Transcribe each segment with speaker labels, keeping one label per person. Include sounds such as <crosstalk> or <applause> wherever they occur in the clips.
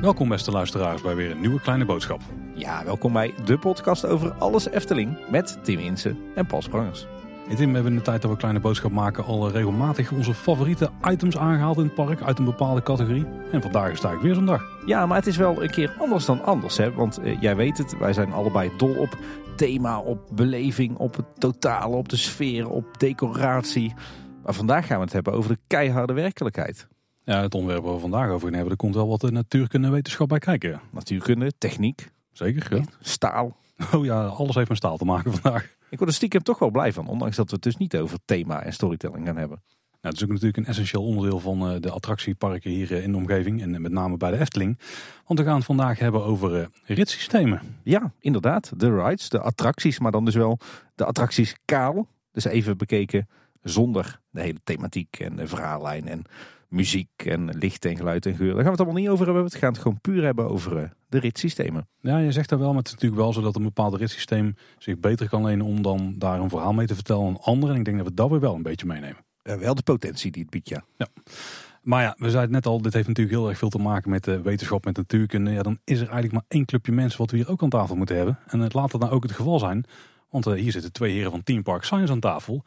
Speaker 1: Welkom beste luisteraars bij weer een nieuwe kleine boodschap.
Speaker 2: Ja, welkom bij de podcast over alles Efteling met Tim Insen en Paul Sprangers.
Speaker 1: Hey Tim, we hebben in de tijd dat we kleine boodschap maken al eh, regelmatig onze favoriete items aangehaald in het park uit een bepaalde categorie. En vandaag is het eigenlijk weer zo'n dag.
Speaker 2: Ja, maar het is wel een keer anders dan anders. Hè? Want eh, jij weet het, wij zijn allebei dol op thema, op beleving, op het totale, op de sfeer, op decoratie. Maar vandaag gaan we het hebben over de keiharde werkelijkheid.
Speaker 1: Ja, het onderwerp waar we vandaag over gaan hebben, er komt wel wat eh, natuurkunde en wetenschap bij kijken.
Speaker 2: Natuurkunde, techniek,
Speaker 1: Zeker, ja.
Speaker 2: staal. <laughs>
Speaker 1: Oh ja, alles heeft met staal te maken <laughs> vandaag.
Speaker 2: Ik word er stiekem toch wel blij van, ondanks dat we het dus niet over thema en storytelling gaan hebben.
Speaker 1: Nou, het is ook natuurlijk een essentieel onderdeel van eh, de attractieparken hier eh, in de omgeving. En met name bij de Efteling. Want we gaan het vandaag hebben over eh, ritssystemen.
Speaker 2: Ja, inderdaad, de rides, de attracties, maar dan dus wel de attracties kaal. Dus even bekeken zonder de hele thematiek en de verhaallijn en muziek en licht en geluid en geur. Daar gaan we het allemaal niet over hebben. We gaan het gewoon puur hebben over eh, de ritssystemen.
Speaker 1: Ja, je zegt dat wel, maar het is natuurlijk wel zo dat een bepaald ritssysteem zich beter kan lenen om dan daar een verhaal mee te vertellen aan anderen. En ik denk dat we dat weer wel een beetje meenemen.
Speaker 2: Uh, wel de potentie die het biedt, ja.
Speaker 1: Maar ja, we zeiden het net al, dit heeft natuurlijk heel erg veel te maken met de wetenschap, met natuurkunde. Ja, dan is er eigenlijk maar één clubje mensen wat we hier ook aan tafel moeten hebben. En het laat dat nou ook het geval zijn. Want uh, hier zitten twee heren van Team Park Science aan tafel.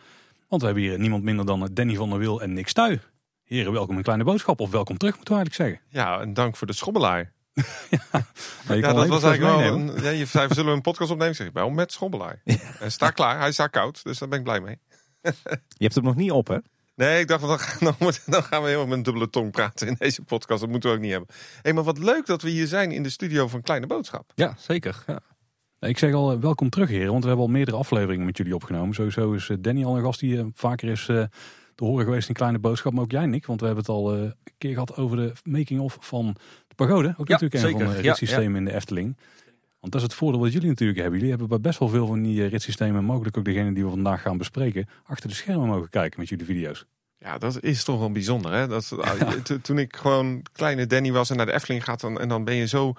Speaker 1: Want we hebben hier niemand minder dan Danny van der Wiel en Nick Stuy. Heren, welkom in Kleine Boodschap. Of welkom terug, moeten we eigenlijk zeggen.
Speaker 3: Ja, en dank voor de schobbelaar. <laughs>
Speaker 1: ja,
Speaker 3: ja, dat was eigenlijk wel. Een, ja, je zei, we zullen een podcast opnemen. Zeg ik, wel met schobbelaar. En sta klaar, hij staat koud, dus daar ben ik blij mee. <laughs>
Speaker 2: je hebt hem nog niet op, hè?
Speaker 3: Nee, ik dacht, dan, dan, dan gaan we helemaal met een dubbele tong praten in deze podcast. Dat moeten we ook niet hebben. Hé, hey, maar wat leuk dat we hier zijn in de studio van Kleine Boodschap.
Speaker 2: Ja, zeker. Ja.
Speaker 1: Ik zeg al, welkom terug heren, want we hebben al meerdere afleveringen met jullie opgenomen. Sowieso is Danny al een gast die vaker is te horen geweest in Kleine Boodschap. Maar ook jij, Nick, want we hebben het al een keer gehad over de making-of van de pagode. Ook
Speaker 2: ja,
Speaker 1: natuurlijk
Speaker 2: zeker.
Speaker 1: een van de ritssystemen ja, ja. in de Efteling. Want dat is het voordeel wat jullie natuurlijk hebben. Jullie hebben bij best wel veel van die ritssystemen, mogelijk ook degene die we vandaag gaan bespreken, achter de schermen mogen kijken met jullie video's.
Speaker 3: Ja, dat is toch wel bijzonder. Hè? Dat, <laughs> ja. Toen ik gewoon kleine Danny was en naar de Efteling gaat, dan, en dan ben je zo...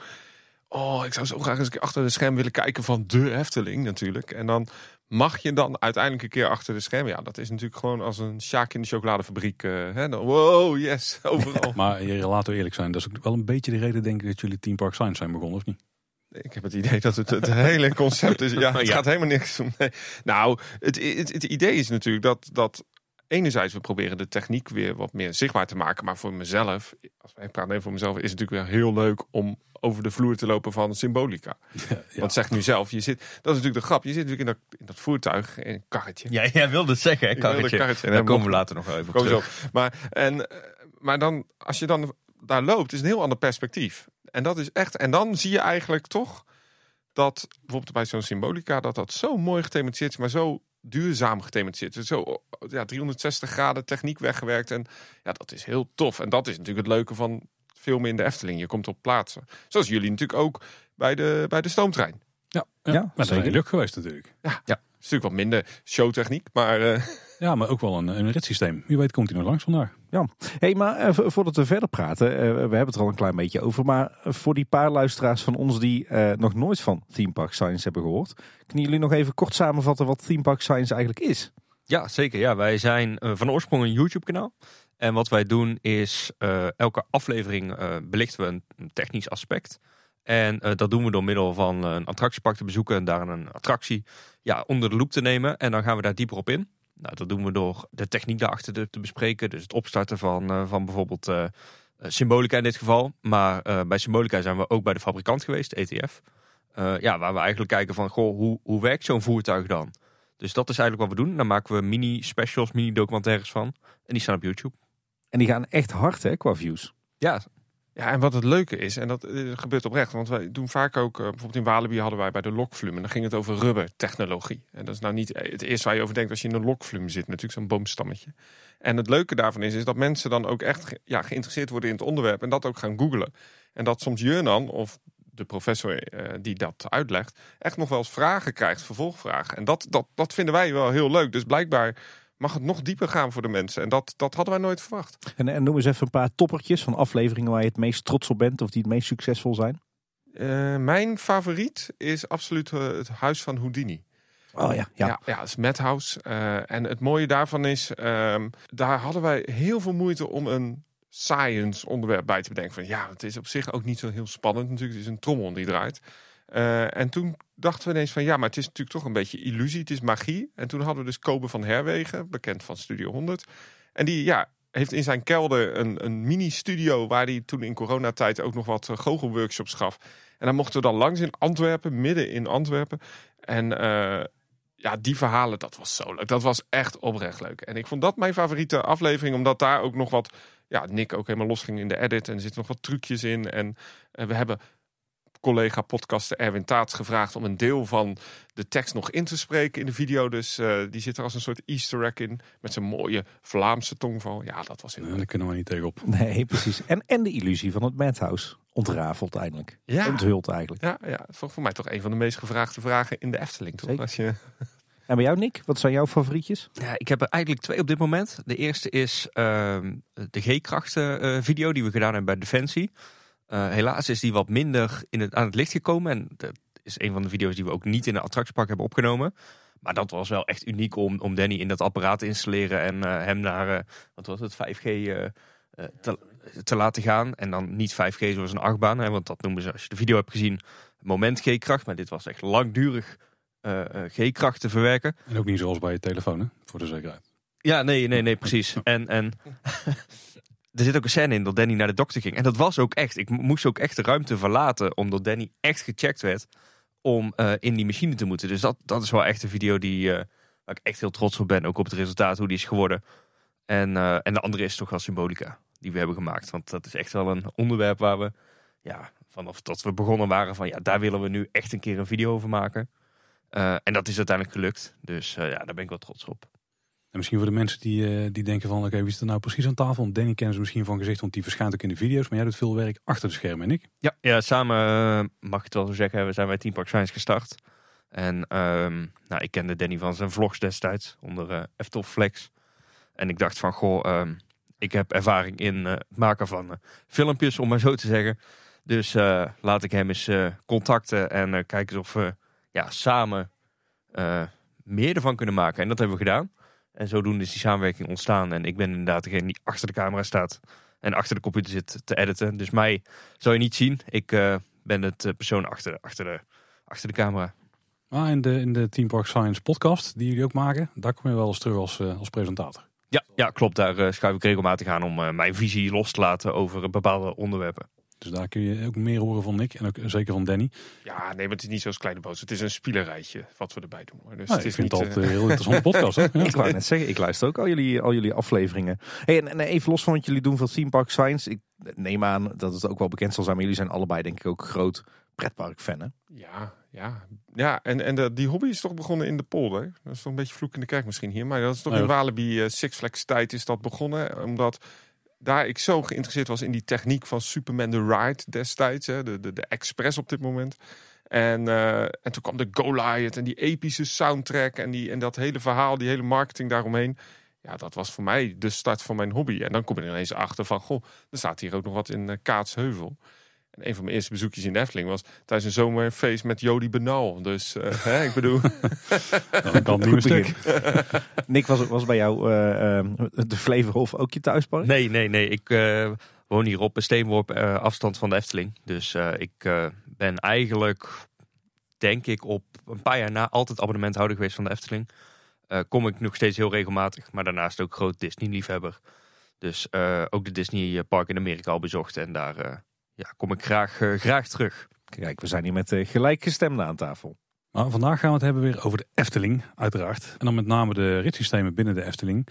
Speaker 3: Oh, ik zou zo graag eens achter de scherm willen kijken van de Efteling natuurlijk. En dan mag je dan uiteindelijk een keer achter de schermen. Ja, dat is natuurlijk gewoon als een Sjaak in de chocoladefabriek. Uh, hè? Dan, wow, yes, <laughs> overal. <laughs>
Speaker 1: maar hier, laten we eerlijk zijn, dat is ook wel een beetje de reden denk ik dat jullie Team Park Science zijn begonnen, of niet?
Speaker 3: Ik heb het idee dat het het hele concept is. Ja, <laughs> het gaat helemaal niks om. Nee. Nou, het, het, het idee is natuurlijk dat, dat enerzijds we proberen de techniek weer wat meer zichtbaar te maken. Maar voor mezelf, als wij praten voor mezelf, is het natuurlijk wel heel leuk om over de vloer te lopen van Symbolica. <laughs> Ja, ja. Want zeg nu zelf, je zit, dat is natuurlijk de grap. Je zit natuurlijk in dat, in dat voertuig, in een karretje.
Speaker 2: Ja, jij wilde het zeggen, hè, karretje.
Speaker 3: karretje.
Speaker 2: Daar komen we later nog even op terug.
Speaker 3: Maar, en, maar dan, als je dan daar loopt, is een heel ander perspectief. En dat is echt, en dan zie je eigenlijk toch dat bijvoorbeeld bij zo'n Symbolica, dat dat zo mooi gethematiseerd is, maar zo duurzaam gethematiseerd. Dus zo ja, 360 graden techniek weggewerkt. En ja, dat is heel tof. En dat is natuurlijk het leuke van filmen in de Efteling. Je komt op plaatsen. Zoals jullie natuurlijk ook bij de, bij de stoomtrein.
Speaker 1: Ja, ja, ja maar dat is leuk geweest natuurlijk.
Speaker 3: Ja, ja. is natuurlijk wat minder showtechniek, maar... Uh... <laughs>
Speaker 1: Ja, maar ook wel een, een ritssysteem. Wie weet komt hij nog langs vandaag.
Speaker 2: Ja, hey, maar uh, voordat we verder praten, uh, we hebben het er al een klein beetje over. Maar voor die paar luisteraars van ons die uh, nog nooit van Theme Park Science hebben gehoord, kunnen jullie nog even kort samenvatten wat Theme Park Science eigenlijk is?
Speaker 4: Ja, zeker. Ja, wij zijn van oorsprong een YouTube-kanaal. En wat wij doen is elke aflevering belichten we een, technisch aspect. En dat doen we door middel van een attractiepark te bezoeken en daar een attractie ja, onder de loep te nemen. En dan gaan we daar dieper op in. Nou, dat doen we door de techniek daarachter te bespreken. Dus het opstarten van, van bijvoorbeeld Symbolica in dit geval. Maar bij Symbolica zijn we ook bij de fabrikant geweest, ETF. ja, waar we eigenlijk kijken van, goh, hoe, hoe werkt zo'n voertuig dan? Dus dat is eigenlijk wat we doen. Dan maken we mini-specials, mini-documentaires van. En die staan op YouTube.
Speaker 2: En die gaan echt hard, hè, qua views.
Speaker 4: Ja,
Speaker 3: ja, en wat het leuke is, en dat uh, gebeurt oprecht, want wij doen vaak ook, uh, bijvoorbeeld in Walibi hadden wij bij de lokvlume, en dan ging het over rubbertechnologie. En dat is nou niet het eerste waar je over denkt als je in een lokvlume zit, natuurlijk zo'n boomstammetje. En het leuke daarvan is, is dat mensen dan ook echt ja, geïnteresseerd worden in het onderwerp en dat ook gaan googlen. En dat soms Jurnan of de professor die dat uitlegt, echt nog wel eens vragen krijgt, vervolgvragen. En dat, dat, dat vinden wij wel heel leuk. Dus blijkbaar mag het nog dieper gaan voor de mensen. En dat, dat hadden wij nooit verwacht.
Speaker 2: En, en noem eens even een paar toppertjes van afleveringen waar je het meest trots op bent of die het meest succesvol zijn.
Speaker 3: Uh, mijn favoriet is absoluut uh, het Huis van Houdini.
Speaker 2: Oh ja, ja.
Speaker 3: Ja, ja, het is Madhouse. Eh, en het mooie daarvan is, ehm, daar hadden wij heel veel moeite om een science onderwerp bij te bedenken. Van ja, het is op zich ook niet zo heel spannend natuurlijk. Het is een trommel die draait. Eh, en toen dachten we ineens van ja, maar het is natuurlijk toch een beetje illusie. Het is magie. En toen hadden we dus Kobe van Herwegen, bekend van Studio 100. En die ja, heeft in zijn kelder een, een mini-studio waar hij toen in coronatijd ook nog wat uh, goochelworkshops gaf. En dan mochten we dan langs in Antwerpen, midden in Antwerpen. En eh, ja, die verhalen, dat was zo leuk. Dat was echt oprecht leuk. En ik vond dat mijn favoriete aflevering, omdat daar ook nog wat, ja, Nick ook helemaal losging in de edit. En er zitten nog wat trucjes in. En we hebben collega podcaster Erwin Taats gevraagd om een deel van de tekst nog in te spreken in de video. Dus uh, die zit er als een soort easter egg in. Met zijn mooie Vlaamse tongval. Ja, dat was heel
Speaker 1: Ja, daar kunnen we niet tegenop.
Speaker 2: Nee, precies. En, en de illusie van het Madhouse ontrafelt eindelijk.
Speaker 3: Ja.
Speaker 2: Onthult eigenlijk.
Speaker 3: Ja, ja, voor mij toch een van de meest gevraagde vragen in de Efteling. Toch?
Speaker 2: Zeker.
Speaker 3: Als je...
Speaker 2: En bij jou, Nick? Wat zijn jouw favorietjes?
Speaker 4: Ja, ik heb er eigenlijk twee op dit moment. De eerste is ehm, de G-krachten eh, video die we gedaan hebben bij Defensie. Uh, helaas is die wat minder in het, aan het licht gekomen. En dat is een van de video's die we ook niet in de attractiepark hebben opgenomen. Maar dat was wel echt uniek om, om Danny in dat apparaat te installeren en uh, hem naar, uh, wat was het, 5G te, te, laten gaan. En dan niet 5G zoals een achtbaan, hè, want dat noemen ze, als je de video hebt gezien, moment G-kracht. Maar dit was echt langdurig G-kracht te verwerken.
Speaker 1: En ook niet zoals bij je telefoon, hè? voor de zekerheid.
Speaker 4: Ja, nee, nee, nee, precies. En, en <laughs> er zit ook een scène in dat Danny naar de dokter ging. En dat was ook echt. Ik moest ook echt de ruimte verlaten. Omdat Danny echt gecheckt werd om uh, in die machine te moeten. Dus dat, dat is wel echt een video die, uh, waar ik echt heel trots op ben. Ook op het resultaat, hoe die is geworden. En, uh, en de andere is toch wel symbolica. Die we hebben gemaakt. Want dat is echt wel een onderwerp waar we... Ja, vanaf dat we begonnen waren van... Ja, daar willen we nu echt een keer een video over maken. en dat is uiteindelijk gelukt. Dus ja, daar ben ik wel trots op.
Speaker 1: En misschien voor de mensen die, uh, die denken van, oké, wie is er nou precies aan tafel? Danny kennen ze misschien van gezicht, want die verschijnt ook in de video's. Maar jij doet veel werk achter de schermen, en ik?
Speaker 4: Ja, ja samen uh, mag ik het wel zo zeggen, we zijn bij Team Park Science gestart. En um, nou, ik kende Danny van zijn vlogs destijds, onder uh, F-Top Flex. En ik dacht van, goh, um, ik heb ervaring in het maken van filmpjes, om maar zo te zeggen. Dus laat ik hem eens contacten en kijken of we ja, samen meer ervan kunnen maken. En dat hebben we gedaan. En zodoende is die samenwerking ontstaan. En ik ben inderdaad degene die achter de camera staat en achter de computer zit te editen. Dus mij zal je niet zien. Ik uh, ben het persoon achter, achter, de, achter de camera.
Speaker 1: Ah, in, de, in de Team Park Science podcast die jullie ook maken, daar kom je wel eens terug als, uh, als presentator.
Speaker 4: Ja, ja, klopt. Daar uh, schuif ik regelmatig aan om mijn visie los te laten over bepaalde onderwerpen.
Speaker 1: Dus daar kun je ook meer horen van Nick en ook zeker van Danny.
Speaker 3: Ja, nee, maar het is niet zoals kleine boos. Het is een spielerijtje wat we erbij doen. Dus
Speaker 1: nou,
Speaker 3: het is
Speaker 1: ik vind
Speaker 3: niet,
Speaker 1: het altijd een heel interessante <laughs> podcast. Hè? Ja.
Speaker 2: Ik wou net zeggen, ik luister ook al jullie, al jullie afleveringen. Hey, en, en even los van wat jullie doen van Theme Park Science. Ik neem aan dat het ook wel bekend zal zijn. Maar jullie zijn allebei denk ik ook groot pretpark-fan, hè?
Speaker 3: Ja, ja. ja en, en de, die hobby is toch begonnen in de polder. Dat is toch een beetje vloek in de kerk misschien hier. Maar dat is toch in Walibi uh, Six Flags tijd is dat begonnen. Omdat daar ik zo geïnteresseerd was in die techniek van Superman the Ride destijds. Hè, de, de, de Express op dit moment. En, uh, en toen kwam de Goliath en die epische soundtrack en, die, en dat hele verhaal, die hele marketing daaromheen. Ja, dat was voor mij de start van mijn hobby. En dan kom er ineens achter van, goh, er staat hier ook nog wat in uh, Kaatsheuvel. En een van mijn eerste bezoekjes in de Efteling was tijdens een zomerfeest met Jody Benal. Dus uh, <laughs> hè, ik bedoel...
Speaker 1: Dan kan het niet stuk. <laughs>
Speaker 2: Nick, was, was bij jou uh, uh, de Flevohof ook je thuispark?
Speaker 4: Nee, nee, nee. Ik uh, woon hier op een steenworp uh, afstand van de Efteling. Dus uh, ik uh, ben eigenlijk, denk ik, op een paar jaar na altijd abonnementhouder geweest van de Efteling. Uh, kom ik nog steeds heel regelmatig, maar daarnaast ook groot Disney-liefhebber. Dus uh, ook de Disney Park in Amerika al bezocht en daar uh, ja, kom ik graag, uh, graag terug.
Speaker 2: Kijk, we zijn hier met uh, gelijkgestemden aan tafel.
Speaker 1: Maar vandaag gaan we het hebben weer over de Efteling, uiteraard. En dan met name de ritssystemen binnen de Efteling.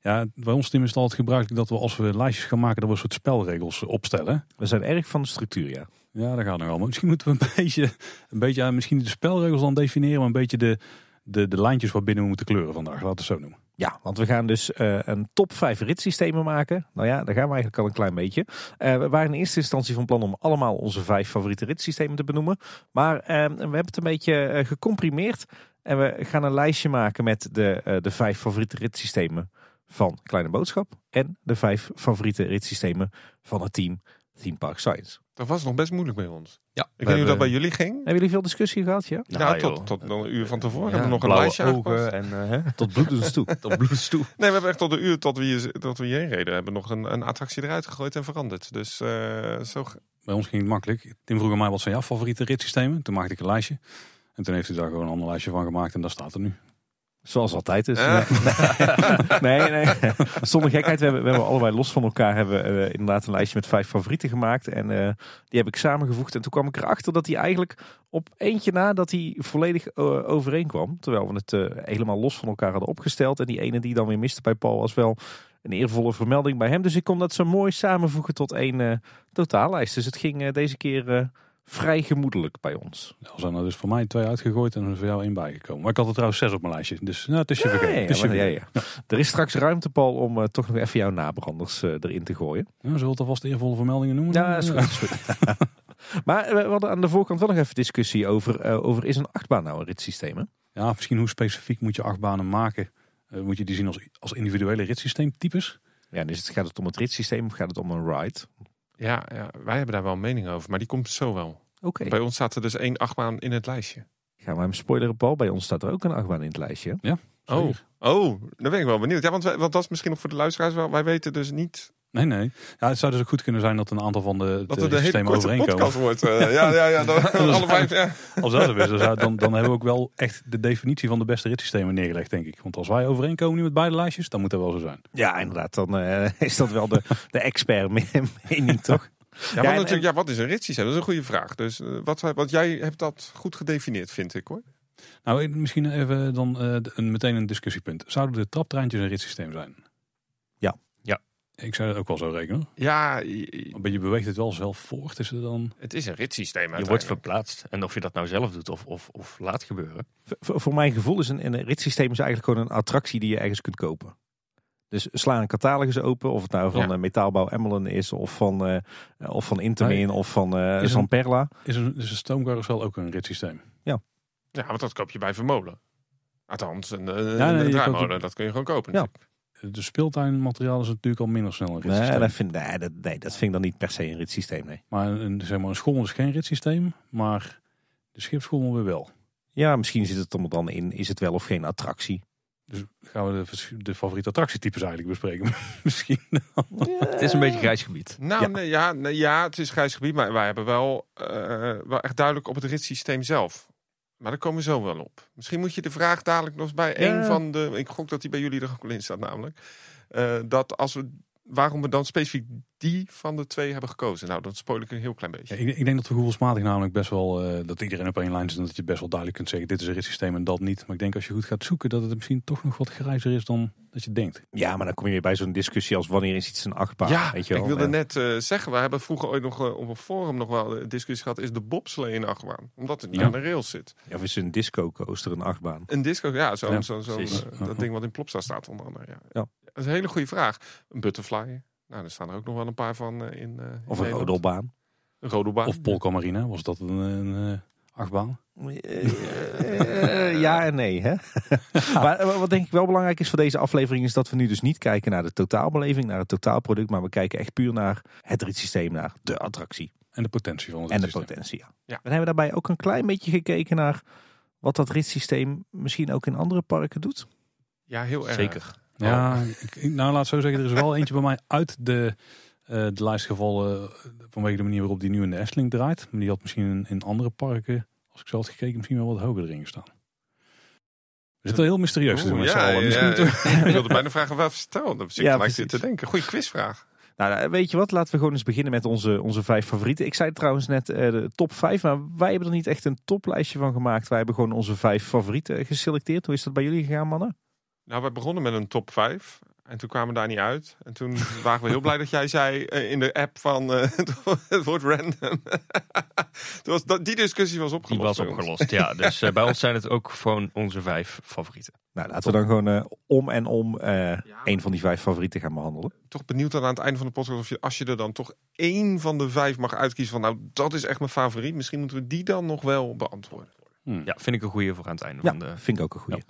Speaker 1: Ja, bij ons team is het altijd gebruikelijk dat we als we lijstjes gaan maken, dat we een soort spelregels opstellen.
Speaker 2: We zijn erg van de structuur, ja.
Speaker 1: Ja, dat gaat nog wel. Maar misschien moeten we een <laughs> beetje, een beetje misschien de spelregels dan definiëren, maar een beetje de, de, de lijntjes waarbinnen we moeten kleuren vandaag. Laten we het zo noemen.
Speaker 2: Ja, want we gaan dus uh, een top 5 ritssystemen maken. Nou ja, daar gaan we eigenlijk al een klein beetje. Uh, we waren in eerste instantie van plan om allemaal onze vijf favoriete ritssystemen te benoemen. Maar uh, we hebben het een beetje gecomprimeerd. En we gaan een lijstje maken met de, de vijf favoriete ritssystemen van Kleine Boodschap. En de vijf favoriete ritssystemen van het team Theme Park Science.
Speaker 3: Dat was nog best moeilijk bij ons.
Speaker 4: Ja,
Speaker 3: Ik weet niet hoe dat bij jullie ging.
Speaker 2: Hebben jullie veel discussie gehad? Ja?
Speaker 3: Nou, tot, tot een uur van tevoren
Speaker 4: Ja,
Speaker 3: hebben we nog een lijstje
Speaker 4: ogen en eh, hè,
Speaker 2: Tot bloedens toe. <laughs>
Speaker 4: tot bloed toe.
Speaker 3: Nee, we hebben echt tot een uur tot we, hier, tot we hierheen reden. hebben nog een, een attractie eruit gegooid en veranderd. Dus eh, zo...
Speaker 1: Bij ons ging het makkelijk. Tim vroeg aan mij wat zijn jouw favoriete ritssystemen. Toen maakte ik een lijstje. En toen heeft hij daar gewoon een ander lijstje van gemaakt. En daar staat er nu.
Speaker 2: Zoals altijd is.
Speaker 3: Eh. <laughs>
Speaker 2: nee, nee. Zonder gekheid. We hebben, we hebben allebei los van elkaar hebben, eh, inderdaad een lijstje met vijf favorieten gemaakt. En eh, die heb ik samengevoegd. En toen kwam ik erachter dat hij eigenlijk op eentje na dat hij volledig eh, overeenkwam. Terwijl we het helemaal los van elkaar hadden opgesteld. En die ene die dan weer miste bij Paul was wel een eervolle vermelding bij hem. Dus ik kon dat zo mooi samenvoegen tot één totaallijst. Dus het ging deze keer vrij gemoedelijk bij ons.
Speaker 1: Er zijn er dus voor mij twee uitgegooid en er voor jou één bijgekomen. Maar ik had er trouwens zes op mijn lijstje. Dus nou, het is je
Speaker 2: Ja,
Speaker 1: vergeten.
Speaker 2: ja,
Speaker 1: je
Speaker 2: ja. Er is straks ruimte, Paul, om eh, toch nog even jouw nabranders eh, erin te gooien.
Speaker 1: Ja, zullen we alvast eervolle vermeldingen noemen?
Speaker 2: Ja, is goed. Is goed. <laughs> maar we hadden aan de voorkant wel nog even discussie over, eh, over is een achtbaan nou een ritssysteem? Hè?
Speaker 1: Ja, misschien hoe specifiek moet je achtbanen maken? Eh, moet je die zien als, als individuele ritssysteemtypes?
Speaker 2: Ja, dus het gaat het om het ritssysteem of gaat het om een ride?
Speaker 3: Ja, ja, wij hebben daar wel een mening over. Maar die komt zo wel.
Speaker 2: Oké,
Speaker 3: Bij ons staat er dus één achtbaan in het lijstje.
Speaker 2: gaan we hem spoileren, Paul. Bij ons staat er ook een achtbaan in het lijstje. hè?
Speaker 3: Oh, oh, dan ben ik wel benieuwd. Ja, want, wij- want dat is misschien nog voor de luisteraars wel. Wij weten dus niet
Speaker 1: Nee, nee. Ja, het zou dus ook goed kunnen zijn dat een aantal van de,
Speaker 3: dat
Speaker 1: de
Speaker 3: het een hele
Speaker 1: ritssystemen
Speaker 3: korte
Speaker 1: overeenkomen.
Speaker 3: podcast wordt. eh, <laughs> ja, ja, ja. Dan, allebei, ja.
Speaker 1: Als dat zo is, dan, dan, dan hebben we ook wel echt de definitie van de beste ritssystemen neergelegd, denk ik. Want als wij overeenkomen nu met beide lijstjes, dan moet dat wel zo zijn.
Speaker 2: Ja, inderdaad. Dan eh, <laughs> is dat wel de, de expert me- mening, toch?
Speaker 3: Ja,
Speaker 2: Ja,
Speaker 3: want
Speaker 2: en-
Speaker 3: natuurlijk, ja, wat is een ritssysteem? Dat is een goede vraag. Dus eh, wat, wat jij hebt dat goed gedefinieerd, vind ik hoor.
Speaker 1: Nou, misschien even dan eh, een, meteen een discussiepunt. Zouden de traptreintjes een ritssysteem zijn?
Speaker 2: Ja.
Speaker 4: Ja.
Speaker 1: Ik zou dat ook wel zo rekenen.
Speaker 3: Ja, je-
Speaker 1: Maar je beweegt het wel zelf voort. Is het dan...
Speaker 3: het is een ritssysteem
Speaker 4: Je wordt verplaatst. En of je dat nou zelf doet of, of, of laat gebeuren.
Speaker 2: Voor, voor mijn gevoel is een, een ritssysteem is eigenlijk gewoon een attractie die je ergens kunt kopen. Dus sla een catalogus open, of het nou van
Speaker 3: Ja.
Speaker 2: eh, Metaalbouw Emmelen is, of van, eh, of van Intermin, of van eh
Speaker 1: Is een-
Speaker 2: Zamperla.
Speaker 1: Is een, is een stoomcarousel ook een ritssysteem?
Speaker 3: Ja, want dat koop je bij Vermolen. Althans, een, een,
Speaker 1: Ja, nee,
Speaker 3: een
Speaker 1: je
Speaker 3: draaimolen, dat kun je gewoon kopen.
Speaker 2: Ja.
Speaker 3: natuurlijk.
Speaker 1: De speeltuinmateriaal is natuurlijk al minder snel een
Speaker 2: Nee
Speaker 1: ritssysteem.
Speaker 2: dat, vind, nee, dat, nee, dat vind ik dan niet per se een ritssysteem. Nee.
Speaker 1: Maar een, zeg maar een schommel is geen ritssysteem, maar de schipschommel weer wel.
Speaker 2: Ja, misschien zit het er dan in, is het wel of geen attractie.
Speaker 1: Dus gaan we de, de favoriete attractietypes eigenlijk bespreken. <laughs> Misschien.
Speaker 4: Het is een beetje grijs gebied.
Speaker 3: Nou,
Speaker 2: Ja.
Speaker 3: Nee, ja, nee, ja, het is grijs gebied, maar wij hebben wel, eh, wel echt duidelijk op het ritssysteem zelf. Maar daar komen we zo wel op. Misschien moet je de vraag dadelijk nog bij
Speaker 2: Ja.
Speaker 3: een van de. Ik gok dat die bij jullie er ook wel in staat, namelijk. eh, dat als we. Waarom we dan specifiek die van de twee hebben gekozen. Nou, dat spoil ik een heel klein beetje.
Speaker 1: Ja, ik, ik denk dat we gevoelsmatig namelijk best wel, eh, dat iedereen op één lijn zit. En dat je best wel duidelijk kunt zeggen, dit is een ritssysteem en dat niet. Maar ik denk als je goed gaat zoeken, dat het misschien toch nog wat grijzer is dan dat je denkt.
Speaker 2: Ja, maar dan kom je weer bij zo'n discussie als wanneer is iets een achtbaan.
Speaker 3: ja,
Speaker 2: weet je wel?
Speaker 3: ik wilde
Speaker 2: Ja.
Speaker 3: net eh, zeggen, we hebben vroeger ooit nog eh, op een forum nog wel een discussie gehad. Is de bobslee een achtbaan? Omdat het niet
Speaker 1: Ja.
Speaker 3: aan de rails zit.
Speaker 2: Of is een disco coaster een achtbaan?
Speaker 3: Een disco, ja, zo'n
Speaker 1: Ja,
Speaker 3: zo, zo,
Speaker 4: precies.
Speaker 3: dat ding wat in Plopsa staat onder andere. Ja. Is een hele goede vraag. Een butterfly. Nou, er staan er ook nog wel een paar van eh, in. eh, in
Speaker 2: Of een rodelbaan?
Speaker 3: Een rodelbaan.
Speaker 1: Of Polka Marina, was dat een, een eh, achtbaan?
Speaker 2: Eh, ja en nee, hè? <laughs> maar wat denk ik wel belangrijk is voor deze aflevering... is dat we nu dus niet kijken naar de totaalbeleving, naar het totaalproduct... maar we kijken echt puur naar het ritssysteem, naar de attractie
Speaker 1: En de potentie van het
Speaker 2: en de potentie. Ja.
Speaker 3: Ja.
Speaker 2: En hebben we daarbij ook een klein beetje gekeken naar... wat dat ritssysteem misschien ook in andere parken doet.
Speaker 3: Ja, heel erg.
Speaker 4: Zeker.
Speaker 1: Ja, ik, ik- nou laat zo zeggen, er is wel eentje bij mij uit de, eh, de lijst gevallen eh, vanwege de manier waarop die nu in de Efteling draait. Maar die had misschien in, in andere parken, als ik zo had gekeken, misschien wel wat hoger erin gestaan. We zitten heel mysterieus
Speaker 3: Oeh,
Speaker 1: met z'n
Speaker 3: ja,
Speaker 1: allen.
Speaker 3: ja, ja. ik wilde bijna vragen, wat vertel? Dat zit gelijk te denken. Goeie quizvraag.
Speaker 2: Nou, eh, weet je wat? Laten we gewoon eens beginnen met onze, onze vijf favorieten. Ik zei trouwens net eh, de top vijf, maar wij hebben er niet echt een toplijstje van gemaakt. Wij hebben gewoon onze vijf favorieten geselecteerd. Hoe is dat bij jullie gegaan, mannen?
Speaker 3: Nou, we begonnen met een top 5. En toen kwamen we daar niet uit. En toen waren we heel blij dat jij zei eh, in de app van eh, <laughs> het wordt random. <laughs> toen was dat, die discussie was
Speaker 4: Die
Speaker 3: opgelost.
Speaker 4: was
Speaker 3: bij ons.
Speaker 4: opgelost. Ja, <laughs> dus eh, bij ons zijn het ook gewoon onze vijf favorieten.
Speaker 2: Nou, laten we dan gewoon om en om eh een van die vijf favorieten gaan behandelen.
Speaker 3: Toch benieuwd dan aan het einde van de podcast of je, als je er dan toch één van de vijf mag uitkiezen van nou, dat is echt mijn favoriet. Misschien moeten we die dan nog wel beantwoorden.
Speaker 1: Hmm,
Speaker 4: Ja, vind ik een goede voor aan het einde
Speaker 2: Ja,
Speaker 4: van de...
Speaker 2: vind ik ook een goede.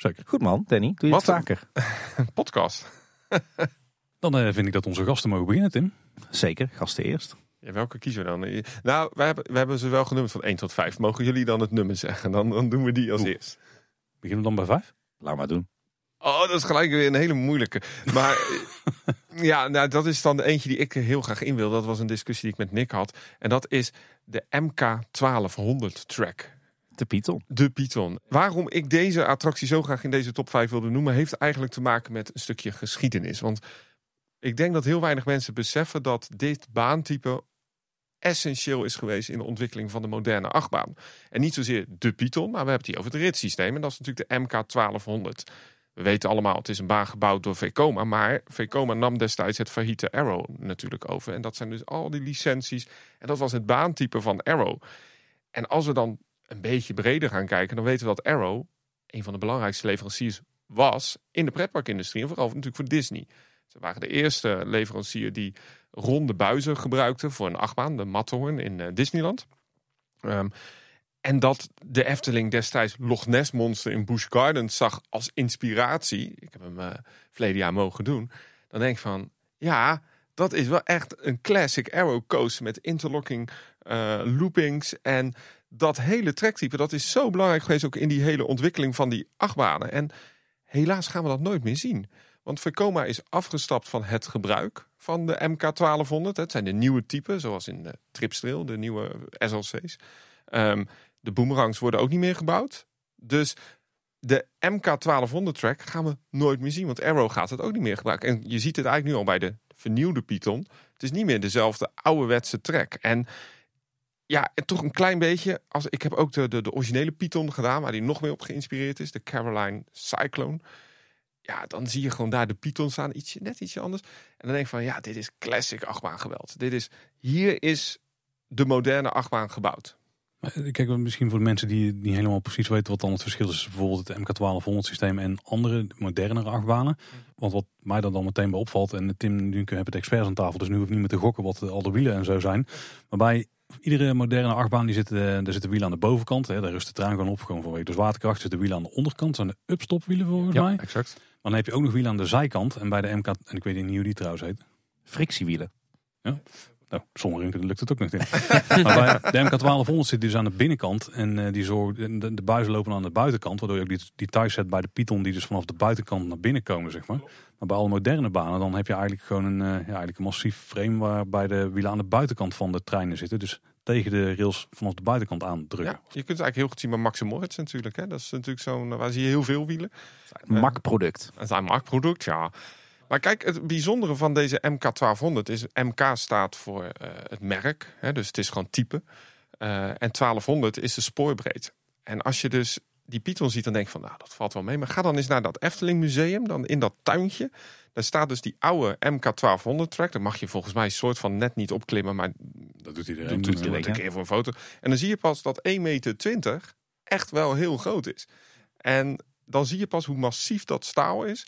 Speaker 1: Zeker.
Speaker 2: Goed man, Danny. Doe je
Speaker 3: Wat
Speaker 2: het
Speaker 3: een-
Speaker 2: vaker? <laughs>
Speaker 3: Podcast. <laughs>
Speaker 1: Dan eh, vind ik dat onze gasten mogen beginnen, Tim.
Speaker 2: Zeker, gasten eerst.
Speaker 3: Ja, welke kiezen we dan? Eh, Nou, we hebben, we hebben ze wel genummerd van 1 tot 5. Mogen jullie dan het nummer zeggen? Dan, dan doen we die als
Speaker 1: Oeh.
Speaker 3: eerst.
Speaker 1: Beginnen we dan bij vijf?
Speaker 2: Laat maar doen.
Speaker 3: Oh, dat is gelijk weer een hele moeilijke. Maar eh, <laughs> ja, nou, dat is dan de eentje die ik heel graag in wil. Dat was een discussie die ik met Nick had. En dat is de MK1200 track.
Speaker 2: De Python.
Speaker 3: De Python. Waarom ik deze attractie zo graag in deze top 5 wilde noemen, heeft eigenlijk te maken met een stukje geschiedenis. Want ik denk dat heel weinig mensen beseffen dat dit baantype essentieel is geweest in de ontwikkeling van de moderne achtbaan. En niet zozeer de Python, maar we hebben het hier over het ritssysteem. En dat is natuurlijk de MK1200. We weten allemaal, het is een baan gebouwd door Vekoma. Maar Vekoma nam destijds het failliete Arrow natuurlijk over. En dat zijn dus al die licenties. En dat was het baantype van Arrow. En als we dan een beetje breder gaan kijken, dan weten we dat Arrow een van de belangrijkste leveranciers was in de pretparkindustrie. En vooral natuurlijk voor Disney. Ze waren de eerste leverancier die ronde buizen gebruikte voor een achtbaan, de Matterhorn in eh, Disneyland. Ehm, en dat de Efteling destijds Loch Ness Monster in Busch Gardens zag als inspiratie. Ik heb hem eh verleden jaar mogen doen. Dan denk ik van, ja, dat is wel echt een classic arrow coaster met interlocking eh, loopings. En dat hele trektype, dat is zo belangrijk geweest ook in die hele ontwikkeling van die achtbanen. En helaas gaan we dat nooit meer zien. Want Vekoma is afgestapt van het gebruik van de MK1200. Het zijn de nieuwe typen, zoals in de Tripstrail, de nieuwe SLC's. Ehm, de boomerangs worden ook niet meer gebouwd. Dus de MK1200 track gaan we nooit meer zien. Want Arrow gaat het ook niet meer gebruiken. En je ziet het eigenlijk nu al bij de vernieuwde Python. Het is niet meer dezelfde ouderwetse track. En ja, en toch een klein beetje. Als, ik heb ook de, de, de originele Python gedaan, waar die nog meer op geïnspireerd is. De Caroline Cyclone. Ja, dan zie je gewoon daar de Python staan. Ietsje, net ietsje anders. En dan denk ik van, ja, dit is classic achtbaan geweld. Dit is, hier is de moderne achtbaan gebouwd.
Speaker 1: Eh, Kijk, misschien voor de mensen die niet helemaal precies weten wat dan het verschil is bijvoorbeeld het MK1200 systeem en andere modernere achtbanen. Want wat mij dan, dan meteen bij opvalt, en Tim, nu hebben het experts aan tafel, dus nu hoef ik niet meer te gokken wat al de wielen en zo zijn. Maar bij iedere moderne achtbaan, die zitten, eh, daar zitten wielen aan de bovenkant. Hè, daar rust de trein gewoon op, gewoon vanwege de zwaartekracht. Zitten wielen aan de onderkant, zijn de upstopwielen volgens mij. Maar
Speaker 2: exact.
Speaker 1: dan heb je ook nog wielen aan de zijkant. En bij de MK, en ik weet niet hoe die trouwens heet.
Speaker 2: Frictiewielen.
Speaker 1: Nou, sommigen lukt het ook nog niet. <laughs> maar bij de MK1200 zit dus aan de binnenkant. En eh, die zorgen, de, de buizen lopen aan de buitenkant. Waardoor je ook die, die thuis zet bij de Python die dus vanaf de buitenkant naar binnen komen, zeg maar. Maar bij alle moderne banen dan heb je eigenlijk gewoon een, eh, ja, eigenlijk een massief frame waarbij de wielen aan de buitenkant van de treinen zitten. Dus tegen de rails vanaf de buitenkant aandrukken.
Speaker 3: Ja, je kunt het eigenlijk heel goed zien bij Max Moritz natuurlijk. Hè. Dat is natuurlijk zo'n, waar zie je heel veel wielen.
Speaker 2: Mak-product.
Speaker 3: Het is een marktproduct, ja. Maar kijk, het bijzondere van deze MK1200 is... MK staat voor eh, het merk, hè, dus het is gewoon type. Eh, en 1200 is de spoorbreedte. En als je dus die Python ziet, dan denk je van... nou, dat valt wel mee. Maar ga dan eens naar dat Efteling Museum, dan in dat tuintje. Daar staat dus die oude MK1200 track. Daar mag je volgens mij een soort van net niet opklimmen... maar
Speaker 1: Dat doet iedereen.
Speaker 3: doet, doet een keer voor een foto. En dan zie je pas dat 1,20 meter echt wel heel groot is. En dan zie je pas hoe massief dat staal is.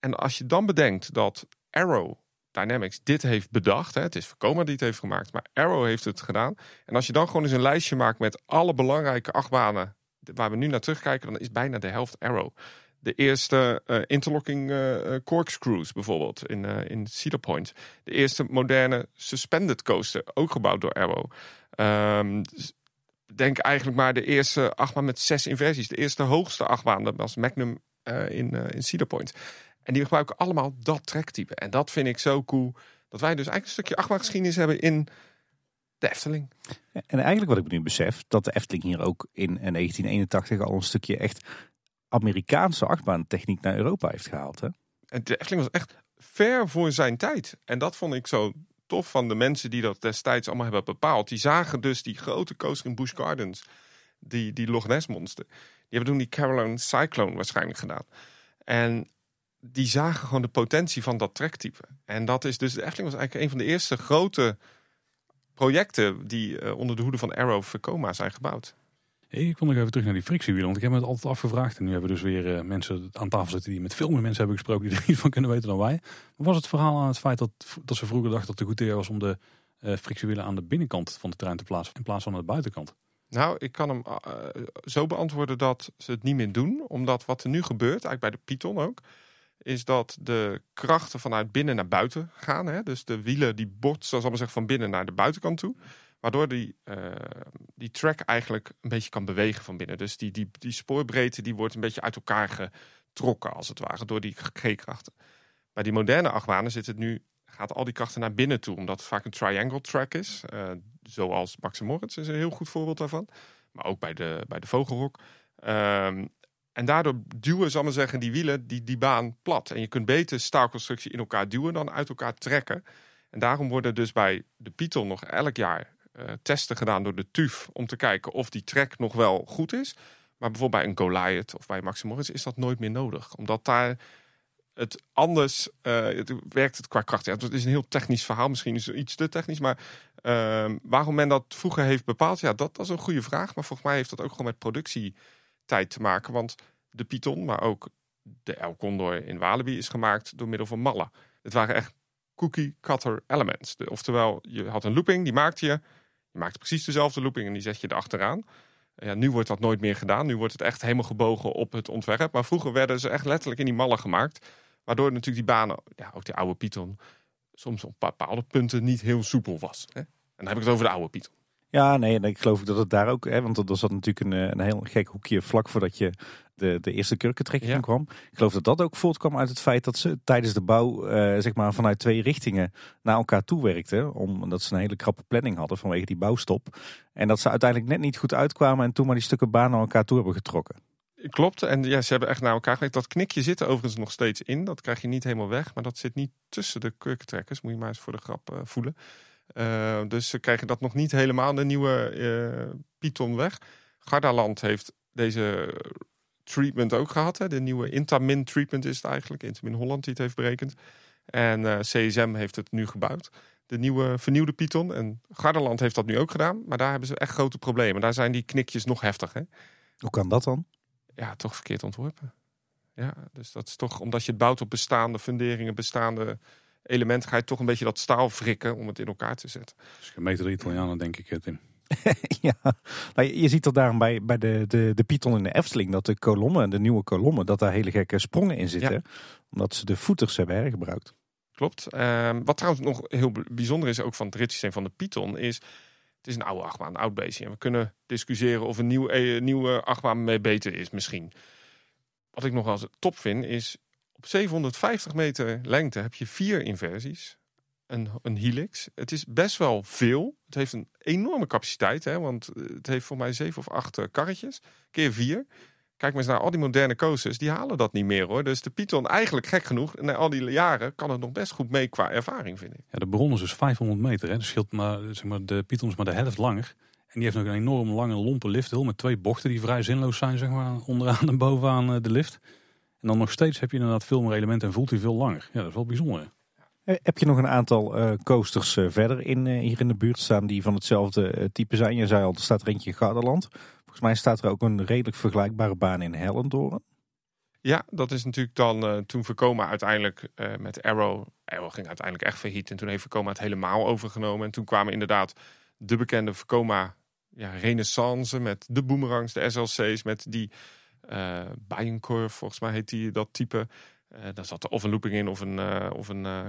Speaker 3: En als je dan bedenkt dat Arrow Dynamics dit heeft bedacht. Hè, het is Vekoma die het heeft gemaakt, maar Arrow heeft het gedaan. En als je dan gewoon eens een lijstje maakt met alle belangrijke achtbanen waar we nu naar terugkijken, dan is bijna de helft Arrow. De eerste eh, interlocking eh, eh, corkscrews bijvoorbeeld in, in Cedar Point. De eerste moderne suspended coaster, ook gebouwd door Arrow. Ehm, denk eigenlijk maar de eerste achtbaan met zes inversies. De eerste hoogste achtbaan, dat was Magnum in, in Cedar Point. En die gebruiken allemaal dat trektype. En dat vind ik zo cool. Dat wij dus eigenlijk een stukje achtbaangeschiedenis hebben in de Efteling.
Speaker 2: En eigenlijk wat ik nu besef, dat de Efteling hier ook in 1981 al een stukje echt Amerikaanse achtbaantechniek naar Europa heeft gehaald. Hè?
Speaker 3: En de Efteling was echt ver voor zijn tijd. En dat vond ik zo tof van de mensen die dat destijds allemaal hebben bepaald. Die zagen dus die grote coaster in Busch Gardens. Die, die Loch Ness monster. Die hebben toen die Caroline Cyclone waarschijnlijk gedaan. En die zagen gewoon de potentie van dat trektype. En dat is dus, de Efteling was eigenlijk een van de eerste grote projecten die eh, onder de hoede van Arrow Vekoma zijn gebouwd.
Speaker 1: Hey, ik wil nog even terug naar die frictiewielen. Want ik heb me het altijd afgevraagd. En nu hebben we dus weer eh, mensen aan tafel zitten die met veel meer mensen hebben gesproken die er niet van kunnen weten dan wij. Wat was het verhaal aan het feit dat, dat ze vroeger dachten dat het goed idee was om de eh frictiewielen aan de binnenkant van de trein te plaatsen in plaats van aan de buitenkant?
Speaker 3: Nou, ik kan hem zo beantwoorden dat ze het niet meer doen. Omdat wat er nu gebeurt, eigenlijk bij de Python ook, is dat de krachten vanuit binnen naar buiten gaan. Hè? Dus de wielen die botsen, zoals allemaal zeggen, van binnen naar de buitenkant toe. Waardoor die, uh, die track eigenlijk een beetje kan bewegen van binnen. Dus die, die, die spoorbreedte die wordt een beetje uit elkaar getrokken, als het ware, door die G-krachten. Bij die moderne achtbanen zit het nu, gaat al die krachten naar binnen toe, omdat het vaak een triangle track is. Uh, zoals Max Moritz is een heel goed voorbeeld daarvan. Maar ook bij de, bij de Vogelrok. Um, en daardoor duwen, zal maar zeggen, die wielen die, die baan plat. En je kunt beter staalconstructie in elkaar duwen dan uit elkaar trekken. En daarom worden dus bij de Python nog elk jaar uh, testen gedaan door de TUF. Om te kijken of die trek nog wel goed is. Maar bijvoorbeeld bij een Goliath of bij Maximus is dat nooit meer nodig. Omdat daar het anders uh, het werkt het qua kracht. Het is een heel technisch verhaal, misschien is iets te technisch. Maar uh, waarom men dat vroeger heeft bepaald, ja, dat, dat is een goede vraag. Maar volgens mij heeft dat ook gewoon met productietijd te maken. Want de Python, maar ook de El Condor in Walibi is gemaakt door middel van mallen. Het waren echt cookie cutter elements. oftewel, je had een looping, die maakte je. Je maakte precies dezelfde looping en die zet je erachteraan. Ja, nu wordt dat nooit meer gedaan. Nu wordt het echt helemaal gebogen op het ontwerp. Maar vroeger werden ze echt letterlijk in die mallen gemaakt. Waardoor natuurlijk die banen, ja, ook die oude Python, soms op bepaalde punten niet heel soepel was. En dan heb ik het over de oude Python.
Speaker 2: Ja, nee, ik geloof dat het daar ook, hè, want er zat natuurlijk een, een heel gek hoekje vlak voordat je de, de eerste kurkentrekking ja. kwam. Ik geloof dat dat ook voortkwam uit het feit dat ze tijdens de bouw uh, zeg maar vanuit twee richtingen naar elkaar toe werkten. Omdat ze een hele krappe planning hadden vanwege die bouwstop. En dat ze uiteindelijk net niet goed uitkwamen en toen maar die stukken baan naar elkaar toe hebben getrokken.
Speaker 3: Klopt, en ja, ze hebben echt naar elkaar gewerkt. Dat knikje zit er overigens nog steeds in. Dat krijg je niet helemaal weg, maar dat zit niet tussen de kurkentrekkers. Moet je maar eens voor de grap uh, voelen. Uh, dus ze krijgen dat nog niet helemaal, de nieuwe Python weg. Gardaland heeft deze treatment ook gehad. Hè? De nieuwe Intamin treatment is het eigenlijk. Intamin Holland die het heeft berekend. En uh, CSM heeft het nu gebouwd. De nieuwe vernieuwde Python. En Garderland heeft dat nu ook gedaan. Maar daar hebben ze echt grote problemen. Daar zijn die knikjes nog heftig. Hè?
Speaker 2: Hoe kan dat dan?
Speaker 3: Ja, toch verkeerd ontworpen. Ja, dus dat is toch omdat je het bouwt op bestaande funderingen, bestaande elementen, ga je toch een beetje dat staal wrikken om het in elkaar te zetten.
Speaker 1: Dus gemeten de Italianen, denk ik, Tim. <laughs>
Speaker 2: ja, nou, je ziet dat daarom bij, bij de, de, de Python in de Efteling, dat de kolommen, de nieuwe kolommen, dat daar hele gekke sprongen in zitten. Omdat ze de voeters hebben hergebruikt.
Speaker 3: Klopt. Ehm, wat trouwens nog heel bijzonder is ook van het ritssysteem van de Python, is het is een oude achtbaan, een oud beestje. En we kunnen discussiëren of een nieuw, eh, nieuwe achtbaan mee beter is misschien. Wat ik nog als top vind, is op 750 meter lengte heb je vier inversies een, een helix. Het is best wel veel. Het heeft een enorme capaciteit, hè, want het heeft voor mij zeven of acht uh, karretjes. Keer vier. Kijk maar eens naar al die moderne coasters, die halen dat niet meer hoor. Dus de Python, eigenlijk gek genoeg, na al die jaren kan het nog best goed mee qua ervaring, vind ik.
Speaker 1: Ja, de bron is dus 500 meter. Hè. Dus scheelt maar, zeg maar, de Python is maar de helft langer. En die heeft nog een enorm lange lompe lifthill met twee bochten die vrij zinloos zijn, zeg maar, onderaan en bovenaan eh, de lift. En dan nog steeds heb je inderdaad veel meer elementen en voelt hij veel langer. Ja, dat is wel bijzonder.
Speaker 2: Eh, heb je nog een aantal uh, coasters uh, verder in, uh, hier in de buurt staan die van hetzelfde type zijn? Je zei al, er staat er eentje in Garderland. Volgens mij staat er ook een redelijk vergelijkbare baan in Hellendoorn.
Speaker 3: Ja, dat is natuurlijk dan toen Verkoma uiteindelijk met Arrow... Arrow ging uiteindelijk echt failliet en toen heeft Verkoma het helemaal overgenomen. En toen kwamen inderdaad de bekende Verkoma ja, renaissance met de boomerangs, de SLC's, met die uh, volgens mij heet die dat type... Uh, daar zat of een looping in of een, uh, of een uh,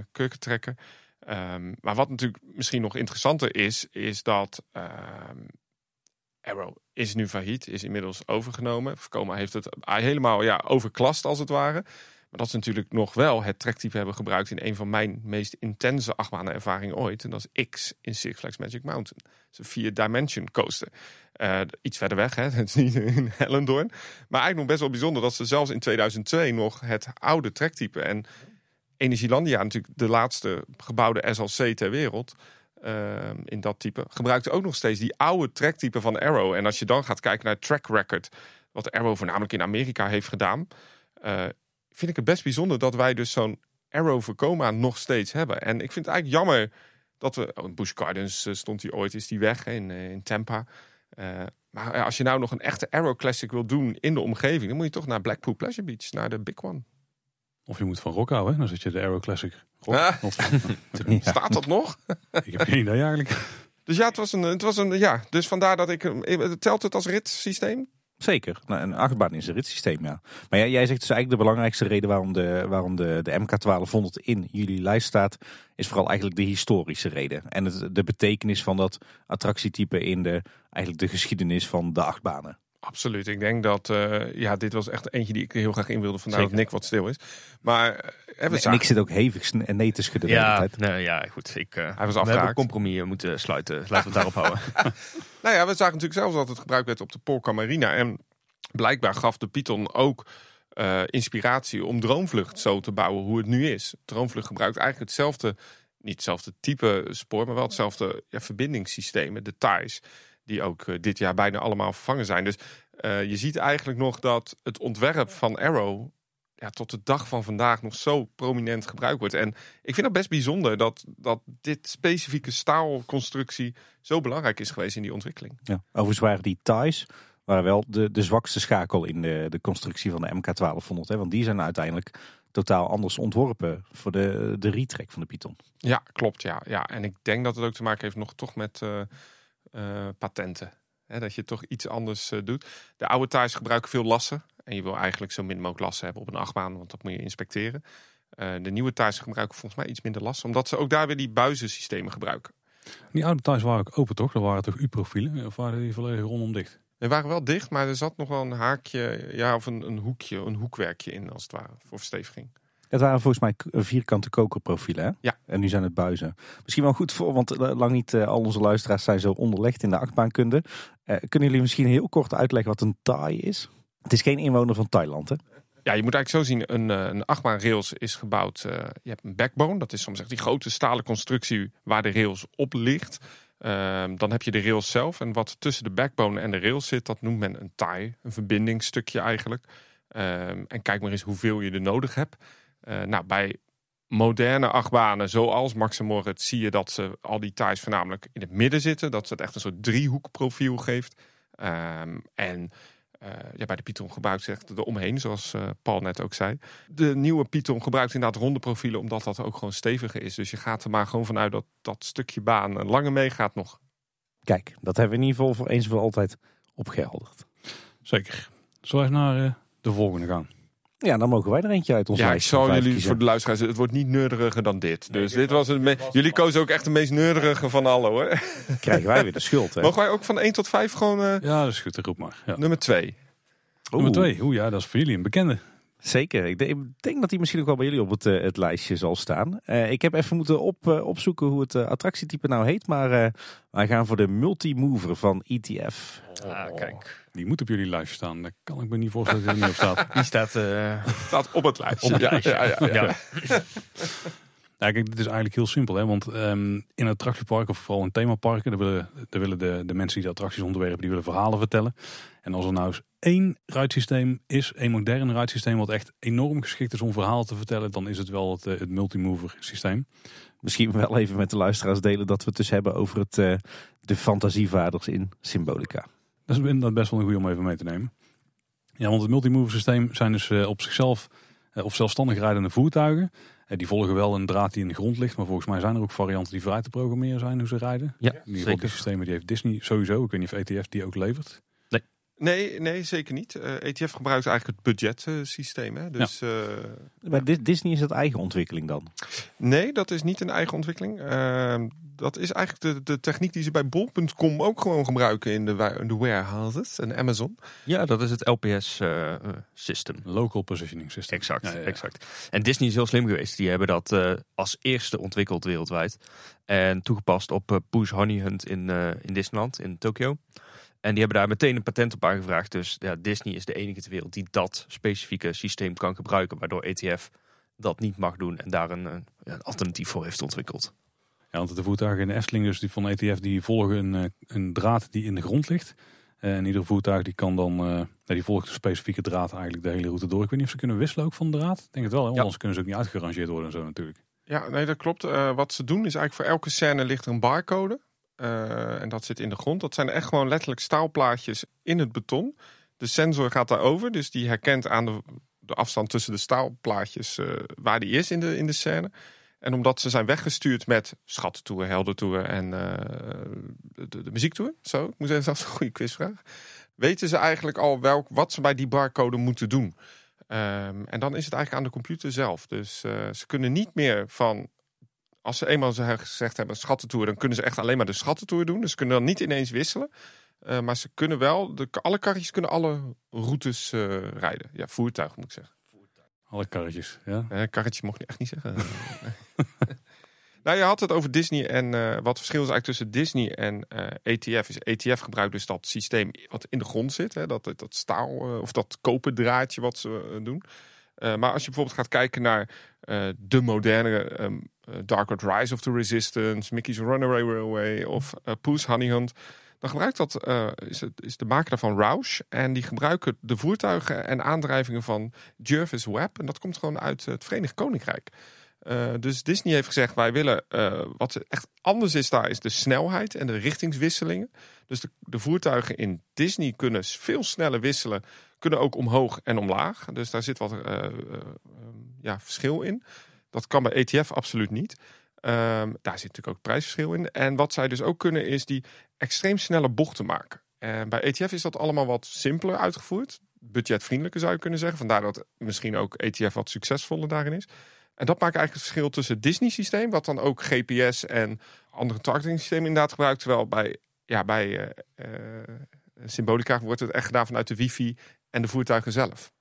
Speaker 3: maar wat natuurlijk misschien nog interessanter is, is dat um, Arrow is nu failliet, is inmiddels overgenomen. Vekoma heeft het helemaal ja, overklast als het ware. Maar dat ze natuurlijk nog wel het trektype hebben gebruikt in een van mijn meest intense achtbanenervaringen ooit. En dat is X in Six Flags Magic Mountain. Dat is een vier-dimension coaster. Uh, iets verder weg, hè? <laughs> het is niet in Hellendoorn. Maar eigenlijk nog best wel bijzonder dat ze zelfs in 2002 nog het oude trektype en Energielandia, natuurlijk de laatste gebouwde SLC ter wereld, uh, in dat type, gebruikte ook nog steeds die oude trektype van Arrow. En als je dan gaat kijken naar track record, wat Arrow voornamelijk in Amerika heeft gedaan, uh, vind ik het best bijzonder dat wij dus zo'n Arrow Vekoma nog steeds hebben. En ik vind het eigenlijk jammer dat we... Oh, in Busch Gardens stond hij ooit, is die weg in, in Tampa. Uh, maar als je nou nog een echte Arrow Classic wil doen in de omgeving, dan moet je toch naar Blackpool Pleasure Beach, naar de Big One.
Speaker 1: Of je moet van Rock houden, dan zit je de Arrow Classic. Rock,
Speaker 3: ah. of, <laughs> <laughs> Staat dat nog? <laughs>
Speaker 1: ik heb geen idee eigenlijk.
Speaker 3: Dus ja, het was een, het was een ja. Dus vandaar dat ik. Telt het als ritssysteem?
Speaker 2: Zeker. Nou, een achtbaan is een ritssysteem, ja. Maar jij, zegt dus eigenlijk de belangrijkste reden waarom de, waarom de, de MK1200 in jullie lijst staat, is vooral eigenlijk de historische reden. En de betekenis van dat attractietype in de, eigenlijk de geschiedenis van de achtbanen.
Speaker 3: Absoluut. Ik denk dat, eh, ja, dit was echt eentje die ik heel graag in wilde. Vandaar dat. Nick wat stil is. Maar
Speaker 2: En
Speaker 3: zagen-
Speaker 2: ik zit ook hevig en nee te schudden de hele
Speaker 4: Ja,
Speaker 2: tijd.
Speaker 4: nou, ja, goed. Ik, eh,
Speaker 3: was
Speaker 4: we hebben compromis moeten sluiten. Laten we het daarop houden. <laughs> <laughs>
Speaker 3: Nou ja, we zagen natuurlijk zelfs dat het gebruikt werd op de Polka Marina. En blijkbaar gaf de Python ook eh, inspiratie om Droomvlucht zo te bouwen hoe het nu is. Droomvlucht gebruikt eigenlijk hetzelfde, niet hetzelfde type spoor, maar wel hetzelfde ja, verbindingssystemen, de TIEs, die ook eh, dit jaar bijna allemaal vervangen zijn. Dus eh, je ziet eigenlijk nog dat het ontwerp van Arrow ja, tot de dag van vandaag nog zo prominent gebruikt wordt. En ik vind het best bijzonder dat, dat dit specifieke staalconstructie zo belangrijk is geweest in die ontwikkeling.
Speaker 2: Ja. Overigens waren die ties waren wel de, de zwakste schakel in de, de constructie van de MK1200. Hè? Want die zijn uiteindelijk totaal anders ontworpen voor de, de retrack van de Python.
Speaker 3: Ja, klopt. Ja. Ja. En ik denk dat het ook te maken heeft nog toch met eh, patenten. Hè, dat je toch iets anders eh, doet. De oude thuis gebruiken veel lassen. En je wil eigenlijk zo min mogelijk lassen hebben op een achtbaan, want dat moet je inspecteren. Eh, de nieuwe thuis gebruiken volgens mij iets minder lassen, omdat ze ook daar weer die buizensystemen gebruiken.
Speaker 1: Die oude thuis waren ook open toch? Dat waren toch U-profielen? Of waren die volledig rondom dicht?
Speaker 3: Die waren wel dicht, maar er zat nog wel een haakje, ja, of een, een hoekje, een hoekwerkje in als het ware, voor versteviging.
Speaker 2: Het waren volgens mij k- vierkante kokerprofielen. Hè?
Speaker 3: Ja.
Speaker 2: En nu zijn het buizen. Misschien wel goed voor, want eh, lang niet eh, al onze luisteraars zijn zo onderlegd in de achtbaankunde. Eh, kunnen jullie misschien heel kort uitleggen wat een Thai is? Het is geen inwoner van Thailand, hè?
Speaker 3: Ja, je moet eigenlijk zo zien, een, eh, een achtbaanrails is gebouwd. eh, je hebt een backbone, dat is soms echt die grote stalen constructie waar de rails op ligt. Ehm, dan heb je de rails zelf en wat tussen de backbone en de rails zit, dat noemt men een tie, een verbindingsstukje eigenlijk. Ehm, en kijk maar eens hoeveel je er nodig hebt. Eh, nou, bij moderne achtbanen zoals Max en Moritz zie je dat ze al die ties voornamelijk in het midden zitten. Dat ze het echt een soort driehoekprofiel geeft. Ehm, en eh, ja, bij de Python gebruikt ze echt eromheen, zoals eh, Paul net ook zei. De nieuwe Python gebruikt inderdaad ronde profielen, omdat dat ook gewoon steviger is. Dus je gaat er maar gewoon vanuit dat dat stukje baan een lange meegaat nog.
Speaker 2: Kijk, dat hebben we in ieder geval voor eens en voor altijd opgehelderd.
Speaker 1: Zeker. Zullen we naar eh, de volgende gaan?
Speaker 2: Ja, dan mogen wij er eentje uit ons
Speaker 3: ja, ik zal
Speaker 2: vijf
Speaker 3: jullie
Speaker 2: kiezen.
Speaker 3: voor de luisteraars, het wordt niet neurderiger dan dit. Dus dit was het me- jullie kozen ook echt de meest neurderige van alle hoor.
Speaker 2: Krijgen wij weer de <laughs> schuld, hè?
Speaker 3: Mogen wij ook van 1 tot 5 gewoon eh,
Speaker 1: Ja, dat is goed. Roep maar. Ja.
Speaker 3: nummer 2?
Speaker 1: Nummer
Speaker 2: Oeh,
Speaker 1: twee. Oeh ja, dat is voor jullie een bekende.
Speaker 2: Zeker. Ik denk, ik denk dat die misschien ook wel bij jullie op het, eh, het lijstje zal staan. Eh, ik heb even moeten op, eh, opzoeken hoe het attractietype nou heet. Maar eh, wij gaan voor de Multimover van ETF.
Speaker 4: Ah, kijk.
Speaker 1: Die moet op jullie lijstje staan. Daar kan ik me niet voorstellen dat hij er niet op staat. <laughs>
Speaker 4: Die staat eh,
Speaker 3: Staat op het lijstje.
Speaker 4: op het lijstje.
Speaker 3: ja, ja, ja.
Speaker 4: Ja. <laughs>
Speaker 1: Ja, kijk, dit is eigenlijk heel simpel. Hè? Want ehm, in attractieparken, of vooral in themaparken, daar willen, daar willen de, de mensen die de attracties ontwerpen, die willen verhalen vertellen. En als er nou eens één ruitsysteem is, één modern ruitsysteem, wat echt enorm geschikt is om verhalen te vertellen, dan is het wel het, eh, het multimover systeem.
Speaker 2: Misschien wel even met de luisteraars delen dat we het dus hebben over het, eh, de fantasievaders in Symbolica.
Speaker 1: Dat is inderdaad best wel een goede om even mee te nemen. Ja, want het multimover systeem zijn dus eh, op zichzelf of zelfstandig rijdende voertuigen. Eh, die volgen wel een draad die in de grond ligt, maar volgens mij zijn er ook varianten die vrij te programmeren zijn hoe ze rijden.
Speaker 4: Ja,
Speaker 1: die systemen die heeft Disney sowieso. Ik weet niet of ETF die ook levert.
Speaker 3: Nee, nee, zeker niet. Eh, ETF gebruikt eigenlijk het budgetsysteem. hè Dus eh,
Speaker 2: Bij Dis- Disney is dat eigen ontwikkeling dan.
Speaker 3: nee, dat is niet een eigen ontwikkeling. Eh, dat is eigenlijk de, de techniek die ze bij bol.com ook gewoon gebruiken in de, in de warehouses en Amazon.
Speaker 4: ja, dat is het LPS-system.
Speaker 1: Local Positioning System.
Speaker 4: Exact,
Speaker 1: Ja, ja, ja.
Speaker 4: exact. En Disney is heel slim geweest. Die hebben dat eh, als eerste ontwikkeld wereldwijd. En toegepast op eh, Push Honey Hunt in, eh, in Disneyland, in Tokio. En die hebben daar meteen een patent op aangevraagd. Dus ja, Disney is de enige ter wereld die dat specifieke systeem kan gebruiken. Waardoor ETF dat niet mag doen en daar een, alternatief voor heeft ontwikkeld.
Speaker 1: Ja, want de voertuigen in de Efteling, dus die van ETF, die volgen een, eh, een draad die in de grond ligt. Eh, En ieder voertuig die kan dan, eh, ja, die volgt een specifieke draad eigenlijk de hele route door. Ik weet niet of ze kunnen wisselen ook van de draad. Ik denk het wel, hè?
Speaker 3: Ja.
Speaker 1: anders kunnen ze ook niet uitgerangeerd worden en zo natuurlijk.
Speaker 3: Ja, nee, dat klopt. Eh, wat ze doen is eigenlijk voor elke scène ligt er een barcode. Eh, en dat zit in de grond. Dat zijn echt gewoon letterlijk staalplaatjes in het beton. De sensor gaat daarover, dus die herkent aan de, de afstand tussen de staalplaatjes eh, waar die is in de, in de scène. En omdat ze zijn weggestuurd met schattentour, heldentour en uh, de, de, muziektour. Zo, ik moet dat is een goede quizvraag. Weten ze eigenlijk al welk, wat ze bij die barcode moeten doen? Um, en dan is het eigenlijk aan de computer zelf. Dus ze kunnen niet meer van als ze eenmaal gezegd hebben schattentour, dan kunnen ze echt alleen maar de schattentour doen. Dus ze kunnen dan niet ineens wisselen. Uh, maar ze kunnen wel, de, alle karretjes kunnen alle routes uh, rijden. Ja, voertuig moet ik zeggen.
Speaker 1: Alle karretjes, ja.
Speaker 3: Uh, karretje mocht je echt niet zeggen. <laughs> nou, je had het over Disney en wat het verschil is eigenlijk tussen Disney en ETF. Is ETF gebruikt dus dat systeem wat in de grond zit. Hè, dat, dat staal of dat koper draadje wat ze doen. maar als je bijvoorbeeld gaat kijken naar de moderne um, Dark Rise of the Resistance, Mickey's Runaway Railway of uh, Poes Honey Hunt dan gebruikt dat, uh, is, de maker daarvan Roush. En die gebruiken de voertuigen en aandrijvingen van Jervis Webb. En dat komt gewoon uit het Verenigd Koninkrijk. Dus Disney heeft gezegd, wij willen, wat echt anders is daar, is de snelheid en de richtingswisselingen. Dus de, de, voertuigen in Disney kunnen veel sneller wisselen, kunnen ook omhoog en omlaag. Dus daar zit wat ja, verschil in. Dat kan bij ETF absoluut niet. Um, daar zit natuurlijk ook prijsverschil in. En wat zij dus ook kunnen is die extreem snelle bochten maken. En bij ETF is dat allemaal wat simpeler uitgevoerd. Budgetvriendelijker zou je kunnen zeggen. Vandaar dat misschien ook ETF wat succesvoller daarin is. En dat maakt eigenlijk het verschil tussen het Disney-systeem, wat dan ook GPS en andere targeting systemen inderdaad gebruikt. Terwijl bij, ja, bij uh, uh, Symbolica wordt het echt gedaan vanuit de wifi en de voertuigen zelf.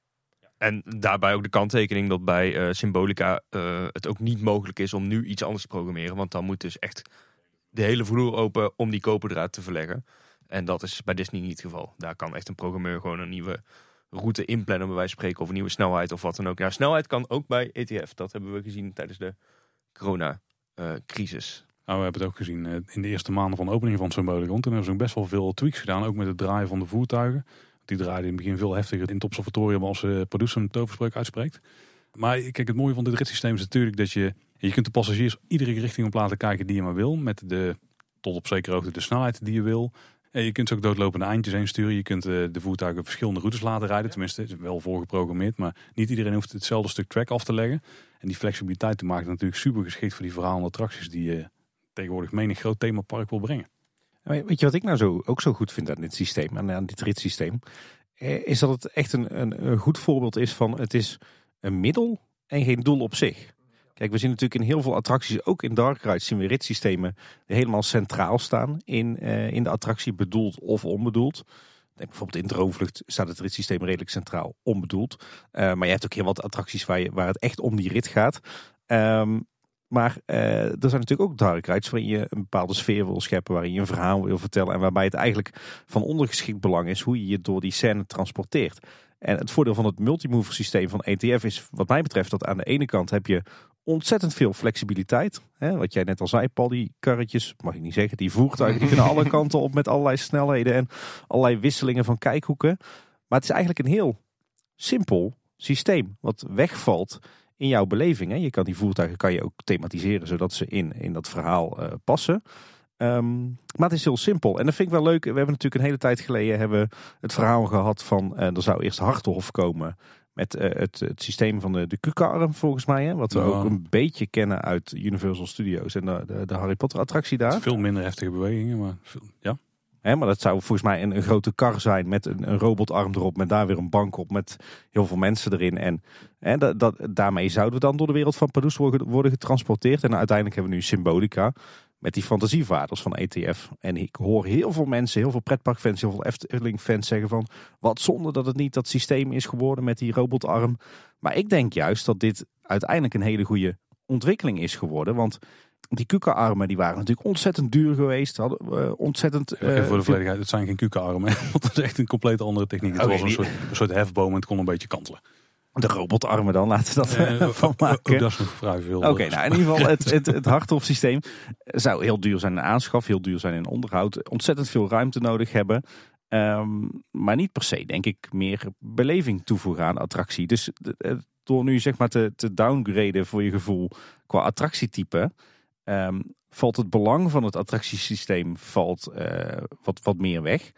Speaker 4: En daarbij ook de kanttekening dat bij uh, Symbolica uh, het ook niet mogelijk is om nu iets anders te programmeren. Want dan moet dus echt de hele vloer open om die koperdraad te verleggen. En dat is bij Disney niet het geval. Daar kan echt een programmeur gewoon een nieuwe route inplannen, bij wijze van spreken, of een nieuwe snelheid of wat dan ook. Ja, snelheid kan ook bij ETF. Dat hebben we gezien tijdens de corona-crisis.
Speaker 1: nou, we hebben het ook gezien in de eerste maanden van de opening van Symbolicon. Toen hebben ze best wel veel tweaks gedaan, ook met het draaien van de voertuigen. Die draaide in het begin veel heftiger in het observatorium als uh, producer een toverspreuk uitspreekt. Maar kijk, het mooie van dit ritssysteem is natuurlijk dat je, je kunt de passagiers iedere richting op laten kijken die je maar wil. Met de, tot op zekere hoogte de snelheid die je wil. En je kunt ze ook doodlopende eindjes heen sturen. Je kunt uh, de voertuigen verschillende routes laten rijden. Tenminste, het is wel voorgeprogrammeerd. Maar niet iedereen hoeft hetzelfde stuk track af te leggen. En die flexibiliteit maakt het natuurlijk super geschikt voor die verhaalende attracties die je tegenwoordig menig groot themapark wil brengen.
Speaker 2: Weet je wat ik nou zo, ook zo goed vind aan dit systeem, aan, aan dit ritssysteem? Eh, is dat het echt een, een, goed voorbeeld is van het is een middel en geen doel op zich. Kijk, we zien natuurlijk in heel veel attracties, ook in Dark Ride, zien we ritssystemen helemaal centraal staan in, uh, in de attractie, bedoeld of onbedoeld. Denk bijvoorbeeld in Droomvlucht staat het ritssysteem redelijk centraal, onbedoeld. Uh, maar je hebt ook heel wat attracties waar, je, waar het echt om die rit gaat. Um, maar uh, er zijn natuurlijk ook dark rides waarin je een bepaalde sfeer wil scheppen, waarin je een verhaal wil vertellen en waarbij het eigenlijk van ondergeschikt belang is hoe je je door die scène transporteert. En het voordeel van het multimover systeem van ETF is wat mij betreft dat aan de ene kant heb je ontzettend veel flexibiliteit. Hè, wat jij net al zei, Paul, die karretjes, mag ik niet zeggen, die voertuigen die kunnen alle <laughs> kanten op met allerlei snelheden en allerlei wisselingen van kijkhoeken. Maar het is eigenlijk een heel simpel systeem wat wegvalt in jouw beleving. Hè. Je kan die voertuigen kan je ook thematiseren zodat ze in, in dat verhaal uh, passen. Um, maar het is heel simpel. En dat vind ik wel leuk. We hebben natuurlijk een hele tijd geleden hebben het verhaal gehad van uh, er zou eerst Harthof komen. Met uh, het, het systeem van de, de Kukarm volgens mij. Hè, wat we ja. ook een beetje kennen uit Universal Studios en de, de, de Harry Potter attractie daar.
Speaker 1: Veel minder heftige bewegingen, maar veel, ja.
Speaker 2: He, maar dat zou volgens mij een, grote kar zijn met een, een, robotarm erop, met daar weer een bank op, met heel veel mensen erin. En he, dat, dat, daarmee zouden we dan door de wereld van Pardoes worden, getransporteerd. En uiteindelijk hebben we nu Symbolica met die fantasievaarders van ETF. En ik hoor heel veel mensen, heel veel pretparkfans, heel veel Efteling-fans zeggen van... wat zonde dat het niet dat systeem is geworden met die robotarm. Maar ik denk juist dat dit uiteindelijk een hele goede ontwikkeling is geworden. Want die kuka-armen die waren natuurlijk ontzettend duur geweest. Hadden uh, ontzettend.
Speaker 1: Uh, voor de eh, volledigheid, het zijn geen kuka-armen. <laughs> Want dat is echt een compleet andere techniek. Het okay, was een soort, een soort hefboom en het kon een beetje kantelen.
Speaker 2: De robotarmen dan, laten we dat uh, <laughs> van maken.
Speaker 1: dat is nog vrij veel.
Speaker 2: Oké, nou in ieder geval het, het, het hardtop systeem zou heel duur zijn in aanschaf, heel duur zijn in onderhoud. Ontzettend veel ruimte nodig hebben. Um, maar niet per se, denk ik, meer beleving toevoegen aan attractie. Dus door nu zeg maar te, te downgraden voor je gevoel qua attractietype um, valt het belang van het attractiesysteem valt, uh, wat, wat meer weg.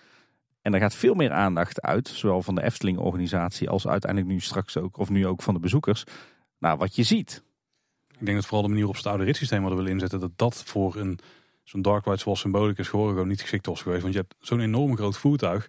Speaker 2: En er gaat veel meer aandacht uit, zowel van de Efteling-organisatie als uiteindelijk nu straks ook, of nu ook van de bezoekers, naar wat je ziet.
Speaker 1: Ik denk dat vooral de manier op het oude ritssysteem hadden willen inzetten, dat dat voor een zo'n dark ride zoals Symbolic geworden gewoon niet geschikt was geweest. Want je hebt zo'n enorm groot voertuig,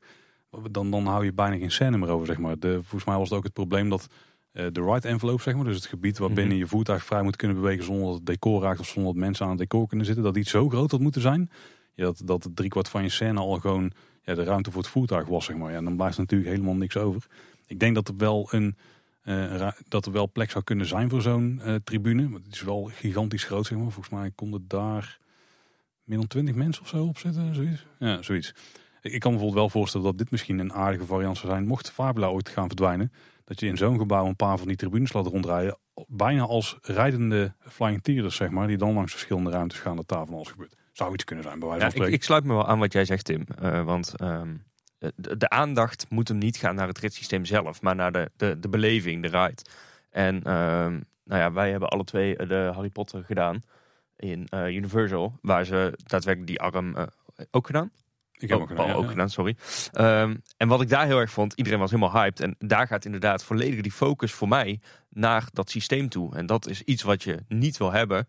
Speaker 1: dan, dan hou je bijna geen scène meer over, zeg maar. De, volgens mij was het ook het probleem dat de ride envelope, zeg maar, dus het gebied waarbinnen mm je voertuig vrij moet kunnen bewegen zonder dat het decor raakt of zonder dat mensen aan het decor kunnen zitten, dat iets zo groot had moeten zijn, ja, dat, dat driekwart van je scène al gewoon ja, de ruimte voor het voertuig was, zeg maar. Ja, dan blijft er natuurlijk helemaal niks over. Ik denk dat er wel een uh, dat er wel plek zou kunnen zijn voor zo'n uh, tribune. Het is wel gigantisch groot, zeg maar. Volgens mij konden daar meer dan twintig mensen of zo op zitten. Zoiets. Ja, zoiets. Ik kan me bijvoorbeeld wel voorstellen dat dit misschien een aardige variant zou zijn. Mocht Fabula ooit gaan verdwijnen. Dat je in zo'n gebouw een paar van die tribunes laat rondrijden. Bijna als rijdende flying tearders, zeg maar. Die dan langs verschillende ruimtes gaan dat daar van alles gebeurt. Zou iets kunnen zijn, bij wijze van spreken.
Speaker 4: Ik, ik, sluit me wel aan wat jij zegt, Tim. Uh, want um, de, de, aandacht moet hem niet gaan naar het ritssysteem zelf. Maar naar de, de, de beleving, de ride. En um, nou ja, wij hebben alle twee de Harry Potter gedaan in uh, Universal, waar ze daadwerkelijk die arm uh, ook gedaan.
Speaker 1: Ik heb oh, ook gedaan,
Speaker 4: ook gedaan sorry. Um, en wat ik daar heel erg vond, iedereen was helemaal hyped. En daar gaat inderdaad volledig die focus voor mij naar dat systeem toe. En dat is iets wat je niet wil hebben.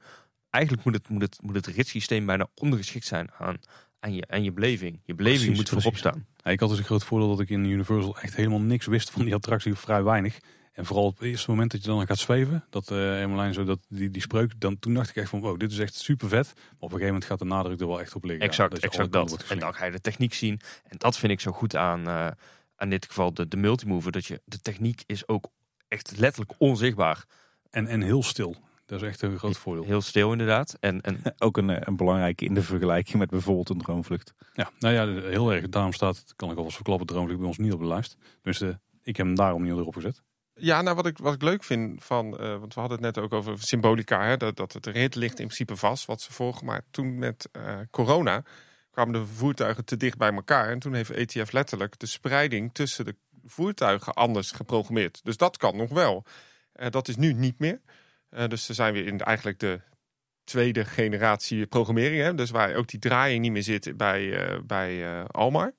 Speaker 4: Eigenlijk moet het, moet het, moet het ritssysteem bijna ondergeschikt zijn aan, aan, je, aan je beleving. Je beleving precies, moet voorop staan.
Speaker 1: Ja, ik had dus een groot voordeel dat ik in Universal echt helemaal niks wist van die attractie, of vrij weinig. En vooral op het eerste moment dat je dan gaat zweven, dat uh, Emmeline zo dat die, die spreuk, dan toen dacht ik echt van wow, dit is echt super vet. Maar op een gegeven moment gaat de nadruk er wel echt op liggen.
Speaker 4: Exact, ja, exact dat. En dan ga je de techniek zien. En dat vind ik zo goed aan, uh, aan dit geval de, de multimover, dat je de techniek is ook echt letterlijk onzichtbaar.
Speaker 1: En, en heel stil. Dat is echt een groot voordeel.
Speaker 4: Heel stil inderdaad. En, en... <laughs>
Speaker 2: Ook een, eh, een belangrijke in de vergelijking met bijvoorbeeld een droomvlucht.
Speaker 1: Ja, nou ja, heel erg. Daarom staat, kan ik alvast verklappen, droomvlucht bij ons niet op de lijst. Dus uh, ik heb hem daarom niet erop gezet.
Speaker 3: Ja, nou wat ik, wat ik leuk vind van, uh, want we hadden het net ook over symbolica, hè, dat, dat het rit ligt in principe vast wat ze volgen. Maar toen met uh, corona kwamen de voertuigen te dicht bij elkaar. En toen heeft ETF letterlijk de spreiding tussen de voertuigen anders geprogrammeerd. Dus dat kan nog wel. Uh, dat is nu niet meer. dus ze zijn weer in eigenlijk de tweede generatie programmering. Hè, dus waar ook die draaiing niet meer zit bij, bij Almar.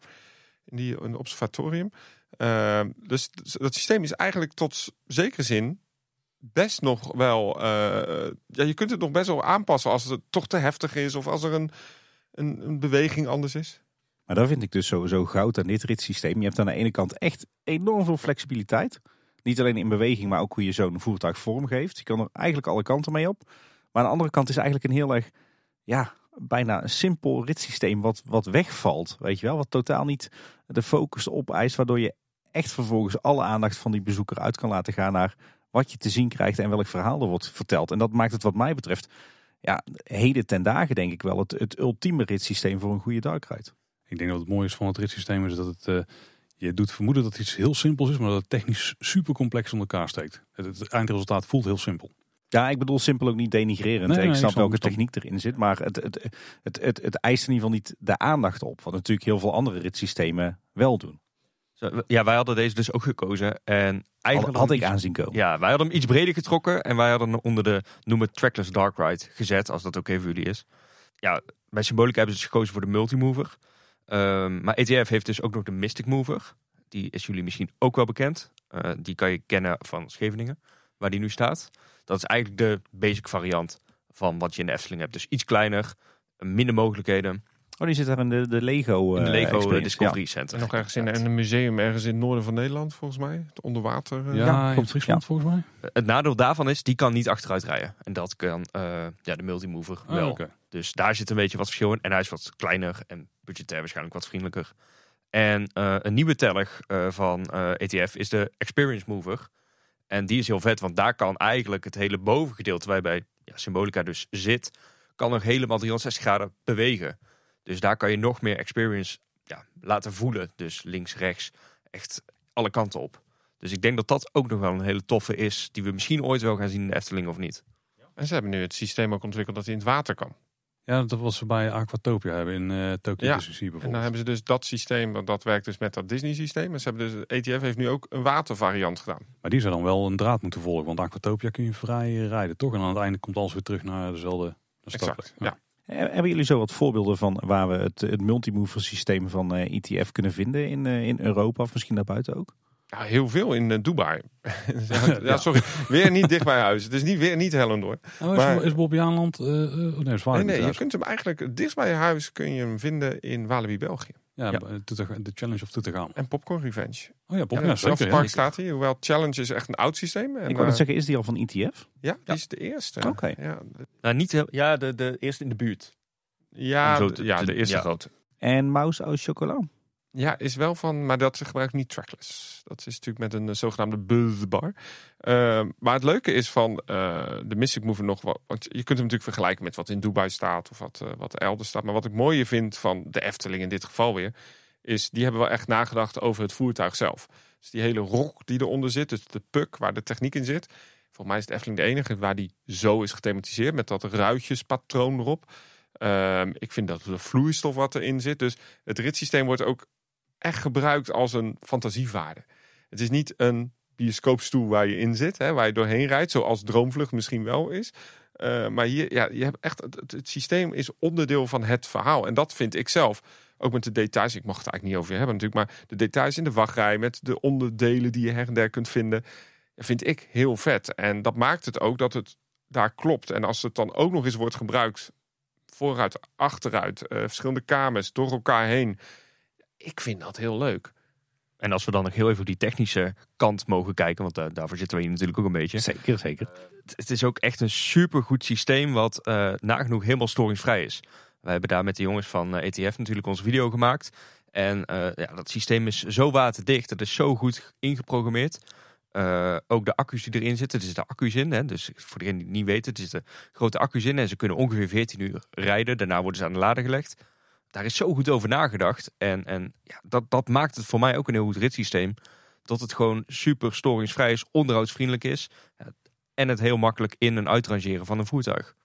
Speaker 3: In die een observatorium. Ehm, dus dat systeem is eigenlijk tot zekere zin best nog wel. Uh, ja, je kunt het nog best wel aanpassen als het toch te heftig is of als er een, een, een beweging anders is.
Speaker 2: Maar dat vind ik dus sowieso goud aan dit ritssysteem. Je hebt aan de ene kant echt enorm veel flexibiliteit. Niet alleen in beweging, maar ook hoe je zo'n voertuig vormgeeft. Je kan er eigenlijk alle kanten mee op. Maar aan de andere kant is eigenlijk een heel erg, ja, bijna een simpel ritssysteem wat, wat wegvalt. Weet je wel, wat totaal niet de focus opeist, waardoor je echt vervolgens alle aandacht van die bezoeker uit kan laten gaan naar wat je te zien krijgt en welk verhaal er wordt verteld. En dat maakt het wat mij betreft, ja, heden ten dagen denk ik wel het, het ultieme ritssysteem voor een goede dark ride.
Speaker 1: Ik denk dat het mooie is van het ritssysteem is dat het, uh, je doet vermoeden dat iets heel simpels is, maar dat het technisch super complex onder elkaar steekt. Het, het eindresultaat voelt heel simpel.
Speaker 2: Ja, ik bedoel simpel ook niet denigrerend. Nee, nee, ik snap welke techniek erin zit. Maar het, het, het, het, het eist in ieder geval niet de aandacht op. Wat natuurlijk heel veel andere ritssystemen wel doen.
Speaker 4: Ja, wij hadden deze dus ook gekozen. En
Speaker 2: eigenlijk had, ik aanzien komen.
Speaker 4: Ja, wij hadden hem iets breder getrokken. En wij hadden hem onder de, noem het Trackless Dark Ride gezet. Als dat oké okay voor jullie is. Ja, bij Symbolica hebben ze dus gekozen voor de Multimover. Um, maar ETF heeft dus ook nog de Mystic Mover. Die is jullie misschien ook wel bekend. Uh, die kan je kennen van Scheveningen, waar die nu staat. Dat is eigenlijk de basic variant van wat je in de Efteling hebt. Dus iets kleiner, minder mogelijkheden.
Speaker 2: Oh, die zit daar in de, de Lego,
Speaker 4: in de Lego uh, Discovery Center.
Speaker 3: En nog ergens in, een museum ergens in het noorden van Nederland, volgens mij. Het onderwater.
Speaker 1: Uh, ja, ja, komt Friesland volgens mij.
Speaker 4: Het nadeel daarvan is, die kan niet achteruit rijden. En dat kan uh, ja, de multimover oh, wel. Okay. Dus daar zit een beetje wat verschil in. En hij is wat kleiner en budgetair waarschijnlijk wat vriendelijker. En een nieuwe teller van ETF is de Experience Mover. En die is heel vet, want daar kan eigenlijk het hele bovengedeelte, waar bij ja, Symbolica dus zit, kan nog helemaal 360 graden bewegen. Dus daar kan je nog meer experience ja, laten voelen. Dus links, rechts, echt alle kanten op. Dus ik denk dat dat ook nog wel een hele toffe is, die we misschien ooit wel gaan zien in de Efteling of niet.
Speaker 3: En ze hebben nu het systeem ook ontwikkeld dat hij in het water kan.
Speaker 1: Ja, dat was ze bij Aquatopia hebben in uh, Tokyo ja. bijvoorbeeld.
Speaker 3: En dan hebben ze dus dat systeem, dat werkt dus met dat Disney systeem. En ze hebben dus, ETF heeft nu ook een watervariant gedaan.
Speaker 1: Maar die zou dan wel een draad moeten volgen, want Aquatopia kun je vrij rijden, toch? En aan het einde komt alles weer terug naar dezelfde
Speaker 3: exact, ja.
Speaker 2: Eh, hebben jullie zo wat voorbeelden van waar we het, het multimover systeem van uh, eh, ETF kunnen vinden in, uh, in Europa of misschien daarbuiten ook?
Speaker 3: Ja, heel veel in eh, Dubai. <laughs> ja, <laughs> ja, sorry. Weer niet dicht bij huis. Het is niet, weer niet Hellendoorn.
Speaker 1: Oh, is,
Speaker 3: Maar-
Speaker 1: is Bobby Aanland... eh eh, oh, nee, zwaar
Speaker 3: Nee, nee, je kunt hem eigenlijk het dichtst bij je huis kun je hem vinden in Walibi, België.
Speaker 1: Ja,
Speaker 2: Ja.
Speaker 1: Toeter- de Challenge of Toetergaan.
Speaker 3: En Popcorn Revenge.
Speaker 1: Oh ja, Bob,
Speaker 3: Ja,
Speaker 1: zeker.
Speaker 3: park staat hier. Hoewel Challenge is echt een oud systeem. En,
Speaker 2: Ik wou net
Speaker 3: eh,
Speaker 2: zeggen, is die al van ETF?
Speaker 3: Ja, die is de eerste.
Speaker 2: Oké.
Speaker 3: Ja,
Speaker 4: Nou, niet heel, ja, de, de eerste in de buurt.
Speaker 3: ja, de- ja de eerste
Speaker 4: ja.
Speaker 3: grote.
Speaker 2: En Mouse au chocola.
Speaker 3: Ja, is wel van, maar dat ze gebruikt niet trackless. Dat is natuurlijk met een eh, zogenaamde buzzbar. Ehm maar het leuke is van eh, de Mystic Mover nog wel. Want je kunt hem natuurlijk vergelijken met wat in Dubai staat of wat, eh, wat elders staat. Maar wat ik mooier vind van de Efteling in dit geval weer, is die hebben wel echt nagedacht over het voertuig zelf. Dus die hele rok die eronder zit, dus de puk waar de techniek in zit. Volgens mij is de Efteling de enige waar die zo is gethematiseerd met dat ruitjespatroon erop. Ehm, ik vind dat de vloeistof wat erin zit. Dus het ritssysteem wordt ook echt gebruikt als een fantasievaarde. Het is niet een bioscoopstoel waar je in zit, hè, waar je doorheen rijdt, zoals Droomvlucht misschien wel is. Eh, maar hier, ja, je hebt echt, het, systeem is onderdeel van het verhaal. En dat vind ik zelf, ook met de details, ik mag het eigenlijk niet over hebben natuurlijk, maar de details in de wachtrij met de onderdelen die je her en der kunt vinden, vind ik heel vet. En dat maakt het ook dat het daar klopt. En als het dan ook nog eens wordt gebruikt, vooruit, achteruit, eh, verschillende kamers, door elkaar heen. Ik vind dat heel leuk.
Speaker 4: En als we dan nog heel even op die technische kant mogen kijken, want daar- daarvoor zitten we hier natuurlijk ook een beetje.
Speaker 2: Zeker, zeker.
Speaker 4: Het, het is ook echt een supergoed systeem wat eh, nagenoeg helemaal storingsvrij is. Wij hebben daar met de jongens van eh, ETF natuurlijk onze video gemaakt. En eh, ja, dat systeem is zo waterdicht, het is zo goed ingeprogrammeerd. Eh, ook de accu's die erin zitten, er zitten accu's in. Hè? Dus voor degenen die het niet weten, er zitten grote accu's in. En ze kunnen ongeveer 14 uur rijden. Daarna worden ze aan de lader gelegd. Daar is zo goed over nagedacht. En, en ja, dat, dat maakt het voor mij ook een heel goed ritssysteem. Dat het gewoon super storingsvrij is, onderhoudsvriendelijk is. En het heel makkelijk in- en uitrangeren van een voertuig.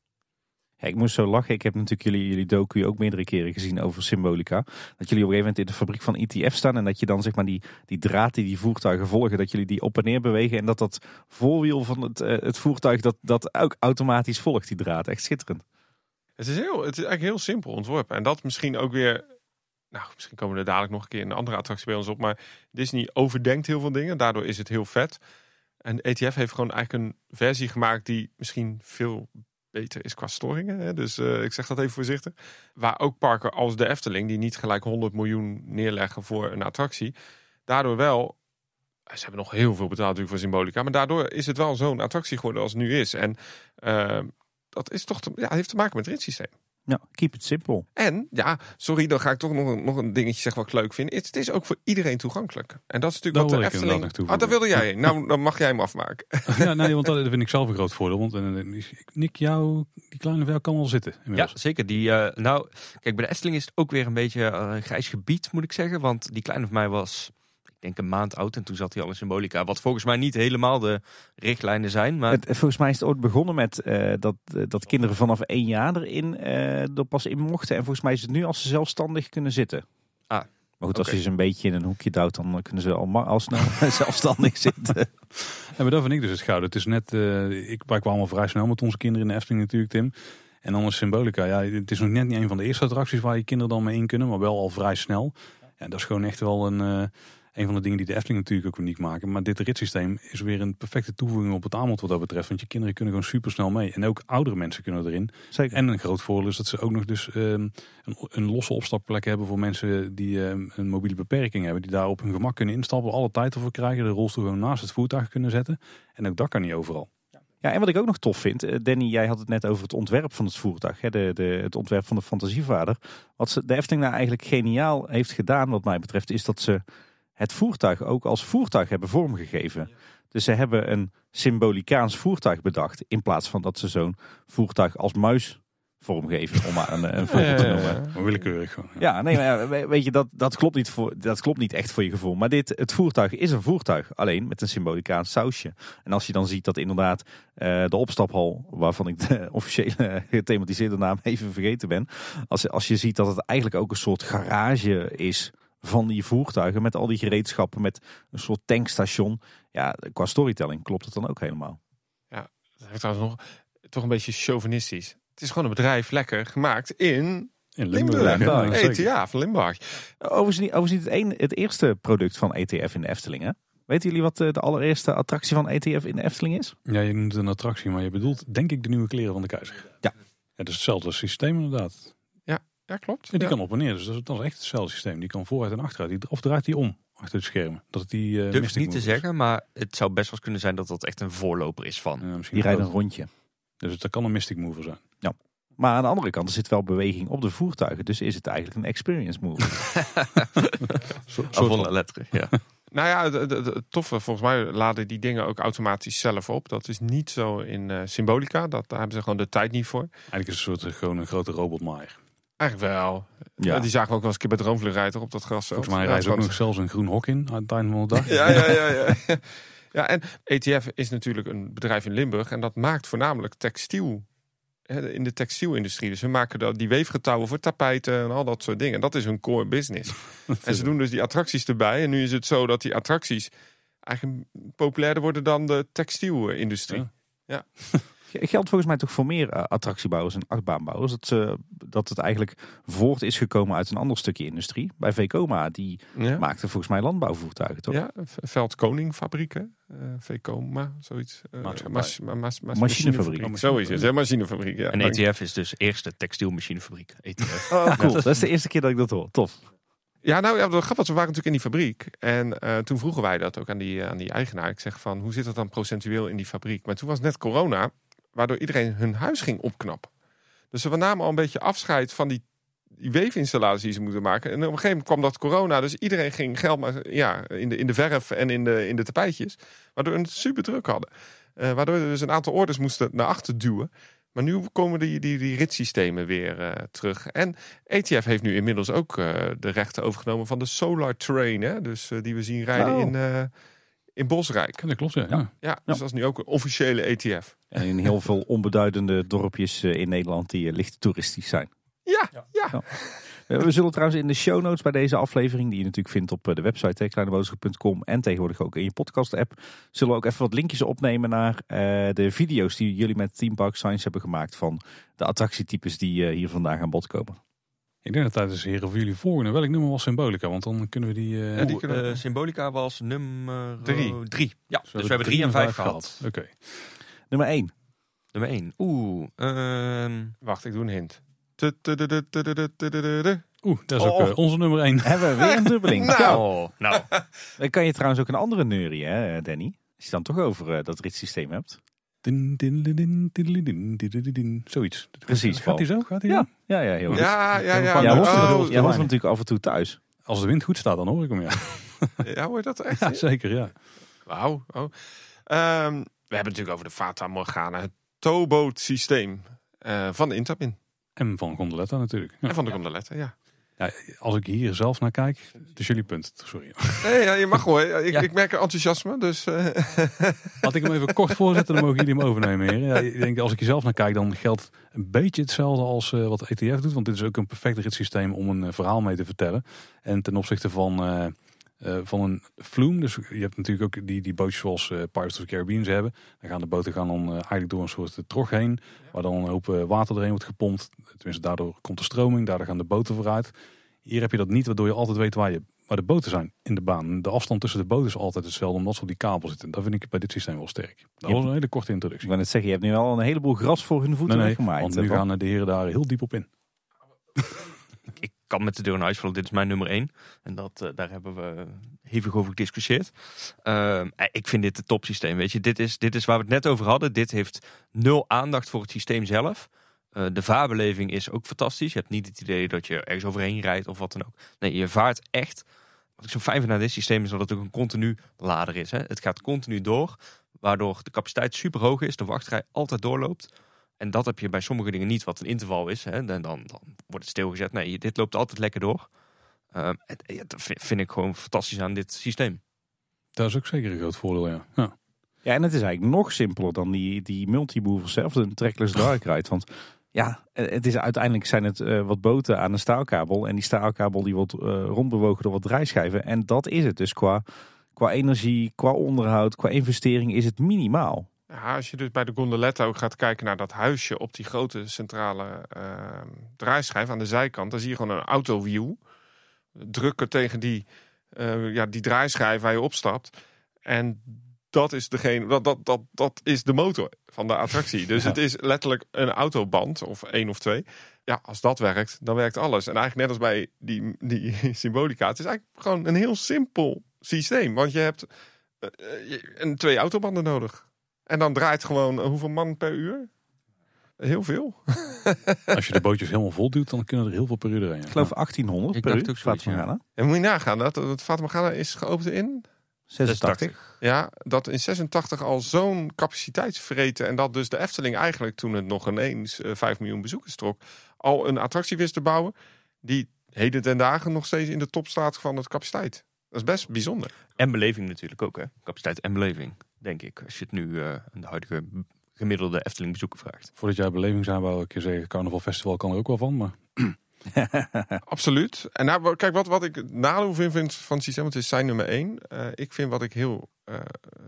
Speaker 2: Ik moest zo lachen. Ik heb natuurlijk jullie, jullie docu ook meerdere keren gezien over Symbolica. Dat jullie op een gegeven moment in de fabriek van ETF staan. En dat je dan zeg maar die, die draad die die voertuigen volgen. Dat jullie die op en neer bewegen. En dat dat voorwiel van het, eh, het voertuig dat, dat ook automatisch volgt die draad. Echt schitterend.
Speaker 3: Het is, heel, het is eigenlijk heel simpel ontworpen. En dat misschien ook weer. Nou, misschien komen er dadelijk nog een keer een andere attractie bij ons op. Maar Disney overdenkt heel veel dingen. Daardoor is het heel vet. En ETF heeft gewoon eigenlijk een versie gemaakt die misschien veel beter is qua storingen. Hè? Dus eh, ik zeg dat even voorzichtig. Waar ook parken als de Efteling, die niet gelijk 100 miljoen neerleggen voor een attractie. Daardoor wel. Ze hebben nog heel veel betaald natuurlijk voor Symbolica. Maar daardoor is het wel zo'n attractie geworden als het nu is. En eh, dat is toch te, ja, heeft te maken met het ritssysteem.
Speaker 2: Ja, keep it simple.
Speaker 3: En ja, sorry, dan ga ik toch nog een, nog een dingetje zeggen wat ik leuk vind. Het, het is ook voor iedereen toegankelijk. En dat is natuurlijk
Speaker 1: Daar
Speaker 3: wat de Efteling...
Speaker 1: nog
Speaker 3: Ah, daar wilde jij. Nou, <laughs> dan mag jij hem afmaken.
Speaker 1: Ja, nee, want dat <laughs> vind ik zelf een groot voordeel. Want eh, Nick, jou, die kleine vel kan wel zitten.
Speaker 4: Ja, zeker. Die, eh, nou, kijk, bij de Efteling is het ook weer een beetje een grijs gebied, moet ik zeggen. Want die kleine van mij was, ik denk een maand oud. En toen zat hij al in Symbolica. Wat volgens mij niet helemaal de richtlijnen zijn. Maar
Speaker 2: Het, volgens mij is het ooit begonnen met eh, dat, eh, dat kinderen vanaf één jaar erin eh, er pas in mochten. En volgens mij is het nu als ze zelfstandig kunnen zitten.
Speaker 4: Ah,
Speaker 2: Maar goed, als je ze een beetje in een hoekje duwt, dan kunnen ze al, al snel <laughs> zelfstandig zitten. <laughs>
Speaker 1: Ja, maar dat vind ik dus het gouden. Het is net, eh, ik, wij kwamen al vrij snel met onze kinderen in de Efteling natuurlijk, Tim. En dan is Symbolica. Ja, het is nog net niet een van de eerste attracties waar je kinderen dan mee in kunnen, maar wel al vrij snel. Ja, dat is gewoon echt wel een, eh, een van de dingen die de Efteling natuurlijk ook uniek maken. Maar dit ritssysteem is weer een perfecte toevoeging op het aanbod wat dat betreft. Want je kinderen kunnen gewoon super snel mee. En ook oudere mensen kunnen erin.
Speaker 2: Zeker.
Speaker 1: En een groot voordeel is dat ze ook nog dus ehm, een, een losse opstapplek hebben voor mensen die ehm, een mobiele beperking hebben. Die daar op hun gemak kunnen instappen, alle tijd ervoor krijgen. De rolstoel gewoon naast het voertuig kunnen zetten. En ook dat kan niet overal.
Speaker 2: Ja, en wat ik ook nog tof vind, eh, Danny, jij had het net over het ontwerp van het voertuig, hè, de, de, het ontwerp van de fantasievader. Wat ze, de Efteling nou eigenlijk geniaal heeft gedaan, wat mij betreft, is dat ze het voertuig ook als voertuig hebben vormgegeven. Dus ze hebben een symbolicaans voertuig bedacht, in plaats van dat ze zo'n voertuig als muis vormgeven, om maar een, een voorbeeld te noemen.
Speaker 1: Maar willekeurig gewoon. ja.
Speaker 2: Ja, nee, maar ja, we- weet je, dat, dat, klopt niet voor, dat klopt niet echt voor je gevoel. Maar dit, het voertuig is een voertuig, alleen met een symbolicaans sausje. En als je dan ziet dat inderdaad eh, de opstaphal, waarvan ik de <laughs> officiële gethematiseerde naam even vergeten ben. Als, als je ziet dat het eigenlijk ook een soort garage is van die voertuigen met al die gereedschappen, met een soort tankstation. Ja, qua storytelling klopt het dan ook helemaal.
Speaker 3: Dat heeft trouwens nog toch een beetje chauvinistisch. Het is gewoon een bedrijf lekker gemaakt in
Speaker 1: In
Speaker 3: Limburg.
Speaker 1: Limburg.
Speaker 2: Ja.
Speaker 3: ETA van Limburg.
Speaker 2: Overigens niet, overigens niet het, een, het eerste product van ETF in de Efteling. Hè? Weten jullie wat eh, de allereerste attractie van ETF in de Efteling is?
Speaker 1: Ja, je noemt het een attractie, maar je bedoelt denk ik de nieuwe kleren van de keizer.
Speaker 2: Ja.
Speaker 1: Het is hetzelfde systeem inderdaad.
Speaker 3: Ja, klopt.
Speaker 1: Ja, die
Speaker 3: Ja.
Speaker 1: kan op en neer, dus dat is, dat is echt hetzelfde systeem. Die kan vooruit en achteruit. Die, of draait die om achter het scherm. Dat het die eh
Speaker 4: Durf niet te
Speaker 1: is.
Speaker 4: zeggen, maar het zou best wel eens kunnen zijn dat dat echt een voorloper is van.
Speaker 1: Ja, misschien
Speaker 2: Die rijden een rondje.
Speaker 1: Dus dat kan een Mystic Mover zijn.
Speaker 2: Maar aan de andere kant er zit wel beweging op de voertuigen. Dus is het eigenlijk een experience move. <laughs> <laughs>
Speaker 1: Zo,
Speaker 4: Af van letteren, ja. <laughs>
Speaker 3: Nou ja, het, het- het- het toffe, volgens mij laden die dingen ook automatisch zelf op. Dat is niet zo in eh, Symbolica. Dat, daar hebben ze gewoon de tijd niet voor.
Speaker 1: Eigenlijk is het een soort gewoon een grote robotmaaier.
Speaker 3: Eigenlijk wel. Ja. Die zagen we ook wel eens een keer bij Droomvluchtrijder op dat gras.
Speaker 1: Volgens mij ze ook nog zelfs een groen hok in aan het einde van de dag. <laughs>
Speaker 3: Ja, ja, ja, ja. <laughs> ja, en ETF is natuurlijk een bedrijf in Limburg en dat maakt voornamelijk textiel. In de textielindustrie. Dus ze maken die weefgetouwen voor tapijten en al dat soort dingen. Dat is hun core business. <laughs> en ze doen dus die attracties erbij. En nu is het zo dat die attracties eigenlijk populairder worden dan de textielindustrie.
Speaker 1: Ja.
Speaker 2: Geldt volgens mij toch voor meer eh, attractiebouwers en achtbaanbouwers. Dat, ze, dat het eigenlijk voort is gekomen uit een ander stukje industrie. Bij Vekoma, die
Speaker 3: Ja,
Speaker 2: maakte volgens mij landbouwvoertuigen toch?
Speaker 3: ja Veldkoning fabrieken. eh Vekoma, zoiets. Eh,
Speaker 1: Maatschappij.
Speaker 3: mas- ma- mas- mas-
Speaker 2: Machinefabriek.
Speaker 3: machinefabriek. Zo is het, hè, machinefabriek. Ja,
Speaker 4: En. ETF is dus eerste textielmachinefabriek. E ETF.
Speaker 2: Oh, cool. Dat is de eerste keer dat ik dat hoor. Tof.
Speaker 3: Ja, nou ja, dat grappig, we waren natuurlijk in die fabriek. En eh, toen vroegen wij dat ook aan die, aan die eigenaar. Ik zeg van, hoe zit dat dan procentueel in die fabriek? Maar toen was net corona, waardoor iedereen hun huis ging opknappen. Dus we namen al een beetje afscheid van die, die weefinstallaties die ze moeten maken. En op een gegeven moment kwam dat corona, dus iedereen ging geld maar, ja, in, de, in de verf en in de, in de tapijtjes. Waardoor we het super druk hadden. Eh, waardoor we dus een aantal orders moesten naar achter duwen. Maar nu komen die, die, die ritssystemen weer eh, terug. En ETF heeft nu inmiddels ook eh, de rechten overgenomen van de Solar Train. Hè? Dus die we zien rijden
Speaker 2: Oh.
Speaker 3: in, in Bosrijk.
Speaker 1: Ja, dat klopt, ja.
Speaker 2: Ja.
Speaker 1: ja.
Speaker 3: Ja, dus dat is nu ook een officiële ETF.
Speaker 2: En in heel veel onbeduidende dorpjes eh, in Nederland die eh, licht toeristisch zijn.
Speaker 3: Ja, ja.
Speaker 2: Eh, We zullen trouwens in de show notes bij deze aflevering, die je natuurlijk vindt op de website kleineboodschap.com en tegenwoordig ook in je podcast app, zullen we ook even wat linkjes opnemen naar eh, de video's die jullie met Team Park Science hebben gemaakt van de attractietypes die eh, hier vandaag aan bod komen.
Speaker 1: Ik denk dat het tijd is, heren, voor jullie volgende. Welk nummer was Symbolica? Want dan kunnen we die... eh,
Speaker 3: Ja, die kunnen-
Speaker 4: eh, Symbolica was nummer
Speaker 3: Drie.
Speaker 4: drie. Ja, dus we hebben drie en vijf
Speaker 1: vijf
Speaker 4: gehad.
Speaker 1: Oké.
Speaker 2: Nummer 1.
Speaker 4: Nummer één. Oeh, ehm,
Speaker 3: Wacht, ik doe een hint.
Speaker 1: Oeh, dat is ook
Speaker 2: Oh.
Speaker 1: eh, onze nummer 1.
Speaker 2: Hebben we weer een dubbeling. <laughs>
Speaker 3: Nou.
Speaker 4: oh, nou,
Speaker 2: Dan kan je trouwens ook een andere neurie, hè, Danny? Als je dan toch over eh, dat ritssysteem hebt.
Speaker 1: Din, din, din, din, Zoiets.
Speaker 2: Precies.
Speaker 1: Gaat hij zo? Gaat hij
Speaker 2: ja. ja, ja, heel goed.
Speaker 3: Ja, ja, ja.
Speaker 2: Jij hoort, hem, natuurlijk af en toe thuis.
Speaker 1: Als de wind goed staat, dan hoor ik hem, ja.
Speaker 3: ja, hoor je dat echt?
Speaker 1: Ja, zeker, ja.
Speaker 3: Wauw. Oh. Ehm, we hebben het natuurlijk over de Fata Morgana. Het towboat systeem eh, van de Intamin.
Speaker 1: En van Gondoletta natuurlijk. Ja.
Speaker 3: En van de Gondoletta, ja.
Speaker 1: Ja, als ik hier zelf naar kijk, het is jullie punt. Sorry.
Speaker 3: Nee, ja, je mag hoor. Ik,
Speaker 4: Ja.
Speaker 3: ik merk enthousiasme, dus... eh, <laughs>
Speaker 1: Had ik hem even kort voorzetten, dan mogen jullie hem overnemen. Ja, ik denk, als ik jezelf naar kijk, dan geldt een beetje hetzelfde als eh, wat ETF doet. Want dit is ook een perfect ritssysteem om een eh, verhaal mee te vertellen. En ten opzichte van, eh, van een flume, dus je hebt natuurlijk ook die, die bootjes zoals eh, Pirates of the Caribbean ze hebben. Dan gaan de boten gaan dan eh, eigenlijk door een soort trog heen, waar dan een hoop water doorheen wordt gepompt. Tenminste, daardoor komt de stroming, daardoor gaan de boten vooruit. Hier heb je dat niet, waardoor je altijd weet waar, je, waar de boten zijn in de baan. De afstand tussen de boten is altijd hetzelfde, omdat ze op die kabel zitten. Dat vind ik bij dit systeem wel sterk. Dat was een hele korte
Speaker 2: Ik
Speaker 1: introductie.
Speaker 2: wou net zeggen, je hebt nu al een heleboel gras voor hun voeten
Speaker 1: Nee, nee,
Speaker 2: weggemaakt.
Speaker 1: want nu gaan de heren daar heel diep op in. <laughs>
Speaker 4: kan met de deur in huis vallen. Dit is mijn nummer één. En dat, eh, daar hebben we hevig over gediscussieerd. Ehm, eh, ik vind dit het topsysteem. Weet je, dit is, dit is waar we het net over hadden. Dit heeft nul aandacht voor het systeem zelf. Eh, de vaarbeleving is ook fantastisch. Je hebt niet het idee dat je ergens overheen rijdt of wat dan ook. Nee, je vaart echt. Wat ik zo fijn vind aan dit systeem is dat het ook een continu lader is. Hè. Het gaat continu door, waardoor de capaciteit super hoog is. De wachtrij altijd doorloopt. En dat heb je bij sommige dingen niet, wat een interval is. Hè. Dan, dan, dan wordt het stilgezet. Nee, dit loopt altijd lekker door. Ehm, het- ja, dat vind, ik gewoon fantastisch aan dit systeem.
Speaker 1: Dat is ook zeker een groot voordeel, ja. ja.
Speaker 2: Ja, en het is eigenlijk nog simpeler dan die, die multimover zelf, een trackless <laughs> dark ride. Want ja, het is uiteindelijk zijn het eh, wat boten aan een staalkabel. En die staalkabel die wordt eh, rondbewogen door wat draaischijven. En dat is het. Dus qua, qua energie, qua onderhoud, qua investering is het minimaal.
Speaker 3: Ja, als je dus bij de gondoletta ook gaat kijken naar dat huisje op die grote centrale ehm, draaischijf aan de zijkant, dan zie je gewoon een autowiel drukken tegen die, eh, ja, die draaischijf waar je opstapt. En dat is degene, dat, dat, dat, dat is de motor van de attractie. Dus
Speaker 2: Ja.
Speaker 3: het is letterlijk een autoband, of één of twee. Ja, als dat werkt, dan werkt alles. En eigenlijk net als bij die, die <laughs> symbolica, het is eigenlijk gewoon een heel simpel systeem. Want je hebt eh, eh, een, twee autobanden nodig. En dan draait gewoon eh, hoeveel man per uur? Heel veel. <laughs>
Speaker 1: Als je de bootjes helemaal vol duwt, dan kunnen er heel veel per uur doorheen.
Speaker 2: Ik geloof 1800
Speaker 4: Ik
Speaker 2: per
Speaker 4: dacht
Speaker 2: uur.
Speaker 4: ook zoiets, ja.
Speaker 3: En moet je nagaan, dat het Morgana is geopend in
Speaker 2: 86.
Speaker 3: Ja, dat in 86 al zo'n capaciteitsvreten en dat dus de Efteling eigenlijk toen het nog ineens eh, 5 miljoen bezoekers trok, al een attractie wist te bouwen die heden ten dagen nog steeds in de top staat van het capaciteit. Dat is best bijzonder.
Speaker 4: En beleving natuurlijk ook, hè? Capaciteit en beleving, denk ik. Als je het nu eh aan de huidige gemiddelde Efteling bezoeker vraagt.
Speaker 1: Voordat jij beleving zijn, wou ik je zeggen, Carnaval Festival kan er ook wel van. Maar <clears throat>
Speaker 3: Absoluut. En nou, kijk, wat, wat ik het nadeel vind, vind van het systeem, want het is zijn nummer één. Eh, ik vind wat ik heel eh,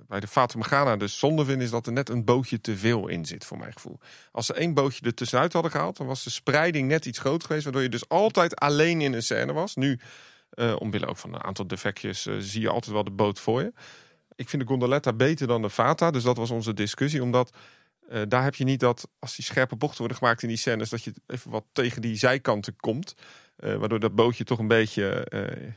Speaker 3: bij de Fata Morgana dus zonde vind, is dat er net een bootje te veel in zit, voor mijn gevoel. Als ze één bootje er tussenuit hadden gehaald, dan was de spreiding net iets groter geweest, waardoor je dus altijd alleen in een scène was. Nu, eh omwille ook van een aantal defectjes, zie je altijd wel de boot voor je. Ik vind de gondoletta beter dan de Fata, dus dat was onze discussie, omdat... eh, daar heb je niet dat als die scherpe bochten worden gemaakt in die scènes, dat je even wat tegen die zijkanten komt. Eh, waardoor dat bootje toch een beetje eh,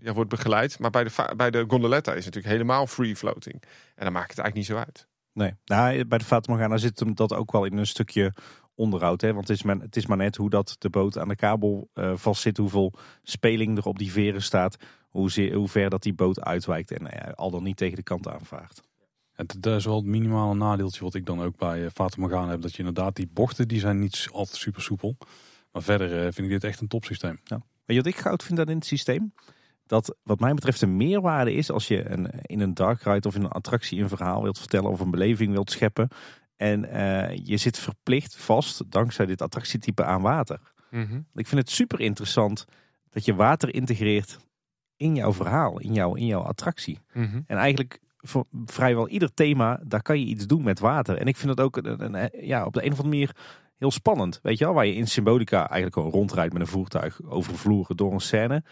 Speaker 3: ja, wordt begeleid. Maar bij de, bij de gondoletta is het natuurlijk helemaal free floating. En dan maakt het eigenlijk niet zo uit.
Speaker 2: Nee, nou, bij de Fata Morgana zit hem dat ook wel in een stukje onderhoud. Hè? Want het is, maar, het is maar net hoe dat de boot aan de kabel eh vastzit, hoeveel speling er op die veren staat, hoe, ze- hoe ver dat die boot uitwijkt en ja, al dan niet tegen de kant aanvaart.
Speaker 1: het, dat is wel het minimale nadeeltje wat ik dan ook bij eh, Fata Morgana heb. Dat je inderdaad die bochten, die zijn niet altijd super soepel. Maar verder eh, vind ik dit echt een topsysteem.
Speaker 2: Weet je wat ik goud vind aan in het systeem? Dat wat mij betreft een meerwaarde is als je een, in een dark ride of in een attractie een verhaal wilt vertellen of een beleving wilt scheppen. En eh, je zit verplicht vast, dankzij dit attractietype, aan water. Ik vind het super interessant dat je water integreert in jouw verhaal, in jouw, in jouw attractie. En eigenlijk voor vrijwel ieder thema, daar kan je iets doen met water. En ik vind het ook een, een- ja, op de een of andere manier heel spannend. Weet je wel, waar je in Symbolica eigenlijk gewoon rondrijdt met een voertuig over vloeren door een scène.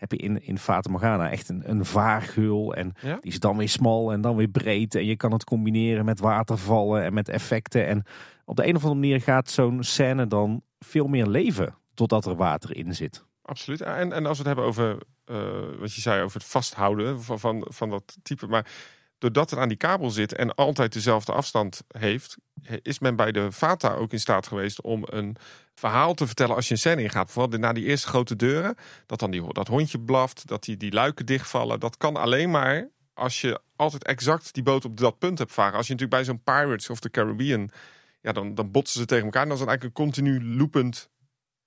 Speaker 2: Heb je in, in Fata Morgana echt een, een vaargeul. En
Speaker 3: Ja?
Speaker 2: die is dan weer smal en dan weer breed. En je kan het combineren met watervallen en met effecten. En op de een of andere manier gaat zo'n scène dan veel meer leven. Totdat er water in zit.
Speaker 3: Absoluut. En, en als we het hebben over eh, wat je zei over het vasthouden van, van, van dat type. Maar doordat het aan die kabel zit en altijd dezelfde afstand heeft, is men bij de Vata ook in staat geweest om een verhaal te vertellen als je een scène ingaat. Bijvoorbeeld na die eerste grote deuren, dat dan die, dat hondje blaft, dat die, die luiken dichtvallen. Dat kan alleen maar als je altijd exact die boot op dat punt hebt varen. Als je natuurlijk bij zo'n Pirates of the Caribbean, ja, dan, dan botsen ze tegen elkaar. En dan is het eigenlijk een continu loopend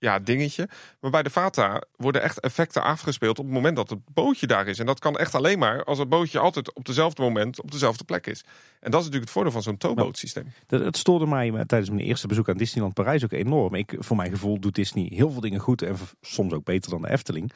Speaker 3: ja, dingetje. Maar bij de Vata worden echt effecten afgespeeld op het moment dat het bootje daar is. En dat kan echt alleen maar als het bootje altijd op dezelfde moment op dezelfde plek is. En dat is natuurlijk het voordeel van zo'n towbootsysteem.
Speaker 2: Dat, het stoorde mij eh, tijdens mijn eerste bezoek aan Disneyland Parijs ook enorm. Ik, voor mijn gevoel doet Disney heel veel dingen goed en soms ook beter dan de Efteling.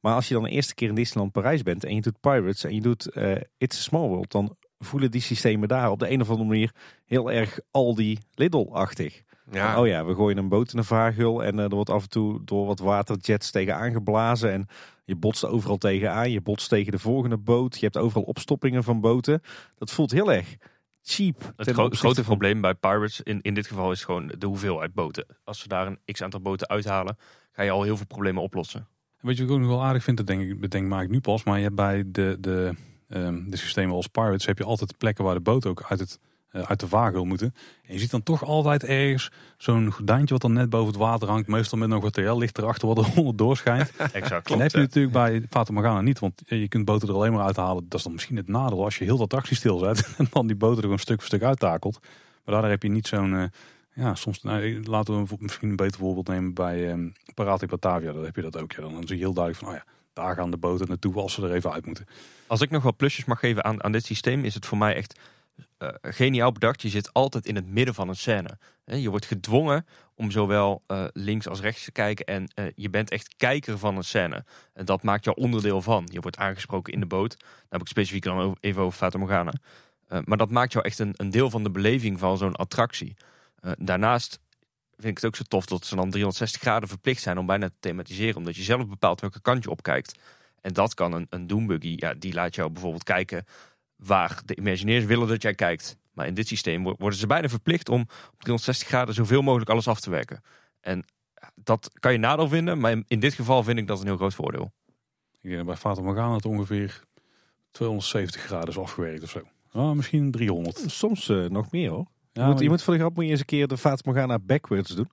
Speaker 2: Maar als je dan de eerste keer in Disneyland Parijs bent en je doet Pirates en je doet eh, It's a Small World, dan voelen die systemen daar op de een of andere manier heel erg Aldi Lidl-achtig.
Speaker 3: Ja,
Speaker 2: Oh ja, we gooien een boot in een vaargul en eh, er wordt af en toe door wat waterjets tegenaan geblazen. En je botst overal tegenaan, je botst tegen de volgende boot. Je hebt overal opstoppingen van boten. Dat voelt heel erg cheap.
Speaker 4: Het gro- grote
Speaker 2: van-
Speaker 4: probleem bij Pirates in, in dit geval is gewoon de hoeveelheid boten. Als ze daar een x aantal boten uithalen, ga je al heel veel problemen oplossen.
Speaker 1: Weet je wat ik ook nog wel aardig vind? Dat denk ik, bedenk maak ik nu pas. Maar je hebt bij de, de, ehm, de systemen als Pirates heb je altijd plekken waar de boten ook uit, het, uit de vaargeul moeten. En je ziet dan toch altijd ergens zo'n gordijntje wat dan net boven het water hangt. Meestal met nog wat TL-licht erachter wat er <laughs> onder doorschijnt. <laughs>
Speaker 4: Exact.
Speaker 1: en dat heb je natuurlijk bij Fata Morgana niet. Want eh, je kunt boten er alleen maar uithalen. Dat is dan misschien het nadeel als je heel de attractie stilzet. <laughs> En dan die boten er gewoon stuk voor stuk uittakelt. Maar daardoor heb je niet zo'n... eh, ja, soms nou, laten we misschien een beter voorbeeld nemen bij ehm Parati Batavia. Dan heb je dat ook. Ja. Dan zie je heel duidelijk van, oh ja, daar gaan de boten naartoe als ze er even uit moeten.
Speaker 4: Als ik nog wat plusjes mag geven aan, aan dit systeem, is het voor mij echt eh, geniaal bedacht. Je zit altijd in het midden van een scène. Je wordt gedwongen om zowel eh, links als rechts te kijken. En eh, je bent echt kijker van een scène. En dat maakt jou onderdeel van. Je wordt aangesproken in de boot. Daar heb ik specifiek dan even over Fata Morgana. Maar dat maakt jou echt een, een deel van de beleving van zo'n attractie. Daarnaast vind ik het ook zo tof dat ze dan 360 graden verplicht zijn om bijna te thematiseren. Omdat je zelf bepaalt welke kant je opkijkt. En dat kan een, een Doombuggy, ja, die laat jou bijvoorbeeld kijken waar de Imagineers willen dat jij kijkt. Maar in dit systeem wo- worden ze bijna verplicht om op 360 graden zoveel mogelijk alles af te werken. En dat kan je nadeel vinden, maar in- dit geval vind ik dat een heel groot voordeel.
Speaker 1: Ik denk dat bij Fata Morgana het ongeveer 270 graden is afgewerkt of zo. Ah, misschien 300.
Speaker 2: Soms eh, nog meer hoor.
Speaker 1: Ja,
Speaker 2: je, moet, moet voor de grap moet je eens een keer de Fata Morgana backwards doen.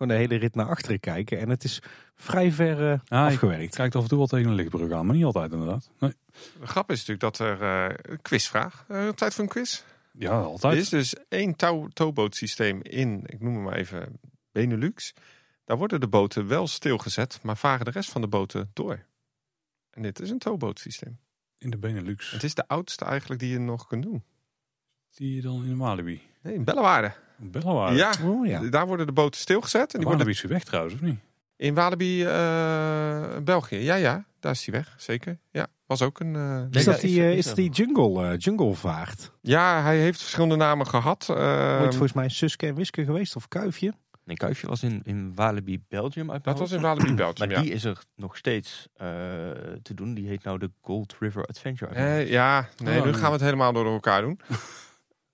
Speaker 2: Gewoon de hele rit naar achteren kijken. En het is vrij ver eh,
Speaker 1: Ja, ik-
Speaker 2: afgewerkt.
Speaker 1: kijkt af en toe wel tegen een lichtbrug aan, maar niet altijd inderdaad. Nee.
Speaker 3: De grap is natuurlijk dat er eh, een quizvraag. eh, tijd voor een quiz.
Speaker 1: Ja,
Speaker 3: Er
Speaker 1: altijd.
Speaker 3: is dus één touw- towbootsysteem in, ik noem het maar even Benelux. Daar worden de boten wel stilgezet, maar varen de rest van de boten door. En dit is een towbootsysteem.
Speaker 1: In de Benelux.
Speaker 3: Het is de oudste eigenlijk die je nog kunt doen.
Speaker 1: Die je dan in Walibi.
Speaker 3: Nee, in Bellewaarde.
Speaker 1: Bellewaarde.
Speaker 3: Ja,
Speaker 2: Oh ja.
Speaker 3: daar worden de boten stilgezet. En die worden
Speaker 1: Walibi is weer weg trouwens, of niet?
Speaker 3: in Walibi, eh, België. Ja, ja, daar is hij weg. Zeker. Ja, was ook een... eh,
Speaker 2: Is dat
Speaker 4: Nee,
Speaker 2: die,
Speaker 4: is-
Speaker 2: eh,
Speaker 4: is
Speaker 2: is dat die jungle, jungle vaart?
Speaker 3: Ja, hij heeft verschillende namen gehad. Eh,
Speaker 2: Ooit volgens mij Suske en Wiske geweest of Kuifje?
Speaker 4: Een kuifje was in, in Walibi, Belgium uit
Speaker 3: dat was in. Walibi, <clears throat> Belgium,
Speaker 4: Maar
Speaker 3: ja.
Speaker 4: die is er nog steeds eh, te doen. Die heet nou de Gold River Adventure.
Speaker 3: ja, nee,
Speaker 1: Oh,
Speaker 3: nu
Speaker 1: nee.
Speaker 3: gaan we het helemaal door elkaar doen.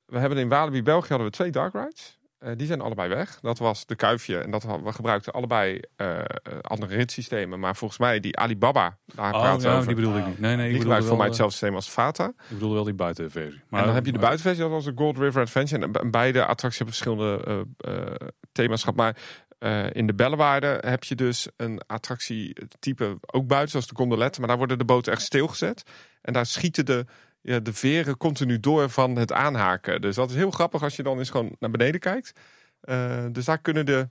Speaker 3: We hebben in Walibi, België hadden we twee dark rides. Eh, die zijn allebei weg. Dat was de Kuifje en dat had- we gebruikten allebei eh, andere ritssystemen. Maar volgens mij die Alibaba, daar
Speaker 1: Oh,
Speaker 3: we
Speaker 1: ja,
Speaker 3: over.
Speaker 1: die bedoelde ik niet. Nee, nee, ik
Speaker 3: die gebruikt voor mij
Speaker 1: eh,
Speaker 3: hetzelfde systeem als Fata.
Speaker 1: Ik bedoelde wel die buitenversie. Maar,
Speaker 3: en dan heb je de buitenversie, dat was de Gold River Adventure. En be- beide attracties hebben verschillende eh, thema's gehad. Maar in de Bellewaarde heb je dus een attractietype ook buiten, zoals de gondolette. Maar daar worden de boten echt stilgezet. En daar schieten de, ja, de veren continu door van het aanhaken. Dus dat is heel grappig als je dan eens gewoon naar beneden kijkt. Eh, dus daar kunnen de...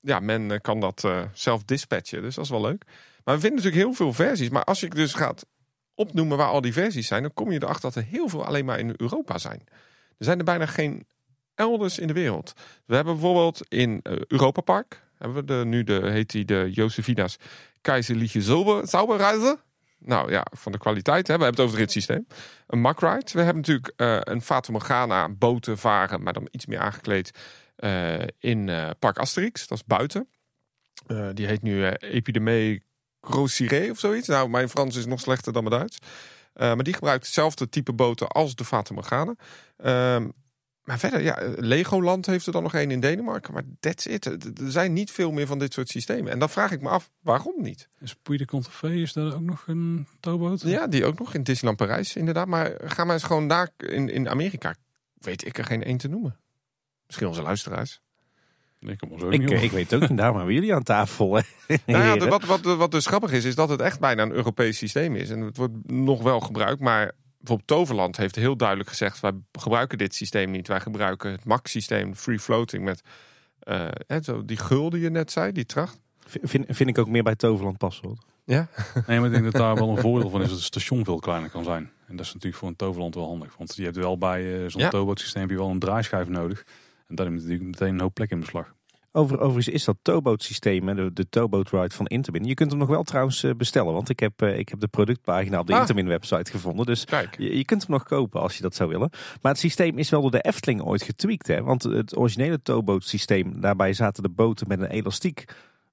Speaker 3: Ja, men eh, kan dat eh, zelf dispatchen. Dus dat is wel leuk. Maar we vinden natuurlijk heel veel versies. Maar als je dus gaat opnoemen waar al die versies zijn... dan kom je erachter dat er heel veel alleen maar in Europa zijn. Er zijn er bijna geen elders in de wereld. We hebben bijvoorbeeld in Europa Park... hebben we de, nu de, heet die de Josefina's Keizerliche Zauberreizen. Nou ja, van de kwaliteit. Hè? We hebben het over het ritssysteem. Een Mack. We hebben natuurlijk eh, een Fata Morgana boten varen... maar dan iets meer aangekleed eh, in eh, Park Asterix. Dat is buiten. Die heet nu Epidemie Grossiré of zoiets. Nou, mijn Frans is nog slechter dan mijn Duits. Maar die gebruikt hetzelfde type boten als de Fata Morgana. Maar verder, ja, Legoland heeft er dan nog één in Denemarken. Maar that's it. Er er zijn niet veel meer van dit soort systemen. En dan vraag ik me af, waarom niet?
Speaker 1: Is Puy de Contrefee, is daar ook nog een towboot?
Speaker 3: Ja, die ook nog in Disneyland Parijs, inderdaad. Maar ga maar eens gewoon daar in, in Amerika. Weet ik er geen één te noemen. Misschien onze luisteraars.
Speaker 1: Nee, kom maar zo
Speaker 2: Ik, ik weet ook niet, daarom hebben jullie aan tafel. Hè.
Speaker 3: Nou ja, de- wat, wat, wat dus grappig is, is dat het echt bijna een Europees systeem is. En het wordt nog wel gebruikt, maar bijvoorbeeld Toverland heeft heel duidelijk gezegd... wij gebruiken dit systeem niet. Wij gebruiken het MAX-systeem, free floating, met eh, hè, zo die gul die je net zei, die tracht.
Speaker 2: vind, vind ik ook meer bij Toverland passen. Hoor.
Speaker 3: Ja,
Speaker 1: Nee, maar ik denk dat daar wel een voordeel van is dat het station veel kleiner kan zijn. En dat is natuurlijk voor een toverland wel handig. Want je hebt wel bij eh, zo'n
Speaker 3: Ja.
Speaker 1: towbootsysteem heb je wel een draaischijf nodig. En daar heb je natuurlijk meteen een hoop plek in beslag.
Speaker 2: Over, overigens is dat towboat systeem, de, de towboat ride van Intermin. Je kunt hem nog wel trouwens eh, bestellen, want ik heb, eh, ik heb de productpagina op de
Speaker 3: Ah.
Speaker 2: Intermin website gevonden. Dus je, je kunt hem nog kopen als je dat zou willen. Maar het systeem is wel door de Efteling ooit getweakt. Hè? Want het originele towboat systeem, daarbij zaten de boten met een elastiek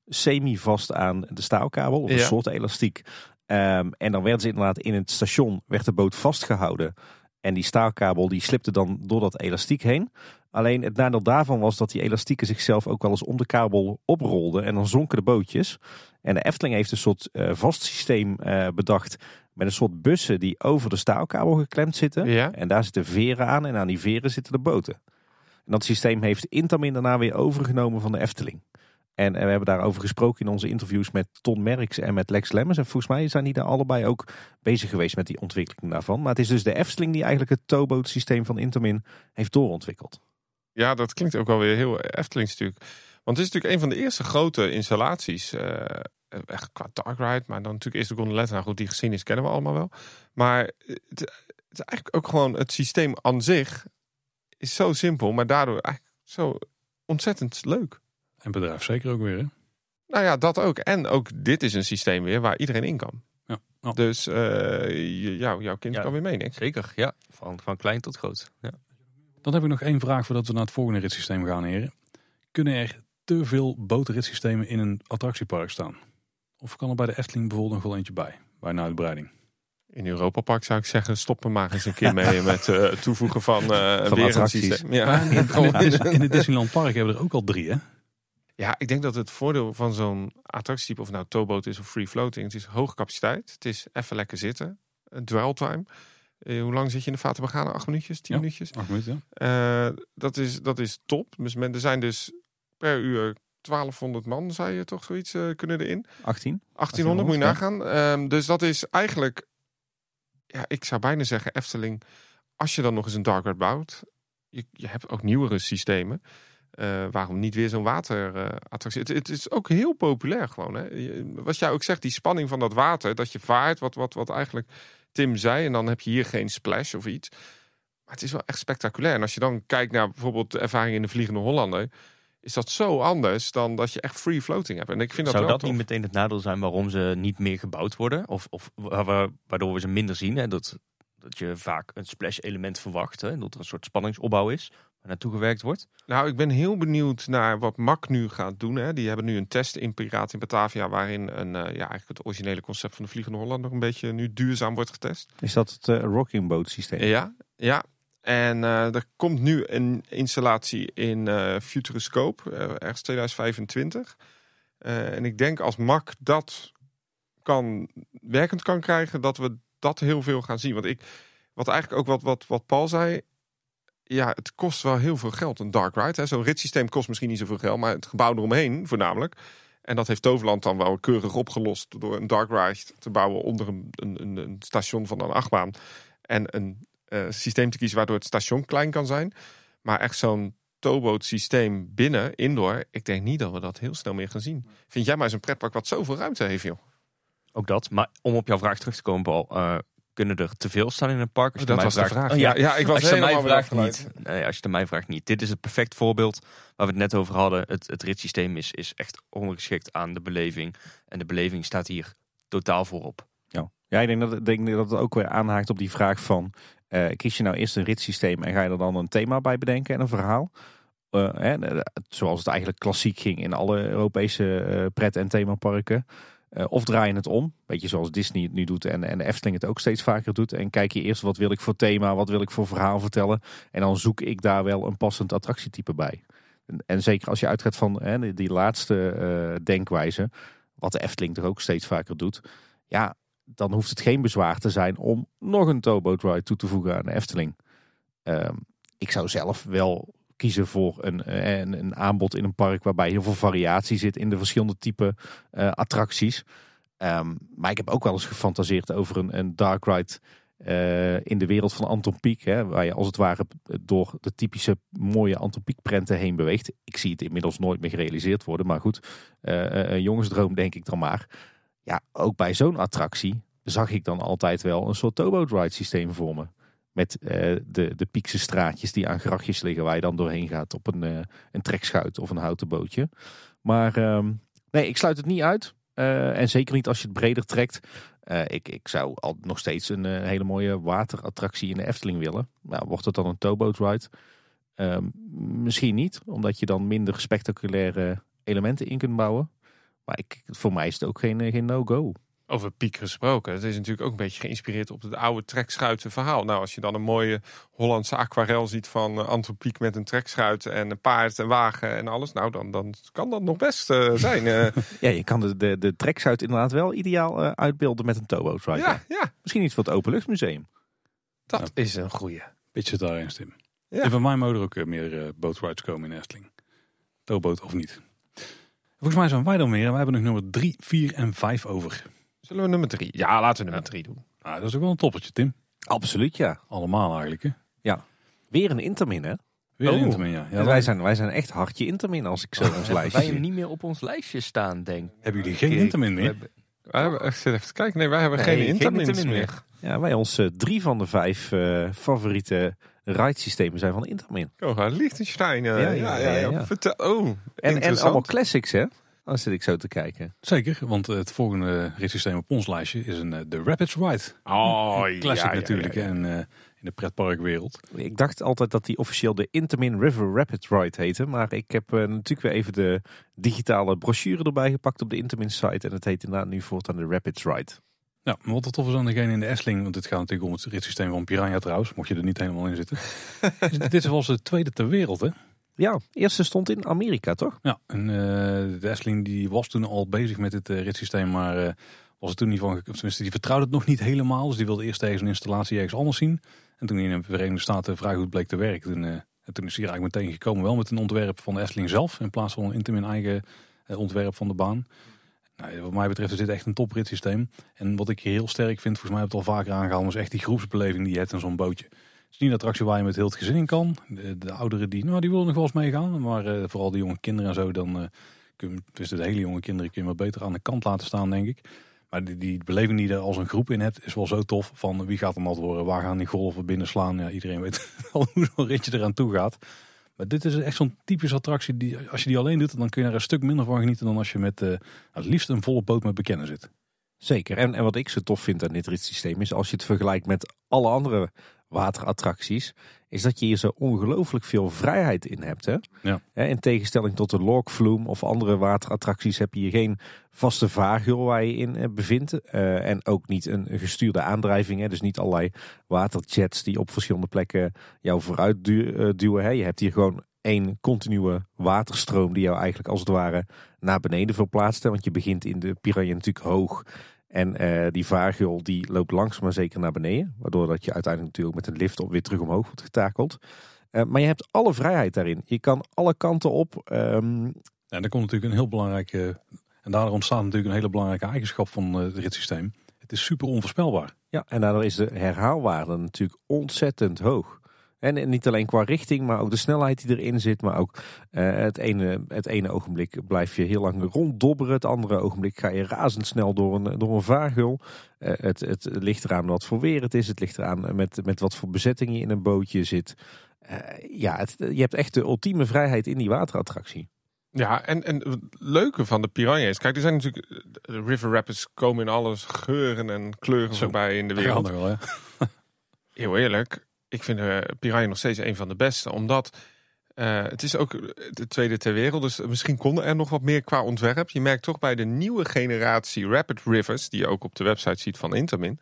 Speaker 2: semi-vast aan de staalkabel. Of een
Speaker 3: Ja.
Speaker 2: soort elastiek. Ehm, en dan werden ze inderdaad in het station, werd de boot vastgehouden. En die staalkabel die slipte dan door dat elastiek heen. Alleen het nadeel daarvan was dat die elastieken zichzelf ook wel eens om de kabel oprolden. En dan zonken de bootjes. En de Efteling heeft een soort eh, vast systeem eh, bedacht. Met een soort bussen die over de staalkabel geklemd zitten.
Speaker 3: Ja.
Speaker 2: En daar zitten veren aan. En aan die veren zitten de boten. En dat systeem heeft Intamin daarna weer overgenomen van de Efteling. En eh, we hebben daarover gesproken in onze interviews met Ton Merks en met Lex Lemmers. En volgens mij zijn die daar allebei ook bezig geweest met die ontwikkeling daarvan. Maar het is dus de Efteling die eigenlijk het towboat systeem van Intermin heeft doorontwikkeld.
Speaker 3: Ja, dat klinkt ook wel weer heel Eftelings natuurlijk. Want het is natuurlijk een van de eerste grote installaties. eh, echt qua dark ride, maar dan natuurlijk eerst de gondolette. Nou goed, die geschiedenis kennen we allemaal wel. Maar het, het is eigenlijk ook gewoon het systeem aan zich is zo simpel, maar daardoor eigenlijk zo ontzettend leuk.
Speaker 1: En bedrijf zeker ook weer. Hè?
Speaker 3: Nou ja, dat ook. En ook dit is een systeem weer waar iedereen in kan.
Speaker 1: Ja.
Speaker 3: Dus eh, jou, jouw kind
Speaker 4: Ja.
Speaker 3: kan weer mee, Nick.
Speaker 4: Zeker, ja. Van, van klein tot groot. Ja.
Speaker 1: Dan heb ik nog één vraag voordat we naar het volgende ritssysteem gaan, heren. Kunnen er te veel botenritsystemen in een attractiepark staan? Of kan er bij de Efteling bijvoorbeeld nog wel eentje bij, bij een uitbreiding?
Speaker 3: In Europa Park zou ik zeggen, stop er maar eens een keer mee <laughs> met eh, toevoegen van,
Speaker 2: Van
Speaker 3: weer een
Speaker 2: attracties.
Speaker 3: systeem. Ja,
Speaker 1: in, het Dis- in het Disneyland Park hebben we er ook al drie, hè?
Speaker 3: ja, ik denk dat het voordeel van zo'n attractietype, of nou towboat is of free floating, het is hoge capaciteit. Het is even lekker zitten. Een dwell time. Eh, hoe lang zit je in de Fata Morgana? Acht minuutjes? Tien
Speaker 1: Ja.
Speaker 3: minuutjes?
Speaker 1: Acht minuten, ja.
Speaker 3: Eh, dat, is, dat is top. Dus men, er zijn dus per uur 1200 man, zei je toch zoiets, eh, kunnen erin.
Speaker 2: 18?
Speaker 3: 1800 moet je
Speaker 2: 1800,
Speaker 3: nagaan. Ehm, dus dat is eigenlijk, ja, ik zou bijna zeggen Efteling, als je dan nog eens een dark ride bouwt, je, je hebt ook nieuwere systemen. Eh, waarom niet weer zo'n waterattractie? het, het is ook heel populair gewoon. Hè? Je- Wat jij ook zegt, die spanning van dat water, dat je vaart, wat, wat, wat eigenlijk Tim zei. En dan heb je hier geen splash of iets. Maar het is wel echt spectaculair. En als je dan kijkt naar bijvoorbeeld de ervaring in de Vliegende Hollander, is dat zo anders dan dat je echt free floating hebt. En ik vind dat
Speaker 4: Zou dat niet meteen het nadeel zijn waarom ze niet meer gebouwd worden? Of, of wa- wa- waardoor we ze minder zien? Hè? Dat, dat je vaak een splash element verwacht. Hè? Dat er een soort spanningsopbouw is naartoe gewerkt wordt.
Speaker 3: Nou, ik ben heel benieuwd naar wat MAC nu gaat doen. Hè. Die hebben nu een test in Piraten in Batavia... waarin een, eh, ja, eigenlijk het originele concept van de Vliegende Hollander... een beetje nu duurzaam wordt getest.
Speaker 2: Is dat het eh, rocking boat systeem?
Speaker 3: Ja, ja. En eh, er komt nu een installatie in eh Futuroscope, eh, ergens 2025. Eh, en ik denk als MAC dat kan, werkend kan krijgen, dat we dat heel veel gaan zien. Want ik, wat eigenlijk ook wat, wat, wat Paul zei, ja, het kost wel heel veel geld, een dark ride. Zo'n ritssysteem kost misschien niet zoveel geld, maar het gebouw eromheen voornamelijk. En dat heeft Toverland dan wel keurig opgelost door een dark ride te bouwen onder een, een, een, een station van een achtbaan. En een eh, systeem te kiezen waardoor het station klein kan zijn. Maar echt zo'n towboat systeem binnen, indoor, ik denk niet dat we dat heel snel meer gaan zien. Vind jij maar eens een pretpark wat zoveel ruimte heeft, joh?
Speaker 4: Ook dat. Maar om op jouw vraag terug te komen, Paul. eh, kunnen er te veel staan in een park? Als je
Speaker 3: dat
Speaker 4: mij
Speaker 3: was de vraag.
Speaker 4: Oh,
Speaker 3: ja. ja, ik was
Speaker 4: als je mij vraagt niet. Nee, als je mij vraagt niet. Dit is het perfect voorbeeld waar we het net over hadden. Het, het ritssysteem is, is echt ondergeschikt aan de beleving. En de beleving staat hier totaal voorop.
Speaker 2: Ja, ja ik denk dat, denk dat het ook weer aanhaakt op die vraag van... eh, kies je nou eerst een ritssysteem en ga je er dan een thema bij bedenken en een verhaal? Eh, hè, zoals het eigenlijk klassiek ging in alle Europese eh, pret- en themaparken. Eh, of draai je het om, beetje zoals Disney het nu doet en, en de Efteling het ook steeds vaker doet. En kijk je eerst wat wil ik voor thema, wat wil ik voor verhaal vertellen. En dan zoek ik daar wel een passend attractietype bij. En, en zeker als je uitgaat van hè, die, laatste eh, denkwijze, wat de Efteling toch ook steeds vaker doet. Ja, dan hoeft het geen bezwaar te zijn om nog een towboat ride toe te voegen aan de Efteling. Ehm, ik zou zelf wel kiezen voor een, eh, een, een aanbod in een park waarbij heel veel variatie zit in de verschillende type eh, attracties. Ehm, maar ik heb ook wel eens gefantaseerd over een, een dark ride eh, in de wereld van Anton Pieck. Hè, waar je als het ware door de typische mooie Anton Pieck prenten heen beweegt. Ik zie het inmiddels nooit meer gerealiseerd worden. Maar goed, een jongensdroom denk ik dan maar. Ja, ook bij zo'n attractie zag ik dan altijd wel een soort towboat ride systeem voor me. Met eh, de, de piekse straatjes die aan grachtjes liggen waar je dan doorheen gaat op een, eh, een trekschuit of een houten bootje. Maar ehm, nee, ik sluit het niet uit. Eh, en zeker niet als je het breder trekt. Ik, ik zou al nog steeds een hele mooie waterattractie in de Efteling willen. Nou, wordt het dan een towboat ride? Ehm, misschien niet, omdat je dan minder spectaculaire elementen in kunt bouwen. Maar ik, voor mij is het ook geen, geen no-go.
Speaker 3: Over piek gesproken. Het is natuurlijk ook een beetje geïnspireerd op het oude trekschuiten verhaal. Nou, als je dan een mooie Hollandse aquarel ziet van uh, Anton Pieck met een trekschuit en een paard en wagen en alles. Nou, dan, dan kan dat nog best uh, zijn. Uh, <laughs>
Speaker 2: ja, je kan de, de, de trekschuit inderdaad wel ideaal uh, uitbeelden met een towboat.
Speaker 3: Ja, ja.
Speaker 2: Misschien iets voor het openluchtmuseum.
Speaker 3: Dat is een goeie.
Speaker 1: Beetje daarin stemmen. Ja. En van mij mogen er ook meer uh, bootrides komen in Efteling. Towboat of niet. Volgens mij zijn wij dan meer en we hebben nog nummer 3, 4 en 5 over.
Speaker 3: Zullen we nummer 3? Ja, laten we nummer 3 doen.
Speaker 1: Ah, dat is ook wel een toppertje, Tim.
Speaker 2: Absoluut, ja.
Speaker 1: Allemaal eigenlijk, hè?
Speaker 2: Ja. Weer een Intermin, hè?
Speaker 1: Weer oh. een Intermin, ja. ja
Speaker 2: dus wij, zijn, wij zijn echt hartje Intermin als ik zo ons <laughs> lijstje
Speaker 4: Wij hem niet meer op ons lijstje staan, denk
Speaker 1: Hebben jullie geen Intermin meer?
Speaker 3: Wij hebben, zit even kijken. Nee, wij hebben nee, geen Intermin meer. meer.
Speaker 2: Ja, wij ons uh, drie van de vijf uh, favoriete ride-systemen zijn van Intermin.
Speaker 3: Oh, Liechtenstein. Uh, ja, ja, ja, ja, ja. Vertel, oh,
Speaker 2: en, en allemaal classics, hè? Dan zit ik zo te kijken.
Speaker 1: Zeker, want het volgende ritssysteem op ons lijstje is een, de Rapids Ride.
Speaker 3: Oh,
Speaker 1: Classic
Speaker 3: ja,
Speaker 1: natuurlijk,
Speaker 3: ja, ja.
Speaker 1: En, uh, in de pretparkwereld.
Speaker 2: Ik dacht altijd dat die officieel de Intermin River Rapids Ride heette. Maar ik heb uh, natuurlijk weer even de digitale brochure erbij gepakt op de Intermin site. En het heet inderdaad nu voortaan de Rapids Ride.
Speaker 1: Ja, maar wat er tof is aan degene in de Essling, want dit gaat natuurlijk om het ritssysteem van Piranha trouwens, mocht je er niet helemaal in zitten. <laughs> Dit is was de tweede ter wereld, hè?
Speaker 2: Ja, eerste stond in Amerika, toch?
Speaker 1: Ja, en eh, de Essling die was toen al bezig met het uh, ritssysteem, maar eh, was er toen niet van, tenminste die vertrouwde het nog niet helemaal. Dus die wilde eerst tegen een installatie ergens anders zien. En toen in de Verenigde Staten vrij goed bleek te werken, eh, en toen is hij eigenlijk meteen gekomen wel met een ontwerp van de Essling zelf, in plaats van een Intamin eigen eh, ontwerp van de baan. Nou, wat mij betreft is dit echt een topritssysteem. En wat ik heel sterk vind, volgens mij heb ik het al vaker aangehaald, is echt die groepsbeleving die je hebt in zo'n bootje. Is niet een attractie waar je met heel het gezin in kan. De, de ouderen die, nou, die willen nog wel eens meegaan. Maar eh, vooral de jonge kinderen en zo, dan uh, kun je, dus de hele jonge kinderen kun je maar beter aan de kant laten staan, denk ik. Maar die, die beleving die je er als een groep in hebt, is wel zo tof. Van wie gaat er nat worden, waar gaan die golven binnen slaan. Ja, iedereen weet <laughs> al hoe zo'n ritje eraan toe gaat. Maar dit is echt zo'n typische attractie. Die, als je die alleen doet, dan kun je er een stuk minder van genieten dan als je met uh, het liefst een volle boot met bekennen zit.
Speaker 2: Zeker. En, en wat ik zo tof vind aan dit ritssysteem is als je het vergelijkt met alle andere waterattracties, is dat je hier zo ongelooflijk veel vrijheid in hebt. Hè?
Speaker 1: Ja.
Speaker 2: In tegenstelling tot de Flume of andere waterattracties heb je hier geen vaste vaargeul waar je in bevindt. Uh, en ook niet een gestuurde aandrijving. Hè? Dus niet allerlei waterjets die op verschillende plekken jou vooruit du duwen. Hè? Je hebt hier gewoon één continue waterstroom die jou eigenlijk als het ware naar beneden verplaatst. Hè? Want je begint in de piranha natuurlijk hoog. En uh, die vaargeul die loopt langzaam maar zeker naar beneden. Waardoor dat je uiteindelijk natuurlijk met een lift op weer terug omhoog wordt getakeld. Uh, maar je hebt alle vrijheid daarin. Je kan alle kanten op. Um...
Speaker 1: Ja, er komt natuurlijk een heel belangrijke. En daardoor ontstaat natuurlijk een hele belangrijke eigenschap van het ritssysteem. Het is super onvoorspelbaar.
Speaker 2: Ja, en daardoor is de herhaalwaarde natuurlijk ontzettend hoog. En niet alleen qua richting, maar ook de snelheid die erin zit. Maar ook uh, het, ene, het ene ogenblik blijf je heel lang ronddobberen. Het andere ogenblik ga je razendsnel door een, door een vaargul. Uh, het, het ligt eraan wat voor weer het is. Het ligt eraan met, met wat voor bezetting je in een bootje zit. Uh, ja, het, je hebt echt de ultieme vrijheid in die waterattractie.
Speaker 3: Ja, en, en het leuke van de Piranha is, kijk, er zijn natuurlijk, de River Rapids komen in alle geuren en kleuren
Speaker 1: Zo,
Speaker 3: voorbij in de
Speaker 1: Ja,
Speaker 3: wereld.
Speaker 1: wel.
Speaker 3: Heel eerlijk, ik vind uh, Piranha nog steeds een van de beste. Omdat uh, het is ook de tweede ter wereld. Dus misschien kon er nog wat meer qua ontwerp. Je merkt toch bij de nieuwe generatie Rapid Rivers. Die je ook op de website ziet van Intermin.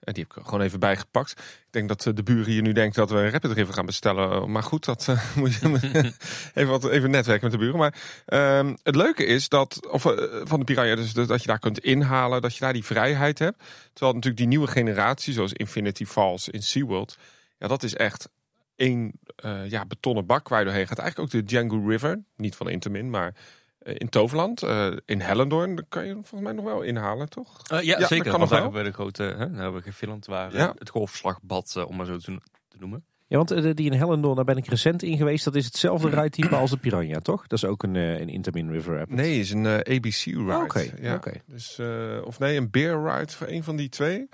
Speaker 3: En die heb ik gewoon even bijgepakt. Ik denk dat de buren hier nu denken dat we een Rapid River gaan bestellen. Maar goed, dat uh, <laughs> moet je <laughs> even, wat, even netwerken met de buren. Maar uh, het leuke is dat, of, van de Piranha, dus dat je daar kunt inhalen. Dat je daar die vrijheid hebt. Terwijl natuurlijk die nieuwe generatie, zoals Infinity Falls in SeaWorld. Ja, dat is echt één uh, ja, betonnen bak waar je doorheen gaat. Eigenlijk ook de Django River. Niet van Intermin, maar uh, in Toverland. Uh, in Hellendoorn daar kan je volgens mij nog wel inhalen, toch?
Speaker 4: Uh, ja,
Speaker 3: Ja,
Speaker 4: zeker.
Speaker 3: dat kan nog wel.
Speaker 4: we de grote, hè, daar hebben we gefilmd waar
Speaker 3: Ja.
Speaker 4: eh, het golfslagbad, eh, om maar zo te, noemen.
Speaker 2: Ja, want uh, die in Hellendoorn, daar ben ik recent in geweest. Dat is hetzelfde rijtype als de Piranha, toch? Dat is ook een, uh, een Intermin River.
Speaker 3: Nee, is een eh, ABC ride.
Speaker 2: Oké,
Speaker 3: ja.
Speaker 2: oké.
Speaker 3: Dus, eh, of nee, een bear ride voor een van die twee.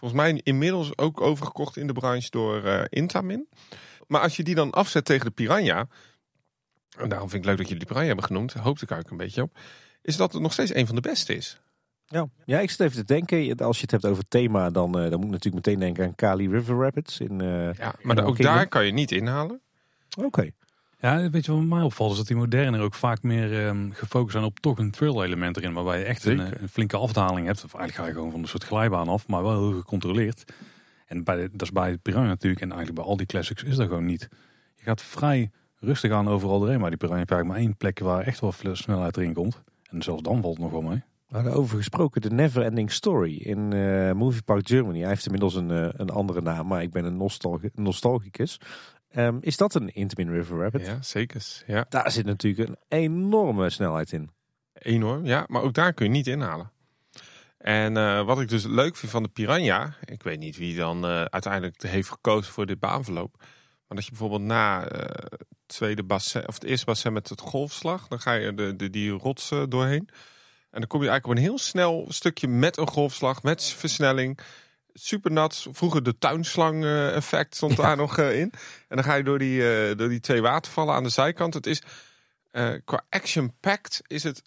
Speaker 3: Volgens mij inmiddels ook overgekocht in de branche door eh, Intamin. Maar als je die dan afzet tegen de Piranha. En daarom vind ik leuk dat jullie de Piranha hebben genoemd. Hoopte ik eigenlijk een beetje op. Is dat het nog steeds een van de beste is.
Speaker 2: Ja. ja, ik zit even te denken. Als je het hebt over thema, dan, uh, dan moet ik natuurlijk meteen denken aan Kali River Rapids. In, uh,
Speaker 3: Ja, maar
Speaker 2: in
Speaker 3: ook daar kan je niet inhalen.
Speaker 2: Oké.
Speaker 1: Ja, weet je wat mij opvalt is dat die moderner ook vaak meer ehm, gefocust zijn op toch een thrill element erin. Waarbij je echt een, eh, een flinke afdaling hebt. Of eigenlijk ga je gewoon van een soort glijbaan af, maar wel heel gecontroleerd. En bij de, dat is bij Piranha natuurlijk en eigenlijk bij al die classics is dat gewoon niet. Je gaat vrij rustig aan overal doorheen. Maar die Piranha heeft maar één plek waar echt wel snelheid erin komt. En zelfs dan valt het nog wel mee.
Speaker 2: We hadden over gesproken de Neverending Story in uh, Movie Park Germany. Hij heeft inmiddels een, uh, een andere naam, maar ik ben een nostalgi nostalgicus. Um, is dat een Intamin River Rapid?
Speaker 3: Ja, zeker. Ja,
Speaker 2: Daar zit natuurlijk een enorme snelheid in.
Speaker 3: enorm. Ja, maar ook daar kun je niet inhalen. En uh, wat ik dus leuk vind van de Piranha. Ik weet niet wie dan uh, uiteindelijk heeft gekozen voor dit baanverloop. Maar dat je bijvoorbeeld na uh, het tweede bassin, of het eerste bassin met het golfslag. Dan ga je de, de, die rots doorheen. En dan kom je eigenlijk op een heel snel stukje met een golfslag, met versnelling. Super nat. Vroeger de tuinslang uh, effect stond daar nog uh, in. En dan ga je door die, uh, door die twee watervallen aan de zijkant. Het is qua action packed is het.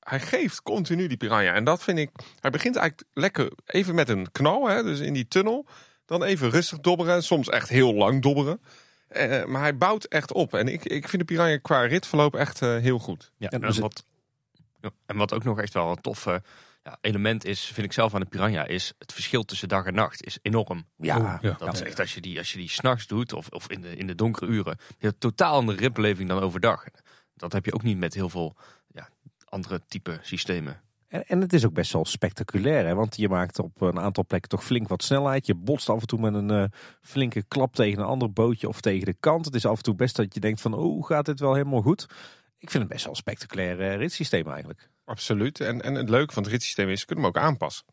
Speaker 3: Hij geeft continu die piranha. En dat vind ik. Hij begint eigenlijk lekker even met een knal. Hè, dus in die tunnel. Dan even rustig dobberen. En soms echt heel lang dobberen. maar hij bouwt echt op. En ik, ik vind de piranha qua ritverloop echt heel goed.
Speaker 4: Ja,
Speaker 2: En
Speaker 4: en,
Speaker 2: dus het-
Speaker 4: wat, ja, en wat ook nog echt wel tof. eh, ja, element is, vind ik zelf aan de Piranha, is het verschil tussen dag en nacht is enorm.
Speaker 2: Ja,
Speaker 1: Oh, ja.
Speaker 4: Dat is echt als je die, als je die s'nachts doet of, of in, de, in de donkere uren, je hebt totaal andere ripbeleving dan overdag. Dat heb je ook niet met heel veel ja, andere type systemen.
Speaker 2: En, en het is ook best wel spectaculair, hè? want je maakt op een aantal plekken toch flink wat snelheid. Je botst af en toe met een eh, flinke klap tegen een ander bootje of tegen de kant. Het is af en toe best dat je denkt van, oh, gaat dit wel helemaal goed? Ik vind het best wel een spectaculair eh, ritssysteem eigenlijk.
Speaker 3: Absoluut. En, en het leuke van het ritssysteem is, je kunt hem ook aanpassen.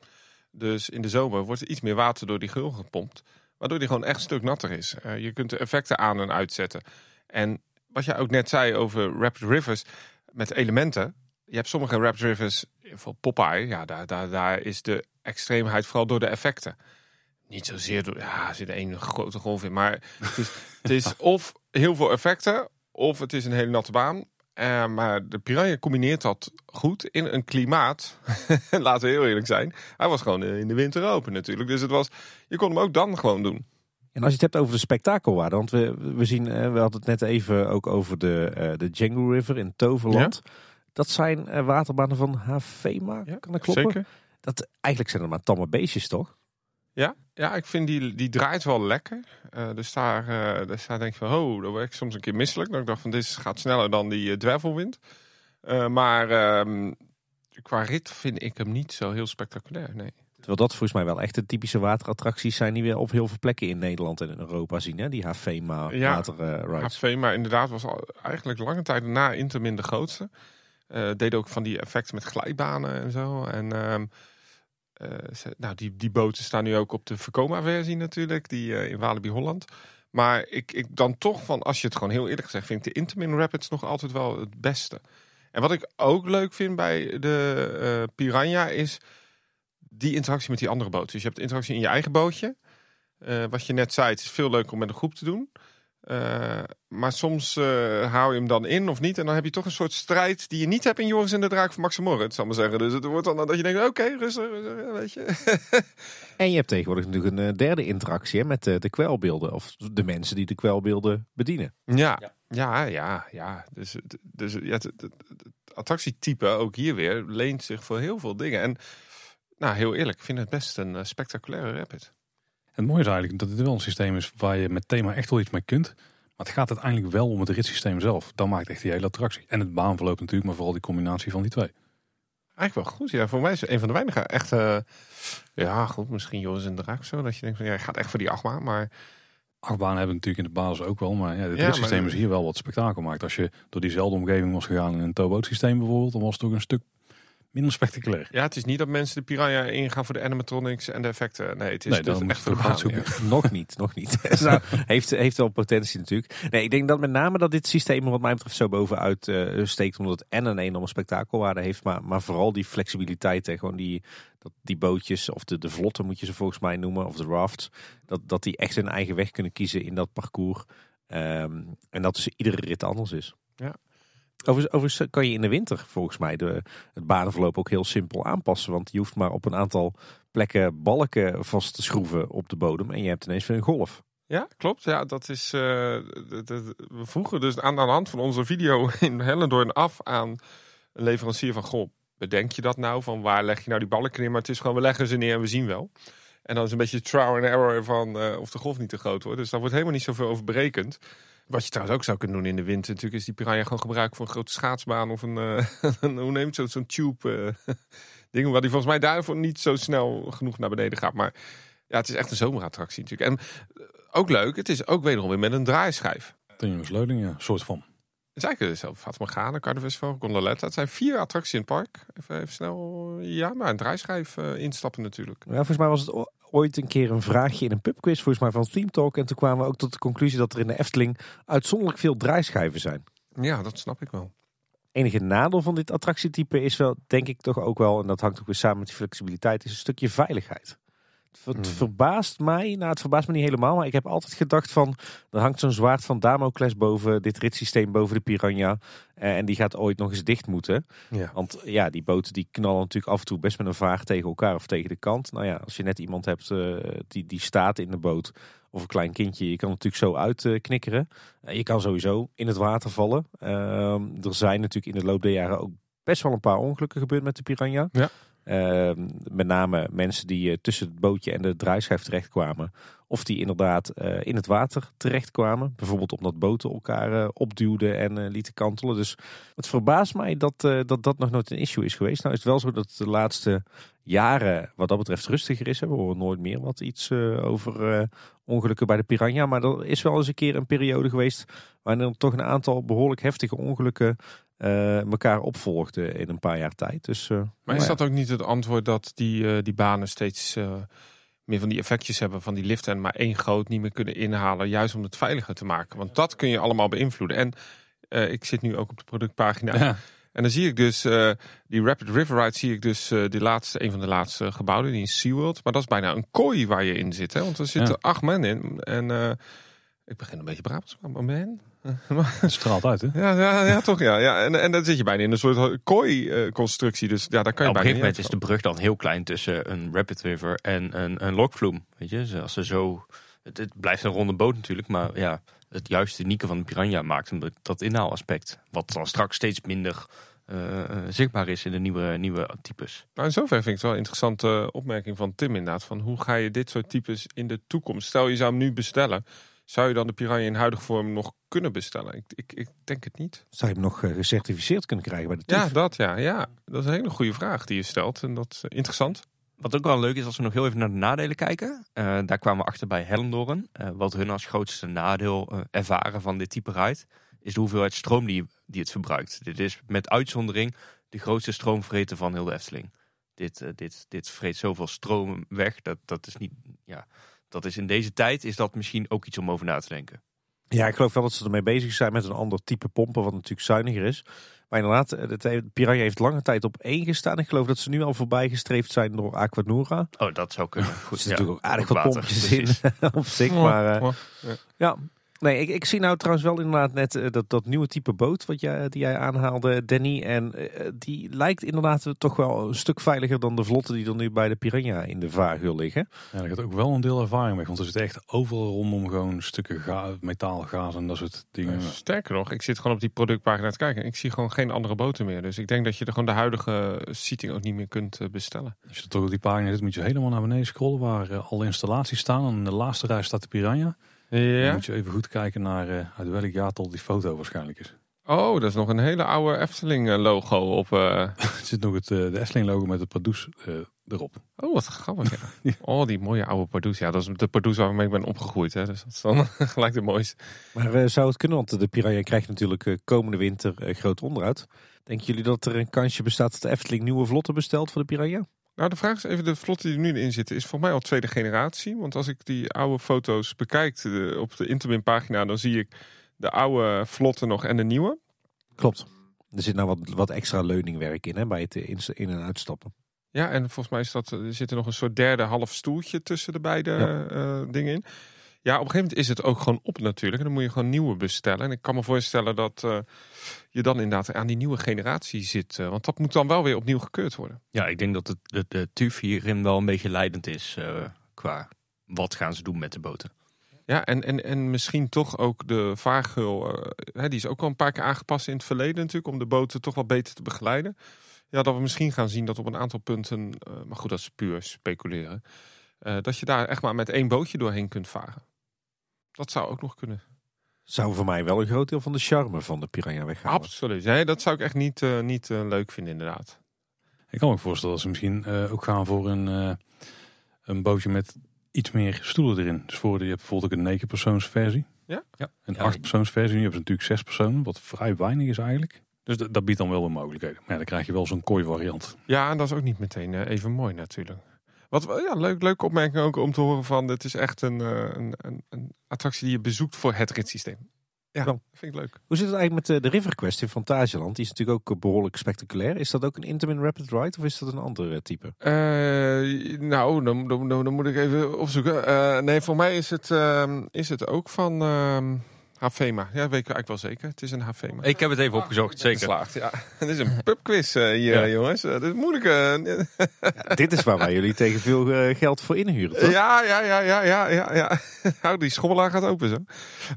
Speaker 3: Dus in de zomer wordt er iets meer water door die gul gepompt. Waardoor die gewoon echt een stuk natter is. Eh, je kunt de effecten aan en uitzetten. En wat jij ook net zei over Rapid Rivers met elementen. Je hebt sommige Rapid Rivers, voor Popeye, ja, daar, daar, daar is de extreemheid vooral door de effecten. Niet zozeer door, ja, er zit één grote golf in. Maar het is, het is <laughs> of heel veel effecten, of het is een hele natte baan. Eh, maar de Piranha combineert dat goed in een klimaat. <laughs> Laten we heel eerlijk zijn. Hij was gewoon in de winter open natuurlijk. Dus het was, je kon hem ook dan gewoon doen.
Speaker 2: En als je het hebt over de spektakelwaarde, want we, we zien, eh, we hadden het net even ook over de, eh, de Django River in Toverland. Dat zijn eh, waterbanen van Havema, kan dat kloppen?
Speaker 3: Zeker.
Speaker 2: Dat, eigenlijk zijn er maar tamme beestjes, toch?
Speaker 3: Ja, ja, ik vind die, die draait wel lekker. Eh, dus daar, eh daar denk ik van, oh, daar word ik soms een keer misselijk. Dat ik dacht van, dit gaat sneller dan die uh, dwervelwind. Eh, maar ehm, qua rit vind ik hem niet zo heel spectaculair, nee.
Speaker 2: Terwijl dat volgens mij wel echt de typische waterattracties zijn die we op heel veel plekken in Nederland en in Europa zien. Hè? Die Havema
Speaker 3: Ja.
Speaker 2: waterrides.
Speaker 3: Maar inderdaad was al eigenlijk lange tijd na Intermin de grootste. Eh deed ook van die effecten met glijbanen en zo. En ehm, eh, ze- nou, die, die boten staan nu ook op de Vekoma-versie natuurlijk, die eh, in Walibi Holland. Maar ik, ik dan toch van, als je het gewoon heel eerlijk gezegd, vind ik de Intermin Rapids nog altijd wel het beste. En wat ik ook leuk vind bij de eh, Piranha is die interactie met die andere boten. Dus je hebt interactie in je eigen bootje. Eh, wat je net zei, het is veel leuker om met een groep te doen. Eh, maar soms eh, hou je hem dan in of niet. En dan heb je toch een soort strijd die je niet hebt in Joris en de Draak van Max en Moritz, zal ik maar zeggen. Dus het wordt dan dat je denkt, oké, rustig, rustig, weet je. <laughs>
Speaker 2: En je hebt tegenwoordig natuurlijk een eh, derde interactie hè, met eh, de kwelbeelden. Of de mensen die de kwelbeelden bedienen.
Speaker 3: Ja, ja, ja, ja. Dus, het- dus ja, het, het- het- het attractietype ook hier weer leent zich voor heel veel dingen. En nou, heel eerlijk, ik vind het best een spectaculaire rapid.
Speaker 1: Het mooie is eigenlijk dat het wel een systeem is waar je met thema echt wel iets mee kunt. Maar het gaat uiteindelijk wel om het ritssysteem zelf. Dat maakt echt die hele attractie. En het baanverloop natuurlijk, maar vooral die combinatie van die twee.
Speaker 3: Eigenlijk wel goed. Ja, voor mij is het een van de weinige echt. ja, goed, misschien Joris en Draak zo. Dat je denkt van ja, je gaat echt voor die achtbaan. Maar
Speaker 1: Achtbaan hebben we natuurlijk in de basis ook wel. Maar ja, het
Speaker 3: Ja,
Speaker 1: ritssysteem
Speaker 3: maar-
Speaker 1: is hier wel wat spektakel maakt. Als je door diezelfde omgeving was gegaan in een towboat systeem bijvoorbeeld, dan was het toch een stuk minder spectaculair.
Speaker 3: ja, het is niet dat mensen de Piranha ingaan voor de animatronics en de effecten. Nee, het is
Speaker 1: Nee,
Speaker 3: dus
Speaker 1: dan
Speaker 3: echt voor de baan. ja.
Speaker 2: nog niet, nog niet. <laughs> nou, heeft, heeft wel potentie natuurlijk. Nee, ik denk dat met name dat dit systeem wat mij betreft zo bovenuit eh, steekt. Omdat het en een enorme spektakelwaarde heeft. Maar, maar vooral die flexibiliteit. En gewoon die, dat, die bootjes of de, de vlotten moet je ze volgens mij noemen. Of de rafts. Dat, dat die echt hun eigen weg kunnen kiezen in dat parcours. Ehm, en dat dus iedere rit anders is.
Speaker 3: Ja.
Speaker 2: Overigens, kan je in de winter volgens mij de, het banenverloop ook heel simpel aanpassen. Want je hoeft maar op een aantal plekken balken vast te schroeven op de bodem. En je hebt ineens weer een golf.
Speaker 3: Ja, klopt. Ja, dat is. eh, we vroegen dus aan de hand van onze video <laughs> in Hellendoorn af aan een leverancier van: Goh, bedenk je dat nou? Van waar leg je nou die balken in? Maar het is gewoon, we leggen ze neer en we zien wel. En dan is een beetje trial and error van eh, of de golf niet te groot wordt. Dus daar wordt helemaal niet zoveel over berekend. Wat je trouwens ook zou kunnen doen in de winter, natuurlijk, is die piranha gewoon gebruiken voor een grote schaatsbaan of een, eh, <laughs> een hoe neemt het, zo'n tube eh, <laughs> ding, waar die volgens mij daarvoor niet zo snel genoeg naar beneden gaat. Maar ja, het is echt een zomerattractie natuurlijk. En eh, ook leuk, het is ook wederom weer met een draaischijf.
Speaker 1: Tenium Sleuling, ja, soort van.
Speaker 3: Het is eigenlijk zelf Fatma Morgana, Carnival, Gondoletta. Het zijn vier attracties in het park. Even, even snel, ja, maar een draaischijf instappen natuurlijk.
Speaker 2: Ja, volgens mij was het ooit een keer een vraagje in een pubquiz, volgens mij van Team Talk. En toen kwamen we ook tot de conclusie dat er in de Efteling uitzonderlijk veel draaischijven zijn.
Speaker 3: Ja, dat snap ik wel.
Speaker 2: Enige nadeel van dit attractietype is wel, denk ik toch ook wel, en dat hangt ook weer samen met die flexibiliteit, is een stukje veiligheid. Het
Speaker 3: Hmm.
Speaker 2: verbaast mij, nou het verbaast me niet helemaal, maar ik heb altijd gedacht van, er hangt zo'n zwaard van Damocles boven dit ritssysteem, boven de Piranha. eh, en die gaat ooit nog eens dicht moeten.
Speaker 3: Ja.
Speaker 2: Want ja, die boten die knallen natuurlijk af en toe best met een vaag tegen elkaar of tegen de kant. Nou ja, als je net iemand hebt eh, die, die staat in de boot of een klein kindje, je kan natuurlijk zo uitknikkeren. Eh, je kan sowieso in het water vallen. Ehm, er zijn natuurlijk in de loop der jaren ook best wel een paar ongelukken gebeurd met de Piranha.
Speaker 3: Ja.
Speaker 2: Ehm, met name mensen die eh, tussen het bootje en de draaischijf terechtkwamen. Of die inderdaad eh, in het water terechtkwamen. Bijvoorbeeld omdat boten elkaar eh, opduwden en lieten kantelen. Dus het verbaast mij dat, dat dat nog nooit een issue is geweest. Nou is het wel zo dat de laatste jaren wat dat betreft rustiger is. We horen nooit meer wat iets over ongelukken bij de Piranha. Maar er is wel eens een keer een periode geweest waarin er toch een aantal behoorlijk heftige ongelukken elkaar opvolgden in een paar jaar tijd. Dus, eh,
Speaker 3: Maar
Speaker 2: nou
Speaker 3: is
Speaker 2: ja.
Speaker 3: dat ook niet het antwoord dat die, eh, die banen steeds eh, meer van die effectjes hebben van die liften en maar één groot niet meer kunnen inhalen, juist om het veiliger te maken? Want dat kun je allemaal beïnvloeden. En eh, ik zit nu ook op de productpagina.
Speaker 1: Ja.
Speaker 3: En dan zie ik dus, eh, die Rapid River Ride zie ik dus uh, die laatste, een van de laatste gebouwen, die in SeaWorld. Maar dat is bijna een kooi waar je in zit. Hè? Want er zitten
Speaker 1: Ja.
Speaker 3: acht man in. En eh, ik begin een beetje Brabants, maar man. <laughs>
Speaker 1: Het straalt uit, hè?
Speaker 3: Ja, ja, ja, toch ja. ja. En, en dan zit je bijna in een soort kooi-constructie. dus ja, daar kan je
Speaker 4: op een
Speaker 3: bijna
Speaker 4: gegeven moment is de brug dan heel klein tussen een Rapid River en een, een lokvloem. Weet je, Dus als ze zo. Het, het blijft een ronde boot natuurlijk, maar ja, het juiste unieke van de Piranha maakt hem dat- inhaalaspect. Wat dan straks steeds minder eh, eh, zichtbaar is in de nieuwe, nieuwe types.
Speaker 3: Nou, in zoverre vind ik het wel een interessante opmerking van Tim inderdaad. Van hoe ga je dit soort types in de toekomst... Stel je zou hem nu bestellen. Zou je dan de Piranha in huidige vorm nog kunnen bestellen? Ik, ik, ik denk het niet.
Speaker 2: Zou je hem nog eh, gecertificeerd kunnen krijgen bij de
Speaker 3: Ja, dat ja. ja. Dat is een hele goede vraag die je stelt. En dat is eh, interessant.
Speaker 4: Wat ook wel leuk is als we nog heel even naar de nadelen kijken. Eh, daar kwamen we achter bij Helmdoorn. Eh, wat hun als grootste nadeel ervaren van dit type ride... is de hoeveelheid stroom die, die het verbruikt. Dit is met uitzondering de grootste stroomvreter van heel de Efteling. Dit, dit, dit vreet zoveel stroom weg. Dat, dat is niet... Ja, dat is in deze tijd is dat misschien ook iets om over na te denken.
Speaker 2: Ja, ik geloof wel dat ze ermee bezig zijn met een ander type pompen, wat natuurlijk zuiniger is. Maar inderdaad, eh, het he- Piranha heeft lange tijd op één gestaan. Ik geloof dat ze nu al voorbij gestreefd zijn door Aquanura.
Speaker 4: Oh, dat zou kunnen.
Speaker 2: Er
Speaker 4: Goed, <laughs>
Speaker 2: zitten natuurlijk ook aardig wat
Speaker 4: water,
Speaker 2: pompjes
Speaker 4: precies.
Speaker 2: in <laughs> op zich. Maar eh,
Speaker 3: Ja.
Speaker 2: ja, nee, ik, ik zie nou trouwens wel inderdaad net eh, dat, dat nieuwe type boot wat jij, die jij aanhaalde, Danny. En eh, die lijkt inderdaad toch wel een stuk veiliger dan de vlotten die er nu bij de Piranha in de vaargeul liggen.
Speaker 1: Ja, daar gaat ook wel een deel ervaring weg. Want er zit echt overal rondom gewoon stukken ga metaal, gaas en dat soort dingen.
Speaker 3: Sterker nog, ik zit gewoon op die productpagina te kijken. Ik zie gewoon geen andere boten meer. Dus ik denk dat je er gewoon de huidige seating ook niet meer kunt eh, bestellen.
Speaker 1: Als je toch op die pagina zit, moet je helemaal naar beneden scrollen waar eh, alle installaties staan. En in de laatste rij staat de Piranha. Dan
Speaker 3: Ja.
Speaker 1: moet je even goed kijken naar eh, uit welk jaartal die foto waarschijnlijk is.
Speaker 3: Oh, dat is nog een hele oude Efteling eh, logo op. eh, <laughs>
Speaker 1: Er zit nog het eh, de Efteling logo met het Pardoes eh, erop.
Speaker 3: Oh, wat grappig. <laughs> Ja. Oh, die mooie oude Pardoes. Ja, dat is de Pardoes waarmee ik ben opgegroeid. Hè. Dus dat is dan <laughs> gelijk de mooiste.
Speaker 2: Maar eh, zou het kunnen, want de Piranha krijgt natuurlijk eh, komende winter groot onderhoud. Denken jullie dat er een kansje bestaat dat de Efteling nieuwe vlotten bestelt voor de Piranha?
Speaker 3: Nou, de vraag is even, de vlot die er nu in zit, is voor mij al tweede generatie. Want als ik die oude foto's bekijk de- op de Intermin pagina, dan zie ik de oude vlotten nog en de nieuwe.
Speaker 2: Klopt. Er zit nou wat, wat extra leuningwerk in hè, bij het in, in- en uitstappen.
Speaker 3: Ja, en volgens mij is dat, er zit er nog een soort derde half stoeltje tussen de beide
Speaker 2: Ja.
Speaker 3: eh, dingen in. Ja, op een gegeven moment is het ook gewoon op natuurlijk. En dan moet je gewoon nieuwe bestellen. En ik kan me voorstellen dat eh, je dan inderdaad aan die nieuwe generatie zit. eh, want dat moet dan wel weer opnieuw gekeurd worden.
Speaker 4: Ja, ik denk dat het, de, de TUF hierin wel een beetje leidend is eh, qua wat gaan ze doen met de boten.
Speaker 3: Ja, en, en, en misschien toch ook de vaargeul. die is ook al een paar keer aangepast in het verleden natuurlijk. Om de boten toch wat beter te begeleiden. Ja, dat we misschien gaan zien dat op een aantal punten. maar goed, dat is puur speculeren. dat je daar echt maar met één bootje doorheen kunt varen. Dat zou ook nog kunnen.
Speaker 2: Zou voor mij wel een groot deel van de charme van de Piranha weghalen.
Speaker 3: Absoluut. Nee, dat zou ik echt niet, eh, niet eh, leuk vinden, inderdaad.
Speaker 1: Ik kan me voorstellen dat ze misschien eh, ook gaan voor een, eh, een bootje met iets meer stoelen erin. Dus voor, je hebt bijvoorbeeld ook een 9 persoonsversie.
Speaker 3: Ja?
Speaker 4: Ja.
Speaker 1: Een
Speaker 4: Ja,
Speaker 1: 8 persoonsversie. Nu hebben ze natuurlijk 6 personen, wat vrij weinig is eigenlijk. Dus dat, biedt dan wel een mogelijkheden. Maar ja, dan krijg je wel zo'n kooi variant.
Speaker 3: Ja, en dat is ook niet meteen even mooi natuurlijk. Wat ja, leuk, leuke opmerking ook om te horen van. Het is echt een, eh, een, een, een attractie die je bezoekt voor het ritssysteem. Ja, vind ik leuk.
Speaker 2: Hoe zit het eigenlijk met de, River Quest in Fantasieland? Die is natuurlijk ook eh, behoorlijk spectaculair. Is dat ook een Intamin Rapid Ride of is dat een ander eh, type?
Speaker 3: Nou, dan, dan, dan, moet ik even opzoeken. Nee, voor mij is het, ehm, is het ook van Hafema. Ja, weet ik eigenlijk wel zeker. Het is een Hafema.
Speaker 4: Ik heb het even opgezocht, zeker.
Speaker 3: Geslaagd, ja. <laughs> Het is een pubquiz eh, hier,
Speaker 4: Ja.
Speaker 3: jongens. Eh, Dat is moeilijk. eh.
Speaker 2: Ja, dit is waar wij jullie tegen veel geld voor inhuren, toch?
Speaker 3: Ja, ja, ja, ja, ja, ja, ja. <laughs> Nou, die schommelaar gaat open zo.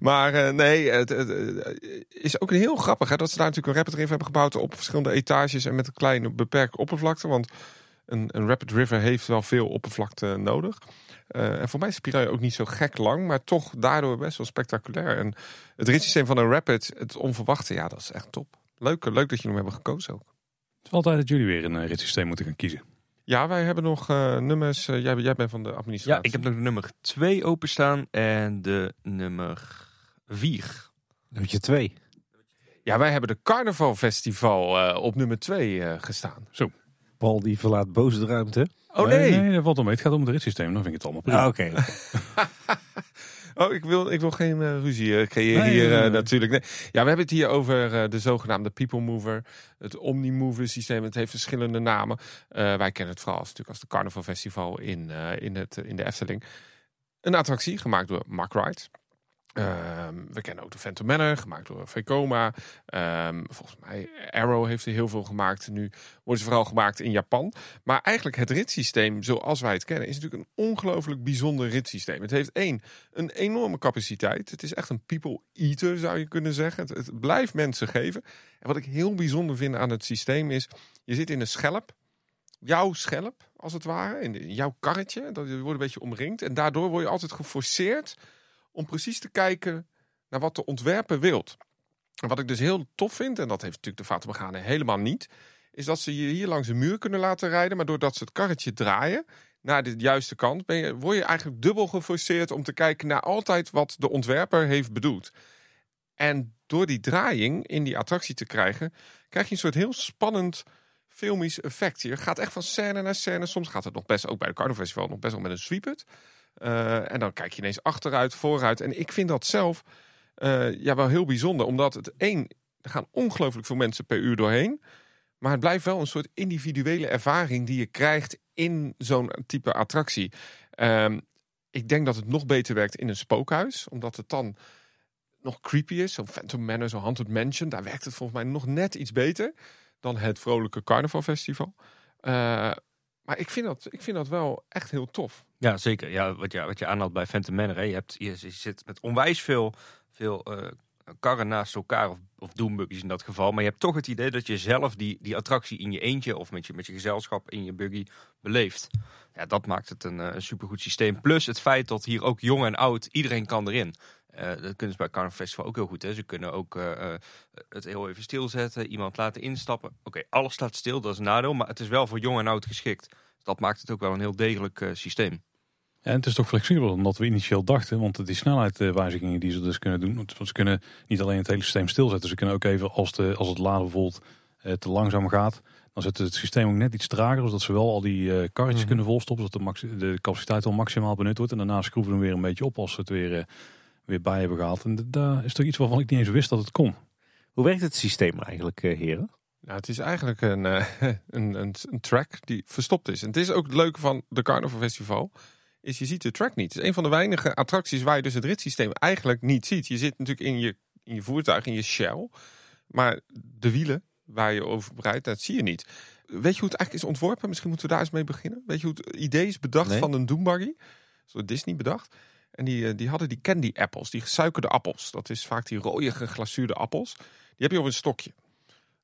Speaker 3: Maar eh, nee, het, het, het is ook heel grappig hè, dat ze daar natuurlijk een rapid river hebben gebouwd op verschillende etages en met een kleine beperkte oppervlakte. Want Een, een Rapid River heeft wel veel oppervlakte nodig. Uh, en voor mij is Pirelli ook niet zo gek lang, maar toch daardoor best wel spectaculair. En het ritssysteem van een Rapid, het onverwachte, ja, dat is echt top. Leuk, leuk dat jullie hem hebben gekozen ook.
Speaker 1: Het is wel tijd dat jullie weer een uh, ritssysteem moeten gaan kiezen.
Speaker 3: Ja, wij hebben nog uh, nummers. jij, jij bent van de administratie.
Speaker 4: Ja, ik heb nog de nummer 2 openstaan en de nummer 4.
Speaker 2: Nummer 2.
Speaker 3: Ja, wij hebben de Carnaval Festival op nummer 2 gestaan.
Speaker 1: Zo.
Speaker 2: Paul die verlaat boze de ruimte.
Speaker 3: Oh nee.
Speaker 1: nee, dat valt om mee. Het gaat om het ritssysteem. Dan vind ik het allemaal prima.
Speaker 2: Ah, oké. <laughs>
Speaker 3: oh, ik wil, ik wil geen uh, ruzie uh, creëren nee, hier uh, nee, natuurlijk. Nee. Ja, we hebben het hier over de zogenaamde People Mover. Het Omnimover systeem. Het heeft verschillende namen. wij kennen het vooral als, natuurlijk als de Carnaval Festival in, in, het, in de Efteling. Een attractie gemaakt door Mark Wright. Uh, we kennen ook de Phantom Manor, gemaakt door Vekoma. Um, volgens mij Arrow heeft er heel veel gemaakt. Nu worden ze vooral gemaakt in Japan. Maar eigenlijk het ritssysteem zoals wij het kennen... is natuurlijk een ongelooflijk bijzonder ritssysteem. Het heeft één, een enorme capaciteit. Het is echt een people eater, zou je kunnen zeggen. Het, het blijft mensen geven. En wat ik heel bijzonder vind aan het systeem is... je zit in een schelp, jouw schelp als het ware, in jouw karretje. Dat je wordt een beetje omringd. En daardoor word je altijd geforceerd om precies te kijken naar wat de ontwerper wilt. En wat ik dus heel tof vind, en dat heeft natuurlijk de Fata helemaal niet, is dat ze je hier langs een muur kunnen laten rijden, maar doordat ze het karretje draaien naar de juiste kant, ben je, word je eigenlijk dubbel geforceerd om te kijken naar altijd wat de ontwerper heeft bedoeld. En door die draaiing in die attractie te krijgen, krijg je een soort heel spannend filmisch effect. Je gaat echt van scène naar scène. Soms gaat het nog best, ook bij de Carnival Festival, nog best wel met een sweepet. Uh, en dan kijk je ineens achteruit, vooruit. En ik vind dat zelf uh, ja, wel heel bijzonder. Omdat het één, er gaan ongelooflijk veel mensen per uur doorheen. Maar het blijft wel een soort individuele ervaring die je krijgt in zo'n type attractie. Uh, ik denk dat het nog beter werkt in een spookhuis. Omdat het dan nog creepy is. Zo'n Phantom Manor, zo'n Haunted Mansion. Daar werkt het volgens mij nog net iets beter dan het vrolijke Carnaval Festival. Uh, maar ik vind, dat, ik vind dat wel echt heel tof.
Speaker 4: Ja, zeker. Ja, wat, je, wat je aanhaalt bij Phantom Manor. Hè. Je, hebt, je, zit met onwijs veel, veel uh, karren naast elkaar. Of, of doombuggies in dat geval. Maar je hebt toch het idee dat je zelf die, die attractie in je eentje. Of met je, met je gezelschap in je buggy beleeft. Ja, dat maakt het een, een supergoed systeem. Plus het feit dat hier ook jong en oud, iedereen kan erin. Uh, dat kunnen ze bij Carnival Festival ook heel goed. Hè? Ze kunnen ook het heel even stilzetten, iemand laten instappen. Oké, alles staat stil, dat is een nadeel, maar het is wel voor jong en oud geschikt. Dat maakt het ook wel een heel degelijk systeem.
Speaker 1: En het is toch flexibeler dan dat we initieel dachten. Want die snelheidswijzigingen die ze dus kunnen doen. Want ze kunnen niet alleen het hele systeem stilzetten. Ze kunnen ook even als, de, als het laden bijvoorbeeld te langzaam gaat. Dan zet het systeem ook net iets trager. Zodat ze wel al die karretjes mm. kunnen volstoppen. Zodat de, de capaciteit al maximaal benut wordt. En daarna schroeven we hem weer een beetje op als ze het weer weer bij hebben gehaald. En daar is toch iets waarvan ik niet eens wist dat het kon.
Speaker 2: Hoe werkt het systeem eigenlijk, eh, heren?
Speaker 3: Nou, het is eigenlijk een, <laughs> een, een, een, track die verstopt is. En het is ook het leuke van de Carnival Festival. Is je ziet de track niet. Het is een van de weinige attracties waar je dus het ritssysteem eigenlijk niet ziet. Je zit natuurlijk in je, in je voertuig, in je shell. Maar de wielen waar je over bereidt, dat zie je niet. Weet je hoe het eigenlijk is ontworpen? Misschien moeten we daar eens mee beginnen. Weet je hoe het idee is bedacht van een Doombuggy? Zo Disney bedacht. En die, eh, die hadden die candy apples, die gesuikerde appels. Dat is vaak die rode geglazuurde appels. Die heb je op een stokje.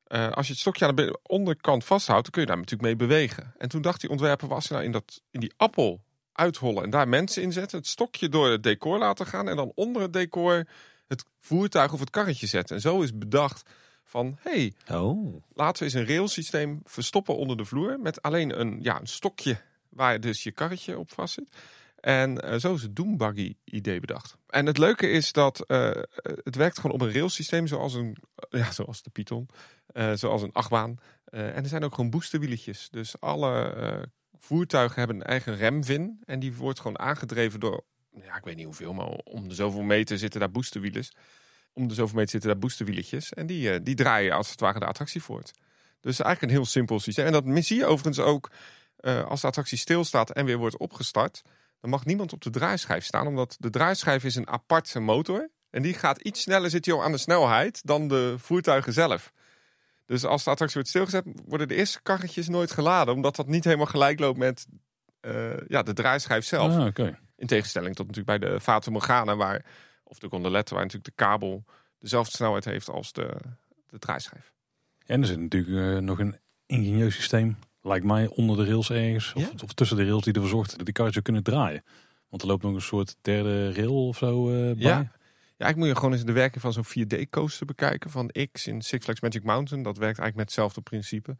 Speaker 3: Uh, als je het stokje aan de onderkant vasthoudt, dan kun je daar natuurlijk mee bewegen. En toen dacht die ontwerper, was nou in, dat, in die appel uithollen en daar mensen in zetten. Het stokje door het decor laten gaan en dan onder het decor het voertuig of het karretje zetten. En zo is bedacht van, hey,
Speaker 2: oh.
Speaker 3: laten we eens een railsysteem verstoppen onder de vloer. Met alleen een, ja, een stokje waar dus je karretje op vast zit. En uh, zo is het Doombuggy idee bedacht. En het leuke is dat uh, het werkt gewoon op een railsysteem zoals, een, ja, zoals de Python, uh, zoals een achtbaan. en er zijn ook gewoon boosterwieletjes. Dus alle voertuigen hebben een eigen remvin. En die wordt gewoon aangedreven door, ja, ik weet niet hoeveel, maar om de zoveel meter zitten daar boosterwielers. Om de zoveel meter zitten daar boosterwieletjes. En die, die draaien als het ware de attractie voort. Dus eigenlijk een heel simpel systeem. En dat zie je overigens ook als de attractie stilstaat en weer wordt opgestart dan mag niemand op de draaischijf staan, omdat de draaischijf is een aparte motor. En die gaat iets sneller, zit hij al aan de snelheid, dan de voertuigen zelf. Dus als de attractie wordt stilgezet, worden de eerste karretjes nooit geladen. Omdat dat niet helemaal gelijk loopt met uh, ja, de draaischijf zelf.
Speaker 1: Ah, okay.
Speaker 3: In tegenstelling tot natuurlijk bij de Fata Morgana, waar, of de gondolette, waar natuurlijk de kabel dezelfde snelheid heeft als de, de draaischijf.
Speaker 1: En er zit natuurlijk uh, nog een ingenieus systeem lijkt mij onder de rails ergens. Of,
Speaker 3: Ja?
Speaker 1: of tussen de rails die ervoor zorgt dat die karretjes kunnen draaien. Want er loopt nog een soort derde rail of zo eh, bij.
Speaker 3: Ja. Ik moet je gewoon eens de werking van zo'n 4D-coaster bekijken van X in Six Flags Magic Mountain. Dat werkt eigenlijk met hetzelfde principe.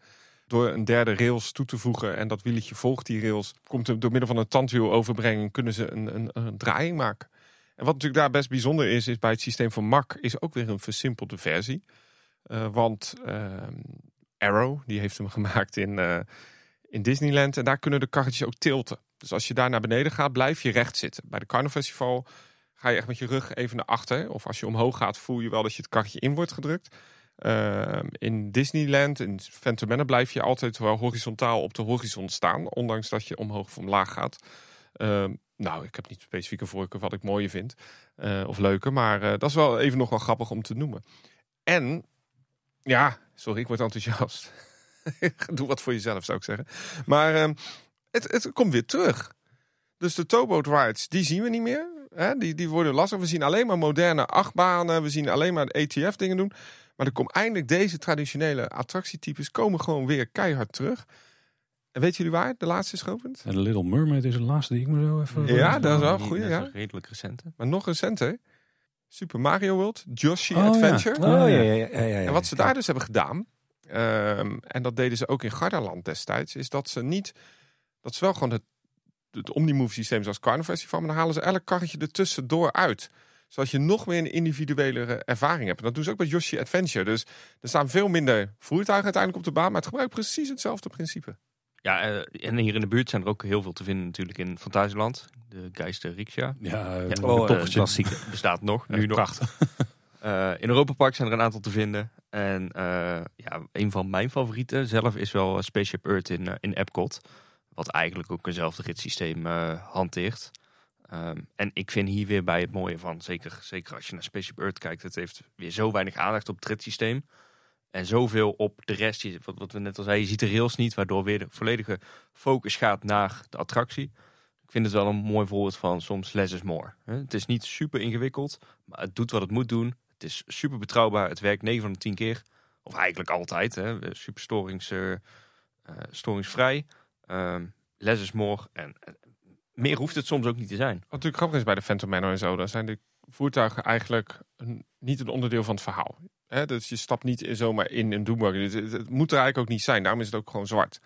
Speaker 3: Door een derde rails toe te voegen en dat wieltje volgt die rails, komt er door middel van een tandwieloverbrenging kunnen ze een, een, een draaiing maken. En wat natuurlijk daar best bijzonder is, is bij het systeem van MAC is ook weer een versimpelde versie. Eh, want ehm, Arrow, die heeft hem <laughs> gemaakt in, eh, in Disneyland en daar kunnen de karretjes ook tilten. Dus als je daar naar beneden gaat, blijf je recht zitten. Bij de Carnival Festival ga je echt met je rug even naar achter. Of als je omhoog gaat, voel je wel dat je het karretje in wordt gedrukt. Ehm, in Disneyland, in Phantom Manor, blijf je altijd wel horizontaal op de horizon staan. Ondanks dat je omhoog of omlaag gaat. Ehm, nou, ik heb niet specifieke voorkeur wat ik mooier vind. eh, of leuker. Maar eh, dat is wel even nog wel grappig om te noemen. En, ja, sorry, ik word enthousiast. <laughs> Doe wat voor jezelf, zou ik zeggen. Maar ehm, het, het komt weer terug. Dus de towboat rides, die zien we niet meer. Hè? Die, die worden lastig. We zien alleen maar moderne achtbanen. We zien alleen maar de ATF dingen doen. Maar er komt eindelijk deze traditionele attractietypes komen gewoon weer keihard terug. En weten jullie waar de laatste is geopend?
Speaker 1: En The Little Mermaid is de laatste die ik me zo even...
Speaker 3: Ja, dat is wel een
Speaker 4: dat is
Speaker 3: ja.
Speaker 4: redelijk recente.
Speaker 3: Maar nog recenter. Super Mario World, Yoshi
Speaker 1: Oh, ja.
Speaker 3: Adventure.
Speaker 2: Oh, ja, ja, ja, ja, ja, ja.
Speaker 3: En wat ze daar dus hebben gedaan, ehm, en dat deden ze ook in Gardaland destijds, is dat ze niet, dat ze wel gewoon het, het Omnimove systeem zoals Carnival Festival, maar dan halen ze elk karretje er tussendoor uit. Zodat je nog meer een individuele ervaring hebt. En dat doen ze ook bij Yoshi Adventure. Dus er staan veel minder voertuigen uiteindelijk op de baan, maar het gebruikt precies hetzelfde principe.
Speaker 4: Ja, eh, en hier in de buurt zijn er ook heel veel te vinden natuurlijk in Fantasieland. De Geister Riksja.
Speaker 1: Ja,
Speaker 4: Ja,
Speaker 1: een
Speaker 2: Oh, eh, klassieke.
Speaker 4: Bestaat nog,
Speaker 1: Ja,
Speaker 4: nu nog.
Speaker 1: prachtig. <laughs>
Speaker 4: Eh, in Europa Park zijn er een aantal te vinden. En eh, ja, een van mijn favorieten zelf is wel Spaceship Earth in, in Epcot. Wat eigenlijk ook eenzelfde ritssysteem eh hanteert. Ehm, en ik vind hier weer bij het mooie van, zeker, zeker als je naar Spaceship Earth kijkt, het heeft weer zo weinig aandacht op het ritssysteem. En zoveel op de rest, wat, wat we net al zeiden, je ziet de rails niet, waardoor weer de volledige focus gaat naar de attractie. Ik vind het wel een mooi voorbeeld van soms less is more. Het is niet super ingewikkeld, maar het doet wat het moet doen. Het is super betrouwbaar. Het werkt 9 van de 10 keer. Of eigenlijk altijd. Hè. Super storings, eh, storingsvrij. Ehm less is. En meer hoeft het soms ook niet te zijn.
Speaker 3: Wat natuurlijk grappig is bij de Phantom Manor en zo, dan zijn de voertuigen eigenlijk niet een onderdeel van het verhaal. Hè, dus je stapt niet zomaar in een Doomburger. Het, het- moet er eigenlijk ook niet zijn, daarom is het ook gewoon zwart.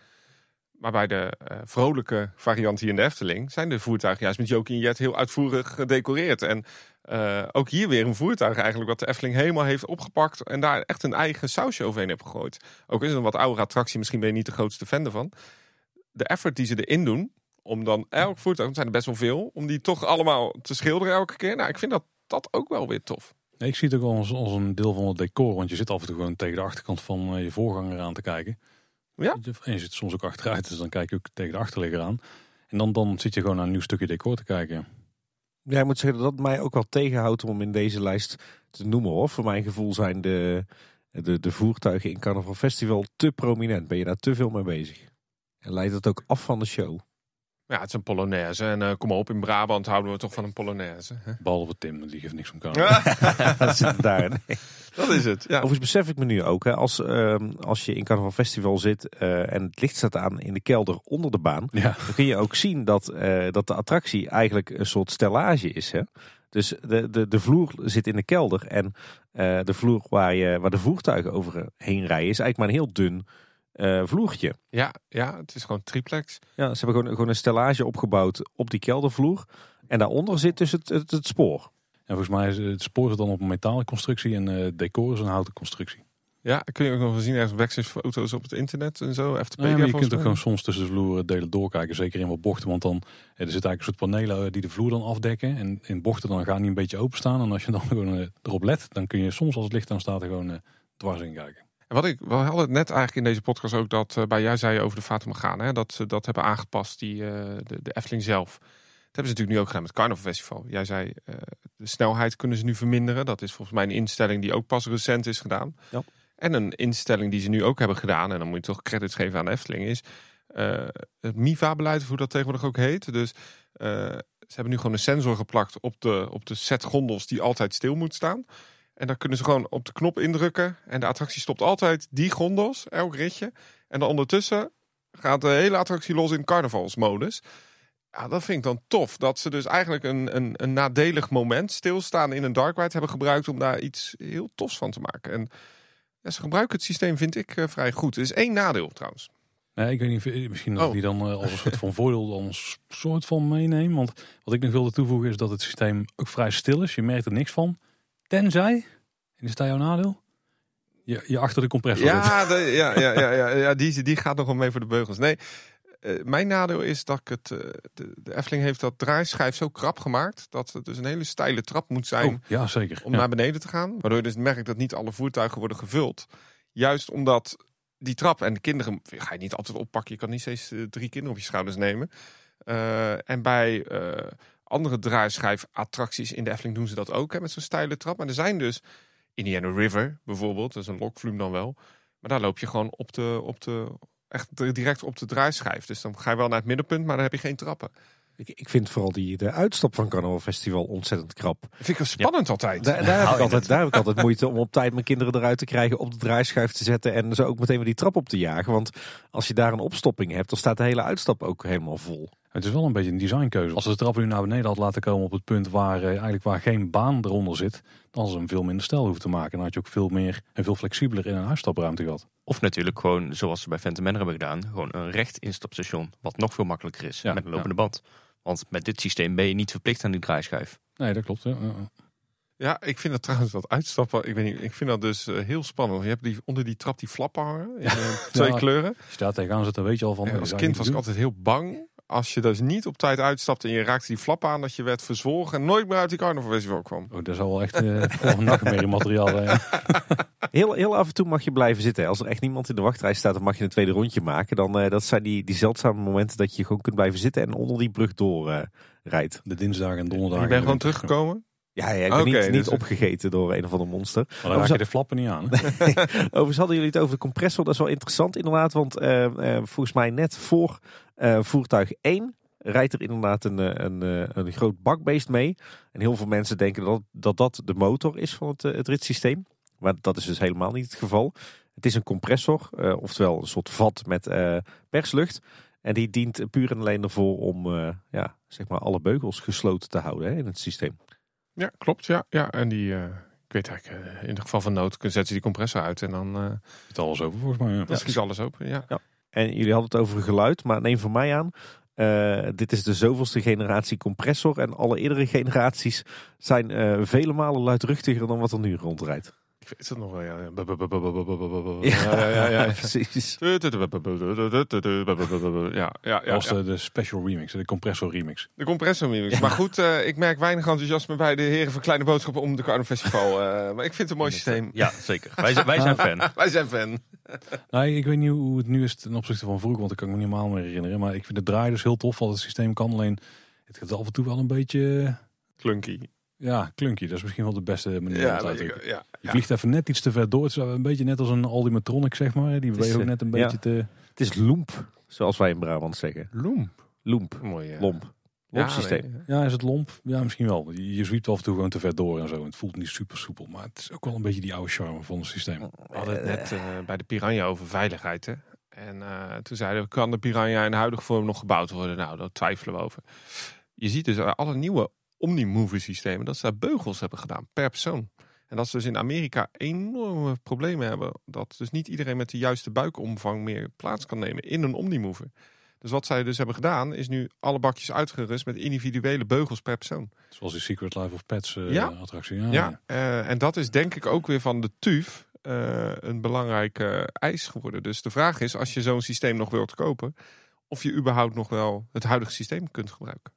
Speaker 3: Maar bij de eh, vrolijke variant hier in de Efteling zijn de voertuigen juist met Jokie en Jet heel uitvoerig gedecoreerd. En eh, ook hier weer een voertuig eigenlijk wat de Efteling helemaal heeft opgepakt en daar echt een eigen sausje overheen heeft gegooid. Ook is het een wat oudere attractie, misschien ben je niet de grootste fan ervan. De effort die ze erin doen, om dan elk voertuig, het zijn er best wel veel, om die toch allemaal te schilderen elke keer. Nou, ik vind dat dat ook wel weer tof.
Speaker 1: Nee, ik zie het ook als, als een deel van het decor. Want je zit af en toe gewoon tegen de achterkant van eh, je voorganger aan te kijken.
Speaker 3: Ja.
Speaker 1: En je zit soms ook achteruit, dus dan kijk je ook tegen de achterligger aan. En dan, dan zit je gewoon naar een nieuw stukje decor te kijken.
Speaker 2: Ja, ik moet zeggen dat mij ook wel tegenhoudt om in deze lijst te noemen hoor. Voor mijn gevoel zijn de, de, de voertuigen in Carnaval Festival te prominent. Ben je daar te veel mee bezig? En leidt het ook af van de show?
Speaker 3: Ja, het is een Polonaise. En eh, kom op, in Brabant houden we toch van een Polonaise. hè?
Speaker 1: Behalve Tim, die geeft niks om kan. <laughs>
Speaker 2: dat zit daar. Nee.
Speaker 3: Dat is het. Ja.
Speaker 2: Overigens besef ik me nu ook, hè, als, ehm, als je in Carnaval Festival zit eh, en het licht staat aan in de kelder onder de baan,
Speaker 1: Ja,
Speaker 2: dan kun je ook zien dat, eh, dat de attractie eigenlijk een soort stellage is. Hè? Dus de, de, de vloer zit in de kelder en eh, de vloer waar, je, waar de voertuigen overheen rijden is eigenlijk maar een heel dun eh, vloertje.
Speaker 3: Ja, ja, het is gewoon triplex.
Speaker 2: Ja, ze hebben gewoon, gewoon een stellage opgebouwd op die keldervloer. En daaronder zit dus het, het, het spoor.
Speaker 1: en volgens mij is het spoor zit dan op een metalen constructie en eh, het decor is een houten constructie.
Speaker 3: Ja, kun je ook nog wel zien ergens backstage foto's op het internet en zo.
Speaker 1: Nou ja, maar je kunt ook gewoon soms tussen de vloeren delen doorkijken, zeker in wat bochten. Want dan eh, er zitten eigenlijk een soort panelen die de vloer dan afdekken. En in bochten dan gaan die een beetje openstaan. En als je dan <laughs> gewoon erop let, dan kun je soms als het licht aan staat er gewoon dwars in kijken.
Speaker 3: En wat ik, we hadden het net eigenlijk in deze podcast ook dat, eh, bij jij zei over de Fata Morgana, hè, dat ze dat hebben aangepast, die, eh, de, de Efteling zelf. Dat hebben ze natuurlijk nu ook gedaan met het Carnival Festival. Jij zei, eh, de snelheid kunnen ze nu verminderen. Dat is volgens mij een instelling die ook pas recent is gedaan.
Speaker 2: Ja.
Speaker 3: En een instelling die ze nu ook hebben gedaan, en dan moet je toch credits geven aan de Efteling, is het MIVA-beleid, of hoe dat tegenwoordig ook heet. Dus ze hebben nu gewoon een sensor geplakt op de, op de set gondels die altijd stil moet staan. En dan kunnen ze gewoon op de knop indrukken. En de attractie stopt altijd die gondels, elk ritje. En dan ondertussen gaat de hele attractie los in carnavalsmodus. Ja, dat vind ik dan tof. Dat ze dus eigenlijk een, een, een nadelig moment, stilstaan in een dark ride, hebben gebruikt om daar iets heel tofs van te maken. En ja, ze gebruiken het systeem, vind ik, eh, vrij goed. Er is één nadeel trouwens.
Speaker 1: Nee, ik weet niet, of- misschien dat
Speaker 3: Oh.
Speaker 1: die dan eh, als een soort van voordeel dan soort van meeneem. Want wat ik nog wilde toevoegen is dat het systeem ook vrij stil is. Je merkt er niks van. Tenzij, en is dat jouw nadeel? Je, je achter de compressor.
Speaker 3: Ja, de, ja, ja, ja, ja, <laughs> ja die, die gaat nog wel mee voor de beugels. Nee, eh, mijn nadeel is dat ik het. eh, de, de Efteling heeft dat draaischijf zo krap gemaakt. dat het dus een hele steile trap moet zijn.
Speaker 1: Oh, ja, zeker.
Speaker 3: om
Speaker 1: Ja.
Speaker 3: naar beneden te gaan. Waardoor je dus merkt dat niet alle voertuigen worden gevuld. Juist omdat die trap en de kinderen ga je niet altijd oppakken. Je kan niet steeds eh, drie kinderen op je schouders nemen. En bij andere draaischijf-attracties in de Efteling doen ze dat ook hè, met zo'n steile trap. Maar er zijn dus Indiana River bijvoorbeeld, dat is een lokvloem dan wel. Maar daar loop je gewoon op de, op de, echt direct op de draaischijf. Dus dan ga je wel naar het middenpunt, maar dan heb je geen trappen.
Speaker 2: Ik, ik vind vooral die, de uitstap van Carnaval Festival ontzettend krap.
Speaker 3: Dat vind ik wel spannend altijd.
Speaker 2: Daar, daar, heb ik altijd, daar heb ik altijd moeite om op tijd mijn kinderen eruit te krijgen, op de draaischijf te zetten en zo ook meteen weer die trap op te jagen. Want als je daar een opstopping hebt, dan staat de hele uitstap ook helemaal vol.
Speaker 1: Het is wel een beetje een designkeuze. Als ze de trap nu naar beneden had laten komen op het punt waar, eh, eigenlijk waar geen baan eronder zit, dan hadden ze hem veel minder stijl hoeven te maken. Dan had je ook veel meer en veel flexibeler in een uitstapruimte gehad.
Speaker 4: Of natuurlijk gewoon, zoals ze bij Phantom Manor hebben gedaan, gewoon een recht instapstation. Wat nog veel makkelijker is
Speaker 1: Ja,
Speaker 4: met een lopende band. Want met dit systeem ben je niet verplicht aan die draaischijf.
Speaker 1: Nee, dat klopt. Ja. Ja,
Speaker 3: ik vind dat trouwens dat uitstappen. Ik weet niet, ik vind dat dus eh, heel spannend. Je hebt die, onder die trap die flappen hangen in eh, <laughs> twee
Speaker 1: Ja.
Speaker 3: kleuren.
Speaker 1: Als je daar tegenaan zit, dan weet je al van...
Speaker 3: Als kind was ik altijd heel bang. Als je dus niet op tijd uitstapte en je raakte die flappen aan, dat je werd verzwolgen en nooit meer uit die carnaval festival kwam.
Speaker 1: Oh, dat zou wel echt eh wel een nachtmerrie materiaal zijn. <laughs>
Speaker 2: Heel, heel af en toe mag je blijven zitten. Als er echt niemand in de wachtrij staat, dan mag je een tweede rondje maken. Dan eh, dat zijn die, die zeldzame momenten dat je gewoon kunt blijven zitten en onder die brug door eh, rijdt.
Speaker 1: De dinsdagen en donderdagen.
Speaker 3: je bent gewoon teruggekomen.
Speaker 2: Ja, ja ik ben niet,
Speaker 3: dus-
Speaker 2: opgegeten door een of ander monster.
Speaker 1: Maar dan raak je de flappen niet aan. <laughs>
Speaker 2: Overigens hadden jullie het over de compressor. Dat is wel interessant inderdaad. Want eh, eh, volgens mij net voor eh, voertuig 1 rijdt er inderdaad een, een, een groot bakbeest mee. En heel veel mensen denken dat dat, dat de motor is van het, het ritssysteem. Maar dat is dus helemaal niet het geval. Het is een compressor, oftewel een soort vat met perslucht. En die dient puur en alleen ervoor om ja, zeg maar alle beugels gesloten te houden hè, in het systeem.
Speaker 3: Ja, klopt. Ja, ja. en die, eh, ik weet eigenlijk, eh, in het geval van nood, kun- zetten ze die compressor uit en dan eh
Speaker 1: Het alles over volgens mij. Ja.
Speaker 3: dan schiet alles open. Ja.
Speaker 2: En jullie hadden het over geluid, maar neem van mij aan. eh, dit is de zoveelste generatie compressor. En alle eerdere generaties zijn eh, vele malen luidruchtiger dan wat er nu rondrijdt.
Speaker 3: Ik weet het nog wel. Ja, ja.
Speaker 2: Ja,
Speaker 3: ja, ja, ja.
Speaker 2: precies.
Speaker 3: Ja, ja, ja, ja.
Speaker 1: de, de special remix, de compressor remix.
Speaker 3: De compressor remix. Maar goed, eh, ik merk weinig enthousiasme bij de heren van Kleine Boodschappen om de Carnaval Festival. eh, maar ik vind het een mooi systeem.
Speaker 4: Ja, zeker. Wij zijn, wij zijn fan.
Speaker 3: Wij zijn fan.
Speaker 1: Nee, ik weet niet hoe het nu is ten opzichte van vroeger, want ik kan me niet helemaal meer herinneren. Maar ik vind het draaien dus heel tof wat het systeem kan. Alleen het gaat af en toe wel een beetje,
Speaker 3: Klunky.
Speaker 1: Ja, klunky. Dat is misschien wel de beste manier om
Speaker 3: Ja,
Speaker 1: het drukken.
Speaker 3: ja,
Speaker 1: Je vliegt even net iets te ver door. Het is een beetje net als een Aldimatronic, zeg maar. Die beweegt ook
Speaker 2: eh,
Speaker 1: net een
Speaker 2: ja.
Speaker 1: beetje te...
Speaker 2: Het is loemp, zoals wij in Brabant zeggen.
Speaker 3: Loem.
Speaker 2: Loemp,
Speaker 3: Mooi. ja.
Speaker 2: lomp.
Speaker 3: Ja,
Speaker 2: Lompsysteem.
Speaker 3: nee,
Speaker 1: Ja, is het lomp? Ja, misschien wel. Je, je zwiept af en toe gewoon te ver door en zo. Het voelt niet super soepel. Maar het is ook wel een beetje die oude charme van het systeem.
Speaker 3: We hadden het net eh, bij de Piranha over veiligheid. Hè? En eh, toen zeiden we, kan de Piranha in de huidige vorm nog gebouwd worden? Nou, daar twijfelen we over. Je ziet dus alle nieuwe Omnimover systemen dat ze daar beugels hebben gedaan per persoon. En dat ze dus in Amerika enorme problemen hebben. Dat dus niet iedereen met de juiste buikomvang meer plaats kan nemen in een Omnimover. Dus wat zij dus hebben gedaan, is nu alle bakjes uitgerust met individuele beugels per persoon.
Speaker 1: Zoals die Secret Life of Pets eh,
Speaker 3: Ja.
Speaker 1: attractie. Ja,
Speaker 3: Ja, eh, en dat is denk ik ook weer van de TUF eh, een belangrijke eis geworden. Dus de vraag is, als je zo'n systeem nog wilt kopen, of je überhaupt nog wel het huidige systeem kunt gebruiken.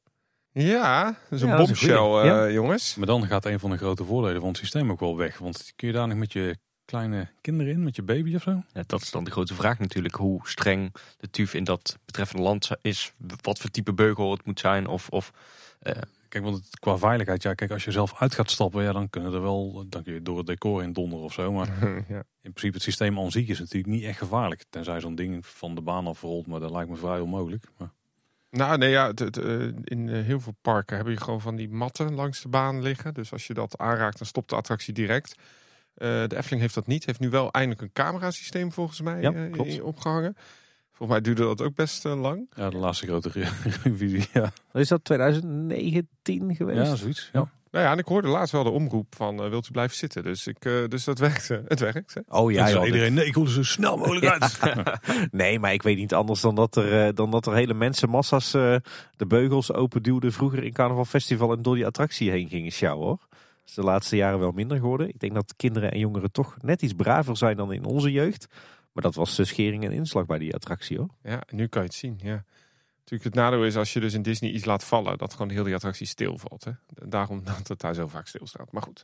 Speaker 3: Ja, dat is een
Speaker 2: Ja,
Speaker 3: bombshell, eh,
Speaker 2: Ja.
Speaker 3: jongens.
Speaker 1: Maar dan gaat een van de grote voordelen van het systeem ook wel weg. Want kun je daar nog met je kleine kinderen in, met je baby of zo?
Speaker 4: Ja, dat is dan de grote vraag natuurlijk. Hoe streng de TUF in dat betreffende land is. Wat voor type beugel het moet zijn. Of, of
Speaker 1: Kijk, want het, qua veiligheid, ja, kijk, als je zelf uit gaat stappen, ja, dan kunnen er wel, dan kun je door het decor in donderen of zo. Maar <laughs>
Speaker 3: ja.
Speaker 1: in principe het systeem aan zich is natuurlijk niet echt gevaarlijk. Tenzij zo'n ding van de baan afrolt, maar dat lijkt me vrij onmogelijk. Maar,
Speaker 3: Nou, nee, ja, het- het, eh, in eh, heel veel parken heb je gewoon van die matten langs de baan liggen. Dus als je dat aanraakt, dan stopt de attractie direct. Eh, de Efteling heeft dat niet. Heeft nu wel eindelijk een camerasysteem volgens mij
Speaker 2: Ja,
Speaker 3: eh,
Speaker 2: klopt.
Speaker 3: in- opgehangen. Volgens mij duurde dat ook best lang.
Speaker 1: Ja, de laatste grote re- <laughs> revisie. Ja,
Speaker 2: Is dat 2019 geweest?
Speaker 1: ja zoiets. Ja.
Speaker 3: Nou ja, en ik hoorde laatst wel de omroep van eh, wilt u blijven zitten. Dus, ik, eh, dus dat <laughs> werkte. Het werkt. Hè?
Speaker 2: Oh ja, joh,
Speaker 1: iedereen, nee, ik wil er zo snel mogelijk uit. <laughs> <laughs>
Speaker 2: Nee, maar ik weet niet anders dan dat er, eh, dan dat er hele mensenmassa's eh, de beugels open duwden vroeger in Carnaval Festival en door die attractie heen gingen sjouwen hoor. Dat is de laatste jaren wel minder geworden. Ik denk dat kinderen en jongeren toch net iets braver zijn dan in onze jeugd. Maar dat was de schering en inslag bij die attractie hoor.
Speaker 3: Ja, nu kan je het zien. Ja. Natuurlijk, het nadeel is als je dus in Disney iets laat vallen, dat gewoon heel die attractie stilvalt. Hè? Daarom <laughs> dat het daar zo vaak stilstaat. Maar goed,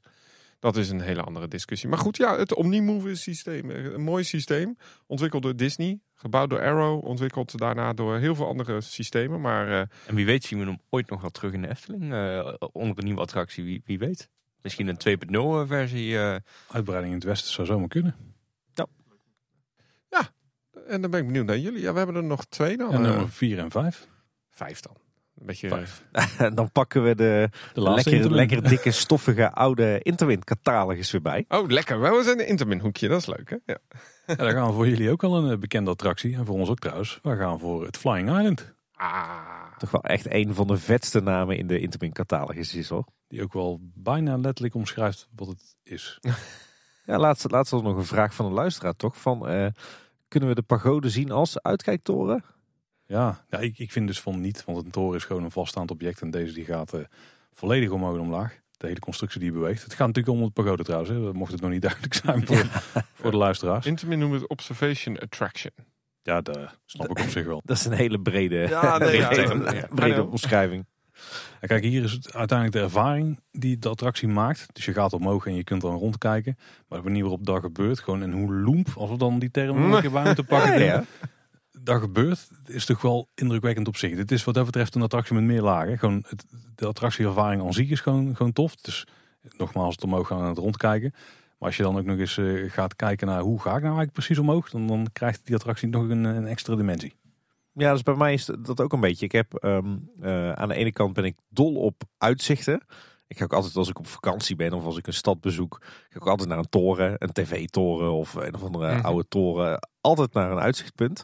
Speaker 3: dat is een hele andere discussie. Maar goed, ja, het Omnimove systeem, eh, een mooi systeem. Ontwikkeld door Disney, gebouwd door Arrow, ontwikkeld daarna door heel veel andere systemen. Maar eh,
Speaker 4: En wie weet zien we hem ooit nog wel terug in de Efteling. eh, onder een nieuwe attractie, wie, wie weet. Misschien een 2.0 versie. eh,
Speaker 1: Uitbreiding in het westen zou zomaar kunnen.
Speaker 3: En dan ben ik benieuwd naar jullie. Ja, we hebben er nog twee dan.
Speaker 1: En
Speaker 3: eh,
Speaker 1: nummer 4 en 5.
Speaker 3: vijf dan. Een beetje.
Speaker 1: Vijf.
Speaker 2: En <laughs> dan pakken we de
Speaker 1: De
Speaker 2: lekker, dikke stoffige oude Interwind catalogus weer bij.
Speaker 3: Oh, lekker. We zijn een Intermin hoekje. Dat is leuk, hè? Ja.
Speaker 1: Ja, daar gaan we voor jullie ook al een eh, bekende attractie. En voor ons ook trouwens. We gaan voor het Flying Island.
Speaker 3: Ah.
Speaker 2: Toch wel echt een van de vetste namen in de Intermin catalogus is hoor.
Speaker 1: Die ook wel bijna letterlijk omschrijft wat het is. <laughs>
Speaker 2: Ja, laatst, laatst was nog een vraag van een luisteraar toch? Van, eh, kunnen we de pagode zien als uitkijktoren?
Speaker 1: Ja, ja ik, ik vind dus van niet. Want een toren is gewoon een vaststaand object. En deze die gaat eh, volledig omhoog en omlaag. De hele constructie die beweegt. Het gaat natuurlijk om het pagode trouwens. Hè. Mocht het nog niet <laughs> duidelijk zijn voor, voor de luisteraars.
Speaker 3: Intermin noemen we het Observation Attraction.
Speaker 1: Ja, dat snap ik op zich wel. <laughs>
Speaker 2: Dat is een hele brede,
Speaker 3: Ja, nee, ja, <laughs>
Speaker 2: brede,
Speaker 3: ja, ja.
Speaker 2: brede omschrijving.
Speaker 1: En kijk, hier is het uiteindelijk de ervaring die de attractie maakt. Dus je gaat omhoog en je kunt dan rondkijken. Maar de manier waarop dat gebeurt, gewoon en hoe loemp, als we dan die term nog een moeten pakken.
Speaker 2: Ja, ja.
Speaker 1: Dat gebeurt, is toch wel indrukwekkend op zich. Dit is wat dat betreft een attractie met meer lagen. Gewoon het, de attractieervaring aan zich is gewoon, gewoon tof. Dus nogmaals, het omhoog gaan en het rondkijken. Maar als je dan ook nog eens eh, gaat kijken naar hoe ga ik nou eigenlijk precies omhoog, dan, dan krijgt die attractie nog een, een extra dimensie.
Speaker 2: Ja, dus bij mij is dat ook een beetje. Ik heb ehm, eh, aan de ene kant ben ik dol op uitzichten. Ik ga ook altijd als ik op vakantie ben of als ik een stad bezoek, ga ik ook altijd naar een toren, een tv-toren of een of andere
Speaker 3: Mhm.
Speaker 2: oude toren. Altijd naar een uitzichtpunt.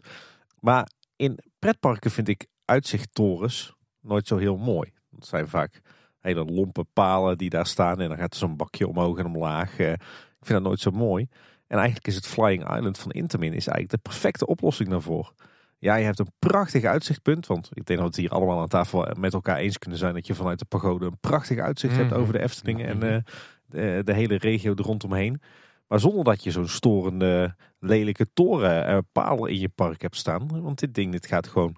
Speaker 2: Maar in pretparken vind ik uitzichttorens nooit zo heel mooi. Het zijn vaak hele lompe palen die daar staan en dan gaat er zo'n bakje omhoog en omlaag. Eh, ik vind dat nooit zo mooi. En eigenlijk is het Flying Island van Intermin is eigenlijk de perfecte oplossing daarvoor. Ja, je hebt een prachtig uitzichtpunt. Want ik denk dat we het hier allemaal aan tafel met elkaar eens kunnen zijn dat je vanuit de pagode een prachtig uitzicht hebt
Speaker 3: Mhm.
Speaker 2: over de Efteling en eh, de, de hele regio er rondomheen. Maar zonder dat je zo'n storende, lelijke toren eh, paal in je park hebt staan. Want dit ding dit gaat gewoon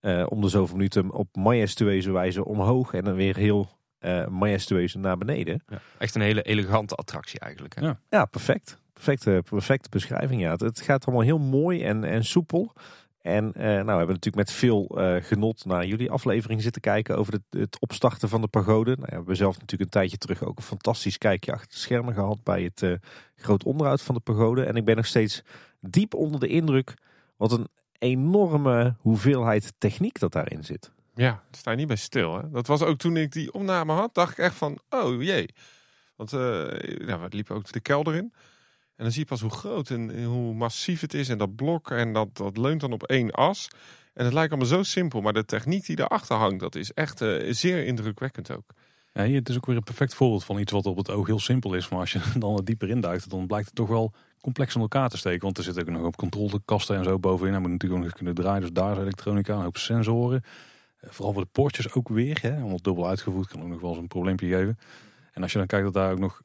Speaker 2: eh, om de zoveel minuten op majestueuze wijze omhoog en dan weer heel eh majestueus naar beneden.
Speaker 4: ja, echt een hele elegante attractie eigenlijk. Hè?
Speaker 1: Ja.
Speaker 2: Ja, perfect. Perfecte, perfecte beschrijving. Ja. Het, het gaat allemaal heel mooi en, en soepel. En eh, nou, we hebben natuurlijk met veel eh, genot naar jullie aflevering zitten kijken over het, het opstarten van de pagode. Nou, ja, we hebben zelf natuurlijk een tijdje terug ook een fantastisch kijkje achter de schermen gehad bij het eh, groot onderhoud van de pagode. En ik ben nog steeds diep onder de indruk wat een enorme hoeveelheid techniek dat daarin zit.
Speaker 3: Ja, sta je niet bij stil. Hè? Dat was ook toen ik die opname had, dacht ik echt van, oh jee. Want we liepen ook de kelder in. En dan zie je pas hoe groot en hoe massief het is. En dat blok, en dat, dat leunt dan op één as. En het lijkt allemaal zo simpel, maar de techniek die erachter hangt, dat is echt eh, zeer indrukwekkend ook.
Speaker 1: Ja, hier, het is ook weer een perfect voorbeeld van iets wat op het oog heel simpel is. Maar als je <laughs> dan dieper induikt, dan blijkt het toch wel complex in elkaar te steken. Want er zitten ook nog op controlekasten en zo bovenin. Hij moet natuurlijk ook nog kunnen draaien. Dus daar is elektronica, een hoop sensoren. Eh, Vooral voor de poortjes ook weer. Hè, omdat dubbel uitgevoerd kan ook nog wel eens een probleempje geven. En als je dan kijkt dat daar ook nog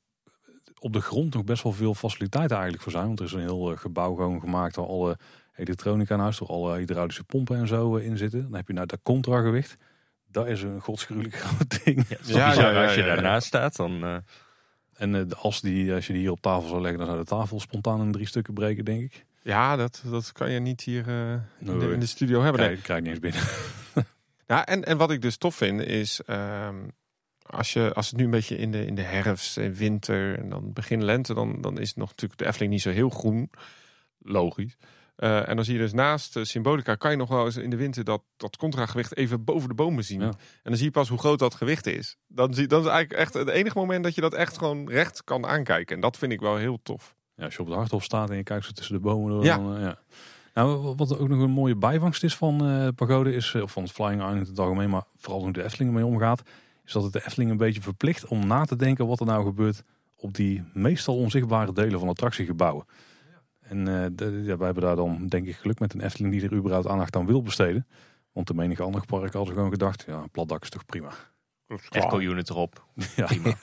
Speaker 1: op de grond nog best wel veel faciliteiten eigenlijk voor zijn. Want er is een heel eh, gebouw gewoon gemaakt waar alle elektronica in huis, door alle hydraulische pompen en zo eh, in zitten. Dan heb je nou dat contragewicht. Dat is een godsgruwelijk <laughs> groot ding.
Speaker 4: Ja, het is
Speaker 3: Ja,
Speaker 4: bizar
Speaker 3: ja, ja,
Speaker 4: als je daarnaast staat, dan... eh,
Speaker 1: En de as die, als je die hier op tafel zou leggen, dan zou de tafel spontaan in drie stukken breken, denk ik.
Speaker 3: Ja, dat, dat kan je niet hier eh, in, de,
Speaker 1: Nee.
Speaker 3: in de studio hebben. Nee.
Speaker 1: Krijg, krijg ik niet eens binnen.
Speaker 3: Ja, <laughs> en, en wat ik dus tof vind is, ehm, als, je, als het nu een beetje in de, in de herfst en winter en dan begin lente, dan, dan is het nog natuurlijk de Efteling niet zo heel groen. Logisch. Eh, en dan zie je dus naast eh, Symbolica, kan je nog wel eens in de winter dat, dat contragewicht even boven de bomen zien.
Speaker 1: Ja.
Speaker 3: En dan zie je pas hoe groot dat gewicht is. Dan zie, dat is eigenlijk echt het enige moment dat je dat echt gewoon recht kan aankijken. En dat vind ik wel heel tof.
Speaker 1: Ja, als je op de Harthof staat en je kijkt zo tussen de bomen door,
Speaker 3: Ja.
Speaker 1: dan, eh, ja. Nou, wat ook nog een mooie bijvangst is van eh Pagode is, of van het Flying Island in het algemeen, maar vooral hoe de Efteling ermee omgaat, is dat het de Efteling een beetje verplicht om na te denken wat er nou gebeurt op die meestal onzichtbare delen van attractiegebouwen. En eh, de- ja, wij hebben daar dan denk ik geluk met een Efteling die er überhaupt aandacht aan wil besteden. Want de menige ander park hadden gewoon gedacht, ja, een plat dak is toch prima.
Speaker 4: Echo unit erop. <laughs>
Speaker 1: Ja.
Speaker 4: Prima.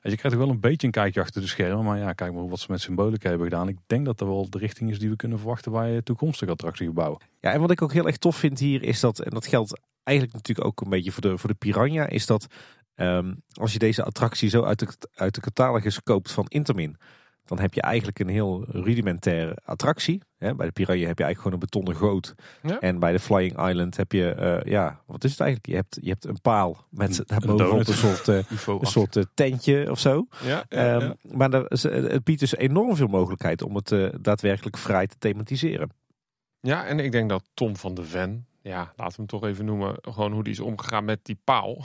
Speaker 1: En je krijgt ook wel een beetje een kijkje achter de schermen. Maar ja, kijk maar wat ze met symbolica hebben gedaan. Ik denk dat dat wel de richting is die we kunnen verwachten bij eh, toekomstige attractiegebouwen.
Speaker 2: Ja, en wat ik ook heel erg tof vind hier is dat, en dat geldt eigenlijk natuurlijk ook een beetje voor de, voor de Piranha, is dat ehm, als je deze attractie zo uit de, uit de catalogus koopt van Intermin, dan heb je eigenlijk een heel rudimentaire attractie. Hè, bij de Piranha heb je eigenlijk gewoon een betonnen goot.
Speaker 3: Ja.
Speaker 2: En bij de Flying Island heb je, eh, ja, wat is het eigenlijk? Je hebt, je hebt een paal met
Speaker 1: Een-
Speaker 2: daarbovenop een soort, eh, <laughs> een soort eh, tentje of zo.
Speaker 3: Ja, ja,
Speaker 2: Ehm,
Speaker 3: ja.
Speaker 2: Maar er- het biedt dus enorm veel mogelijkheid om het daadwerkelijk vrij te thematiseren.
Speaker 3: Ja, en ik denk dat Tom van de Ven, ja, laten we hem toch even noemen, gewoon hoe die is omgegaan met die paal. <laughs>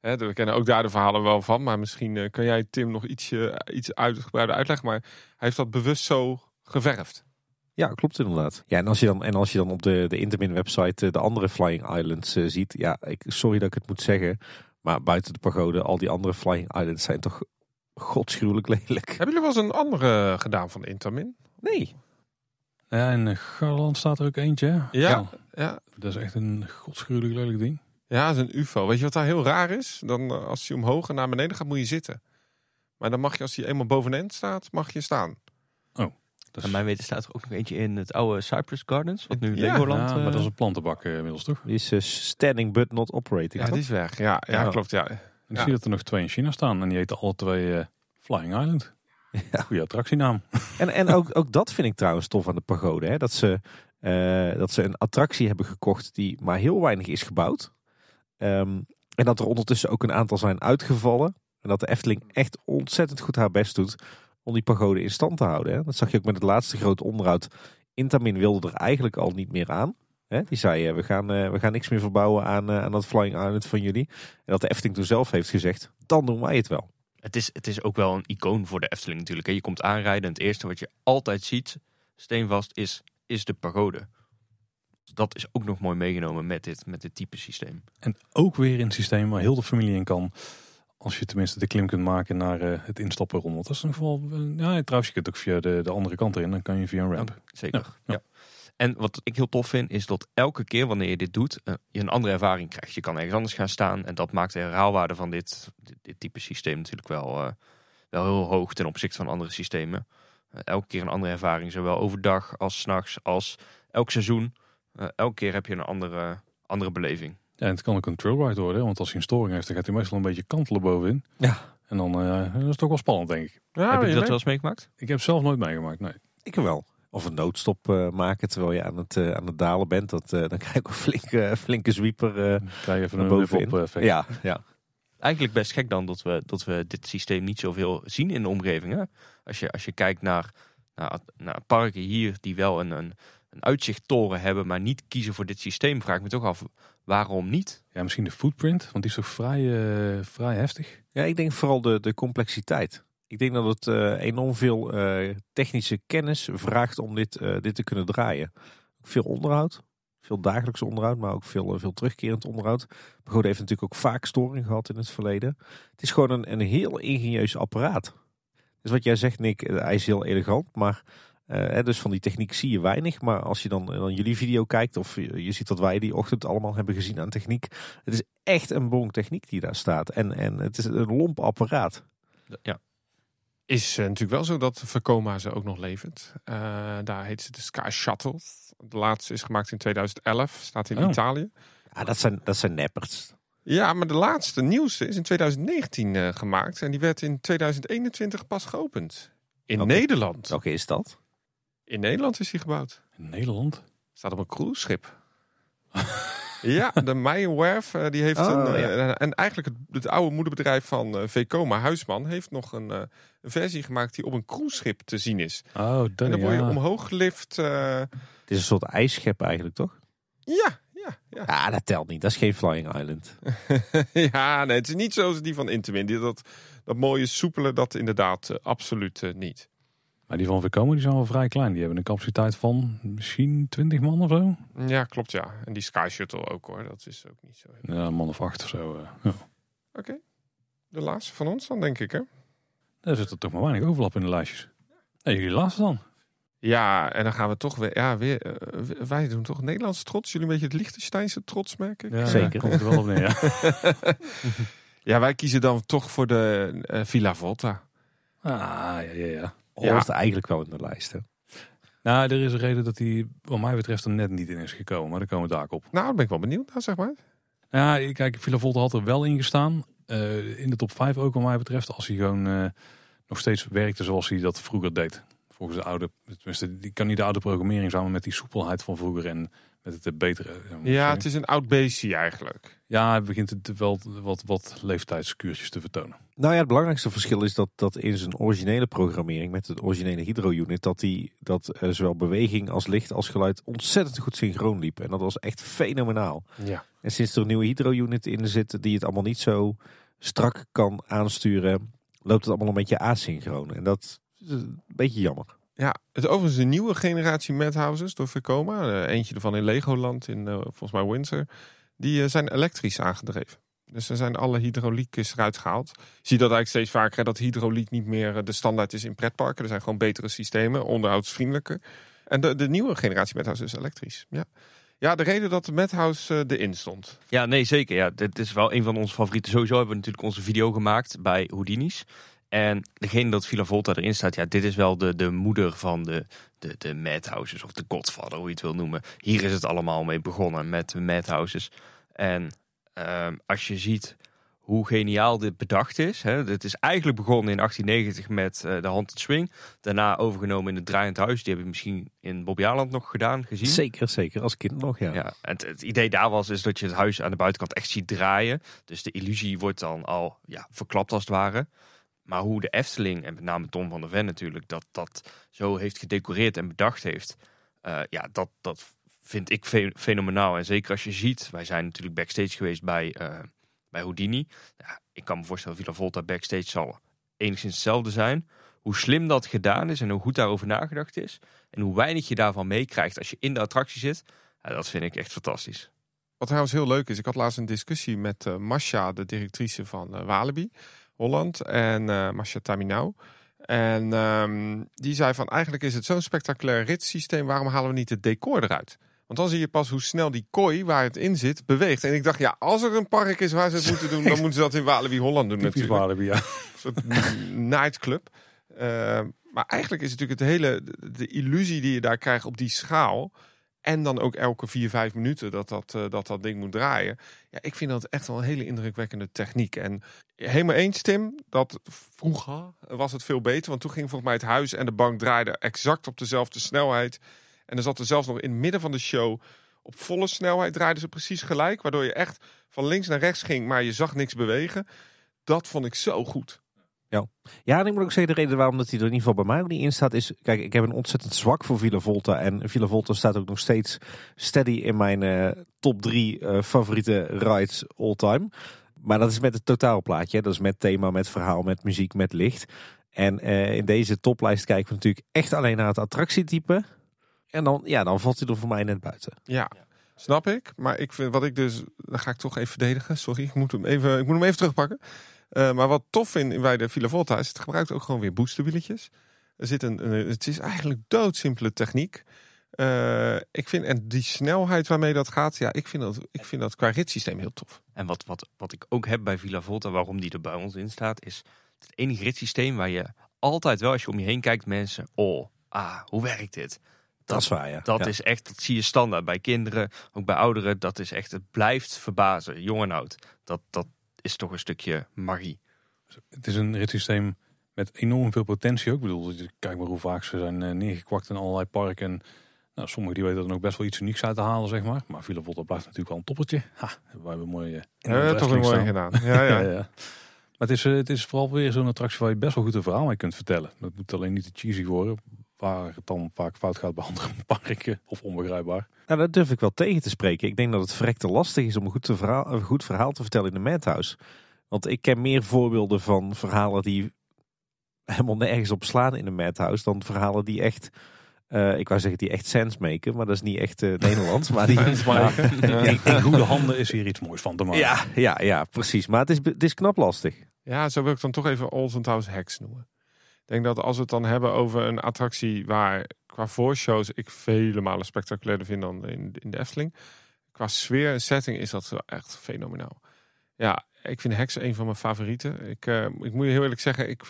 Speaker 3: We kennen ook daar de verhalen wel van, maar misschien eh, kan jij Tim nog ietsje, iets uitgebreider uitleggen. Maar hij heeft dat bewust zo geverfd.
Speaker 2: Ja, klopt inderdaad. Ja, en als je dan, en als je dan op de, de Intermin website eh, de andere Flying Islands eh, ziet. Ja, ik, sorry dat ik het moet zeggen. Maar buiten de pagode, al die andere Flying Islands zijn toch godschuwelijk lelijk.
Speaker 3: Hebben jullie wel eens een andere gedaan van Intermin?
Speaker 2: Nee.
Speaker 1: Ja, en eh, Garland staat er ook eentje.
Speaker 3: Ja. Ja,
Speaker 1: Dat is echt een godschuwelijk lelijk ding.
Speaker 3: ja, dat is een UFO. Weet je wat daar heel raar is? Dan eh, als hij omhoog en naar beneden gaat, moet je zitten. Maar dan mag je, als hij eenmaal bovenend staat, mag je staan.
Speaker 1: Dat
Speaker 4: En mijn weten staat er ook nog eentje in het oude Cypress Gardens. Wat nu
Speaker 3: Ja,
Speaker 4: Legoland...
Speaker 1: ja,
Speaker 4: eh,
Speaker 1: maar dat is een plantenbak eh, inmiddels toch?
Speaker 2: Die is eh, standing but not operating.
Speaker 3: Ja,
Speaker 2: toch?
Speaker 3: die is weg. Ja, ja,
Speaker 2: Ja.
Speaker 3: klopt. Ja.
Speaker 1: En ik
Speaker 3: Ja.
Speaker 1: zie dat er nog twee in China staan. En die heten alle twee eh, Flying Island.
Speaker 2: Ja.
Speaker 1: Goeie attractienaam.
Speaker 2: En, en ook, ook dat vind ik trouwens tof aan de pagode. Hè? Dat, ze, eh, dat ze een attractie hebben gekocht die maar heel weinig is gebouwd. Ehm, en dat er ondertussen ook een aantal zijn uitgevallen. En dat de Efteling echt ontzettend goed haar best doet om die pagode in stand te houden. Hè? Dat zag je ook met het laatste grote onderhoud. Intamin wilde er eigenlijk al niet meer aan. Hè? Die zei, eh, we, gaan, eh, we gaan niks meer verbouwen aan, aan dat Flying Island van jullie. En dat de Efteling toen zelf heeft gezegd, dan doen wij het wel.
Speaker 4: Het is, het is ook wel een icoon voor de Efteling natuurlijk. hè. Je komt aanrijden en het eerste wat je altijd ziet, steenvast, is, is de pagode. Dat is ook nog mooi meegenomen met dit, met dit type systeem.
Speaker 1: En ook weer in een systeem waar heel de familie in kan. Als je tenminste de klim kunt maken naar eh, het instappen rond. Want dat is nog wel... eh, ja, trouwens, je kunt ook via de, de andere kant erin. Dan kan je via een ramp.
Speaker 4: Zeker.
Speaker 1: Ja.
Speaker 4: En wat ik heel tof vind, is dat elke keer wanneer je dit doet, eh, je een andere ervaring krijgt. Je kan ergens anders gaan staan en dat maakt de herhaalwaarde van dit, dit, dit type systeem natuurlijk wel, eh, wel heel hoog ten opzichte van andere systemen. Eh, elke keer een andere ervaring, zowel overdag als 's nachts, als elk seizoen. Elke keer heb je een andere, andere beleving.
Speaker 1: Ja, en het kan ook een trailride worden. hè, Want als hij een storing heeft, dan gaat hij meestal een beetje kantelen bovenin.
Speaker 2: Ja.
Speaker 1: En dan eh, dat is toch wel spannend, denk ik.
Speaker 3: Ja,
Speaker 4: heb je
Speaker 3: je
Speaker 4: dat wel eens meegemaakt?
Speaker 1: Ik heb het zelf nooit meegemaakt, nee.
Speaker 2: Ik wel. Of een noodstop eh, maken terwijl je aan het, eh, aan het dalen bent. Dat, eh, dan krijg ik een flinke, <laughs> flinke zwieper eh,
Speaker 1: krijg je even
Speaker 2: naar bovenin.
Speaker 1: bovenop effect.
Speaker 2: ja, ja.
Speaker 4: Eigenlijk best gek dan dat we, dat we dit systeem niet zoveel zien in de omgeving. Hè? Als, je, als je kijkt naar, naar, naar parken hier die wel een, een, een uitzichttoren hebben, maar niet kiezen voor dit systeem, vraag ik me toch af waarom niet.
Speaker 1: Ja, misschien de footprint, want die is toch vrij, eh, vrij heftig.
Speaker 2: ja, ik denk vooral de, de complexiteit. Ik denk dat het eh, enorm veel eh, technische kennis vraagt om dit, eh, dit te kunnen draaien. Veel onderhoud, veel dagelijks onderhoud, maar ook veel, veel terugkerend onderhoud. Pagode heeft natuurlijk ook vaak storing gehad in het verleden. Het is gewoon een, een heel ingenieus apparaat. Dus wat jij zegt, Nick, hij is heel elegant, maar dus van die techniek zie je weinig. Maar als je dan, dan jullie video kijkt, of je, je ziet wat wij die ochtend allemaal hebben gezien aan techniek. Het is echt een bonk techniek die daar staat. En, en het is een lomp apparaat.
Speaker 4: Ja,
Speaker 3: Is eh, natuurlijk wel zo dat Vekoma ze ook nog levert. Eh, daar heet ze de Sky Shuttle. De laatste is gemaakt in 2011, staat in
Speaker 1: Oh.
Speaker 3: Italië.
Speaker 2: Ja, dat zijn, dat zijn neppers.
Speaker 3: Ja, maar de laatste nieuwste is in 2019 eh, gemaakt. En die werd in 2021 pas geopend. In
Speaker 2: Oké.
Speaker 3: Nederland.
Speaker 2: Welke is dat?
Speaker 3: In Nederland is die gebouwd.
Speaker 1: In Nederland?
Speaker 3: Staat op een cruiseschip. <laughs> ja, de Meijerwerf, eh, die heeft
Speaker 2: Oh,
Speaker 3: een... eh,
Speaker 2: ja.
Speaker 3: En eigenlijk het, het oude moederbedrijf van eh Vekoma, Huisman, heeft nog een, eh, een versie gemaakt die op een cruiseschip te zien is.
Speaker 1: Oh, dat
Speaker 3: En dan word je
Speaker 1: ja.
Speaker 3: omhoog gelift. eh,
Speaker 2: Het is een soort ijsschep eigenlijk, toch?
Speaker 3: ja, ja, ja.
Speaker 2: Ja, dat telt niet. Dat is geen Flying Island. <laughs>
Speaker 3: ja, nee, het is niet zoals die van Intamin. Dat, dat mooie soepele, dat inderdaad absoluut niet.
Speaker 1: Maar die van Vekoma die zijn wel vrij klein. Die hebben een capaciteit van misschien 20 man of zo.
Speaker 3: Ja, klopt ja. En die Sky Shuttle ook hoor. Dat is ook niet zo. heel-
Speaker 1: Ja, een man of acht of zo. eh. Ja.
Speaker 3: Oké. De laatste van ons dan denk ik hè.
Speaker 1: Daar zit er toch maar weinig overlap in de lijstjes. Nee, jullie laatste dan.
Speaker 3: Ja, en dan gaan we toch weer. Ja, weer. eh, wij doen toch Nederlandse trots. Jullie een beetje het Liechtensteinse trots merk ik.
Speaker 1: Ja,
Speaker 2: Zeker.
Speaker 1: Komt er wel op neer, ja. <laughs>
Speaker 3: Ja, wij kiezen dan toch voor de eh, Villa Volta.
Speaker 1: Ah, ja, ja, ja.
Speaker 2: Hoort eigenlijk wel in de lijst. Hè?
Speaker 1: Nou, er is een reden dat hij, wat mij betreft, er net niet in is gekomen. Maar daar komen we daar ook op.
Speaker 3: Nou, daar ben ik wel benieuwd naar, zeg maar.
Speaker 1: Ja, kijk, Villa Volta had er wel in gestaan. Eh, in de top 5 ook, wat mij betreft. Als hij gewoon eh, nog steeds werkte zoals hij dat vroeger deed. Volgens de oude, tenminste, die kan niet de oude programmering samen met die soepelheid van vroeger en met het eh, betere. eh,
Speaker 3: Ja, het is een oud beestje eigenlijk.
Speaker 1: ja, hij begint het wel wat, wat leeftijdskuurtjes te vertonen.
Speaker 2: Nou ja, het belangrijkste verschil is dat, dat in zijn originele programmering met het originele Hydro-unit, dat die dat eh, zowel beweging als licht als geluid ontzettend goed synchroon liep. En dat was echt fenomenaal.
Speaker 3: Ja.
Speaker 2: En sinds er een nieuwe Hydro-unit in zit die het allemaal niet zo strak kan aansturen, loopt het allemaal een beetje asynchroon. En dat is een beetje jammer.
Speaker 3: Ja, het overigens de nieuwe generatie Madhouses door Vekoma. eh, eentje ervan in Legoland, in eh, volgens mij Windsor. Die eh, zijn elektrisch aangedreven. Dus er zijn alle hydrauliek is eruit gehaald. Je ziet dat eigenlijk steeds vaker, dat hydrauliek niet meer de standaard is in pretparken. Er zijn gewoon betere systemen, onderhoudsvriendelijker. En de, de nieuwe generatie Madhouse is elektrisch. Ja. ja, de reden dat de Madhouse erin stond.
Speaker 4: Ja, nee, zeker. Ja, dit is wel een van onze favorieten. Sowieso hebben we natuurlijk onze video gemaakt bij Houdini's. En degene dat Villa Volta erin staat, ja, dit is wel de, de moeder van de, de, de Madhouses of de Godfather, hoe je het wil noemen. Hier is het allemaal mee begonnen met de Madhouses. En ehm, als je ziet hoe geniaal dit bedacht is. Hè, het is eigenlijk begonnen in 1890 met eh, de Haunted Swing. Daarna overgenomen in het Draaiend Huis. Die heb je misschien in Bobby Aland nog gedaan, gezien.
Speaker 2: Zeker, zeker. Als kind nog, ja.
Speaker 4: Ja, en het, het idee daar was is dat je het huis aan de buitenkant echt ziet draaien. Dus de illusie wordt dan al ja, verklapt als het ware. Maar hoe de Efteling, en met name Tom van der Ven natuurlijk, dat dat zo heeft gedecoreerd en bedacht heeft. eh, ja, dat, dat vind ik fe- fenomenaal. En zeker als je ziet, wij zijn natuurlijk backstage geweest bij, eh, bij Houdini. Ik kan me voorstellen, Villa Volta backstage zal enigszins hetzelfde zijn. Hoe slim dat gedaan is en hoe goed daarover nagedacht is. En hoe weinig je daarvan meekrijgt als je in de attractie zit. Dat vind ik echt fantastisch.
Speaker 3: Wat trouwens heel leuk is, ik had laatst een discussie met eh Masha, de directrice van Walibi Holland, en eh Masha Taminau. En ehm, die zei van eigenlijk is het zo'n spectaculair ritssysteem, waarom halen we niet het decor eruit? Want dan zie je pas hoe snel die kooi waar het in zit beweegt. En ik dacht, ja, als er een park is waar ze het moeten doen, dan moeten ze dat in Walibi Holland doen <laughs>
Speaker 1: Typisch
Speaker 3: natuurlijk.
Speaker 1: Walibi, ja.
Speaker 3: Een soort nightclub. Eh, maar eigenlijk is het natuurlijk het hele, de, de illusie die je daar krijgt op die schaal. En dan ook elke vier, vijf minuten dat dat, eh, dat dat ding moet draaien. Ja, ik vind dat echt wel een hele indrukwekkende techniek. En helemaal eens, Tim, dat vroeger was het veel beter. Want toen ging volgens mij het huis en de bank draaiden exact op dezelfde snelheid. En er zat er zelfs nog in het midden van de show op volle snelheid draaiden ze precies gelijk. Waardoor je echt van links naar rechts ging, maar je zag niks bewegen. Dat vond ik zo goed.
Speaker 2: Ja, en ik moet ook zeggen, de reden waarom dat hij er in ieder geval bij mij niet in staat is... Kijk, ik heb een ontzettend zwak voor Villa Volta. En Villa Volta staat ook nog steeds steady in mijn eh, top drie eh, favoriete rides all time. Maar dat is met het totaalplaatje. Dat is met thema, met verhaal, met muziek, met licht. En eh, in deze toplijst kijken we natuurlijk echt alleen naar het attractietype. En dan, ja, dan valt hij er voor mij net buiten.
Speaker 3: Ja, snap ik. Maar ik vind wat ik dus, dan ga ik toch even verdedigen. Sorry, ik moet hem even, ik moet hem even terugpakken. Eh, maar wat tof vind bij de Villa Volta is, het gebruikt ook gewoon weer boosterwieletjes. Er zit een, een- het is eigenlijk doodsimpele techniek. Eh, ik vind, en die snelheid waarmee dat gaat, ja, ik vind dat, ik vind dat qua ritssysteem heel tof.
Speaker 4: En wat, wat, wat ik ook heb bij Villa Volta, waarom die er bij ons in staat, is het enige ritssysteem waar je altijd wel, als je om je heen kijkt, mensen, oh, ah, hoe werkt dit?
Speaker 2: Dat is waar, ja.
Speaker 4: Dat
Speaker 2: Ja.
Speaker 4: is echt, dat zie je standaard bij kinderen, ook bij ouderen. Dat is echt, het blijft verbazen, jong en oud. Dat, dat is toch een stukje magie.
Speaker 1: Het is een ritssysteem met enorm veel potentie ook. Ik bedoel, kijk maar hoe vaak ze zijn eh, neergekwakt in allerlei parken. En nou, sommigen die weten er nog best wel iets unieks uit te halen, zeg maar. Maar Villa Volta blijft natuurlijk wel een toppertje. Ha, we hebben mooi eh,
Speaker 3: Ja, toch weer
Speaker 1: Efteling
Speaker 3: mooi gedaan. Ja, ja. <laughs>
Speaker 1: Ja, ja. Maar het is, eh, het is vooral weer zo'n attractie waar je best wel goed een verhaal mee kunt vertellen. Dat moet alleen niet te cheesy worden. Waar het dan vaak fout gaat bij andere <laughs> parken. Of onbegrijpbaar.
Speaker 2: Nou, dat durf ik wel tegen te spreken. Ik denk dat het verrekte lastig is om een goed, te verhaal, een goed verhaal te vertellen in de Madhouse. Want ik ken meer voorbeelden van verhalen die helemaal nergens op slaan in een madhouse. Dan verhalen die echt, eh, ik wou zeggen die echt sense maken, maar dat is niet echt eh, Nederlands. maar die, <laughs>
Speaker 3: Sense maken.
Speaker 2: Ja.
Speaker 1: In, in goede handen is hier iets moois van te maken.
Speaker 2: ja, ja, ja, precies. Maar het is, het is knap lastig.
Speaker 3: Ja, zo wil ik dan toch even Olsen House Hacks noemen. Denk dat als we het dan hebben over een attractie waar qua voorshows ik vele malen spectaculairder vind dan in, in de Efteling. Qua sfeer en setting is dat echt fenomenaal. Ja, ik vind Hacks een van mijn favorieten. Ik, eh, ik moet je heel eerlijk zeggen, ik,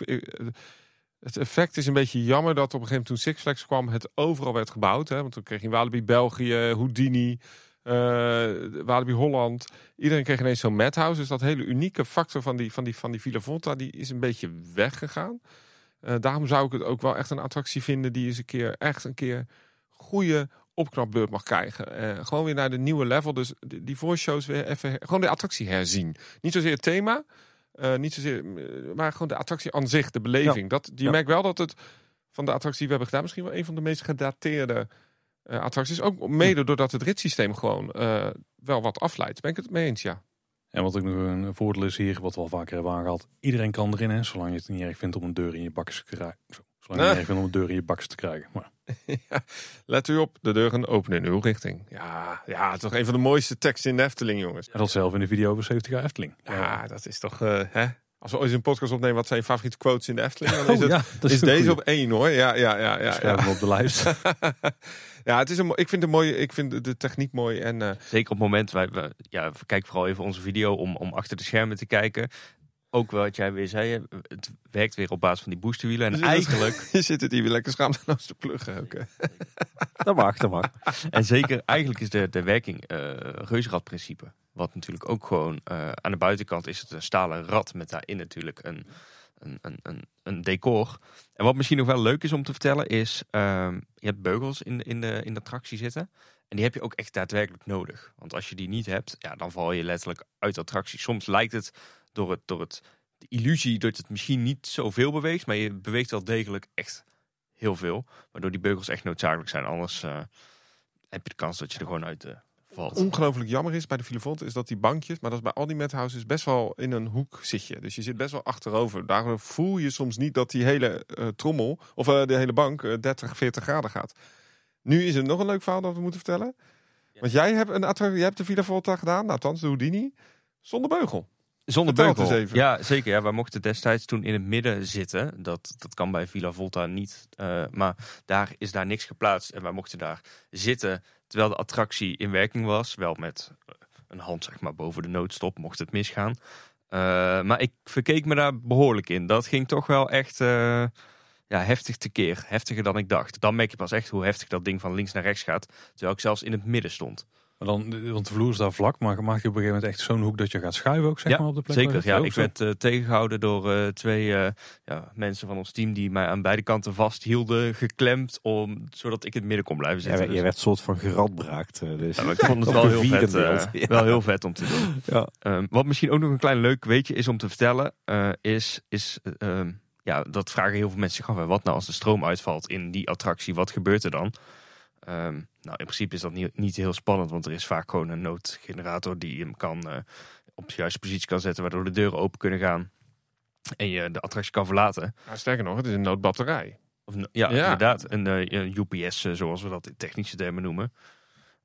Speaker 3: het effect is een beetje jammer dat op een gegeven moment toen Six Flags kwam, het overal werd gebouwd. Hè? Want toen kreeg je Walibi België, Houdini, eh Walibi Holland. Iedereen kreeg ineens zo'n madhouse. Dus dat hele unieke factor van die, van die, van die Villa Volta, die is een beetje weggegaan. Eh, daarom zou ik het ook wel echt een attractie vinden die eens een keer echt een keer goede opknapbeurt mag krijgen. Eh, gewoon weer naar de nieuwe level. Dus die, die voorshows weer even, gewoon de attractie herzien. Niet zozeer het thema, eh, niet zozeer, maar gewoon de attractie aan zich, de beleving. Dat, je
Speaker 2: Ja.
Speaker 3: merkt wel dat het van de attractie die we hebben gedaan, misschien wel een van de meest gedateerde attracties. Ook mede doordat het ritssysteem gewoon wel wat afleidt. Ben ik het mee eens, ja.
Speaker 1: En wat ook nog een voordeel is hier, wat we al vaker hebben aangehaald. Iedereen kan erin, hè, zolang je het niet erg vindt om een deur in je bakjes te krijgen. Zo, Zolang je het niet erg vindt om een deur in je bakjes te krijgen. Maar <laughs>
Speaker 3: Let u op, de deuren openen in uw richting. Ja, ja, toch een van de mooiste teksten in de Efteling, jongens.
Speaker 1: en dat zelf in de video over 70 jaar Efteling.
Speaker 3: Ja, dat is toch, eh, hè? Als we ooit een podcast opnemen, wat zijn je favoriete quotes in de Efteling? Dan <laughs> is,
Speaker 1: Oh,
Speaker 3: het,
Speaker 1: ja, dat
Speaker 3: is deze
Speaker 1: goeie.
Speaker 3: op één, hoor. Ja, ja, ja, ja.
Speaker 1: Schrijf
Speaker 3: Ja,
Speaker 1: op de lijst. <laughs>
Speaker 3: ja het is een, ik vind de mooie, ik vind de- techniek mooi en eh,
Speaker 4: Zeker op het moment, wij, we, ja, kijk vooral even onze video om, om achter de schermen te kijken. Ook wat jij weer zei, het werkt weer op basis van die boosterwielen. En
Speaker 3: dat-
Speaker 4: eigenlijk,
Speaker 3: je zit het hier weer lekker schaamteloos te pluggen. Ook, hè. <laughs>
Speaker 2: Dat mag, dat mag.
Speaker 4: en zeker eigenlijk is de, de werking eh reuzenradprincipe. Wat natuurlijk ook gewoon, eh, aan de buitenkant is het een stalen rad met daarin natuurlijk een, een, decor. En wat misschien nog wel leuk is om te vertellen is, ehm, je hebt beugels in, in, de, in de attractie zitten. En die heb je ook echt daadwerkelijk nodig. Want als je die niet hebt, ja, dan val je letterlijk uit de attractie. Soms lijkt het door, het, door het, de illusie dat het misschien niet zoveel beweegt. Maar je beweegt wel degelijk echt heel veel. Waardoor die beugels echt noodzakelijk zijn. Anders eh, heb je de kans dat je er gewoon uit eh, valt.
Speaker 3: ongelooflijk jammer is bij de Filofont is dat die bankjes, maar dat is bij al die madhouses best wel in een hoek zit je. Dus je zit best wel achterover. Daardoor voel je soms niet dat die hele eh, trommel of eh, de hele bank eh, 30, 40 graden gaat. Nu is er nog een leuk verhaal dat we moeten vertellen. Want jij hebt, een attractie, jij hebt de Villa Volta gedaan, nou, althans de Houdini, zonder beugel.
Speaker 4: Zonder beugel.
Speaker 3: even.
Speaker 4: Ja, zeker. Ja, wij mochten destijds toen in het midden zitten. Dat, dat kan bij Villa Volta niet. eh, maar daar is daar niks geplaatst. En wij mochten daar zitten terwijl de attractie in werking was. Wel met eh, een hand zeg maar boven de noodstop, mocht het misgaan. Eh, maar ik verkeek me daar behoorlijk in. Dat ging toch wel echt eh, ja, heftig tekeer. Heftiger dan ik dacht. Dan merk je pas echt hoe heftig dat ding van links naar rechts gaat. Terwijl ik zelfs in het midden stond.
Speaker 1: Maar dan, want de vloer is daar vlak, maar maak je op een gegeven moment echt zo'n hoek dat je gaat schuiven ook, zeg
Speaker 4: Ja,
Speaker 1: maar, op de plek.
Speaker 4: Zeker, ja. Ik
Speaker 1: zo-
Speaker 4: werd eh, tegengehouden door eh, twee eh, ja, mensen van ons team die mij aan beide kanten vasthielden, geklemd, om, zodat ik in het midden kon blijven zitten.
Speaker 2: werd- jij werd soort van geradbraakt. Dus.
Speaker 4: Ja, ik vond het wel heel, vet, wel heel vet om te doen. <laughs>
Speaker 2: Ja.
Speaker 4: Ehm, wat misschien ook nog een klein leuk weetje is om te vertellen, eh, is, is eh, ehm, ja, dat vragen heel veel mensen zich af. Wat nou als de stroom uitvalt in die attractie, wat gebeurt er dan? Ehm, nou, in principe is dat niet, niet heel spannend, want er is vaak gewoon een noodgenerator die hem kan eh, op de juiste positie kan zetten, waardoor de deuren open kunnen gaan en je de attractie kan verlaten.
Speaker 3: Sterker nog, het is een noodbatterij.
Speaker 4: Of, ja,
Speaker 3: Ja.
Speaker 4: inderdaad. Een, eh, UPS, eh, zoals we dat in technische termen noemen.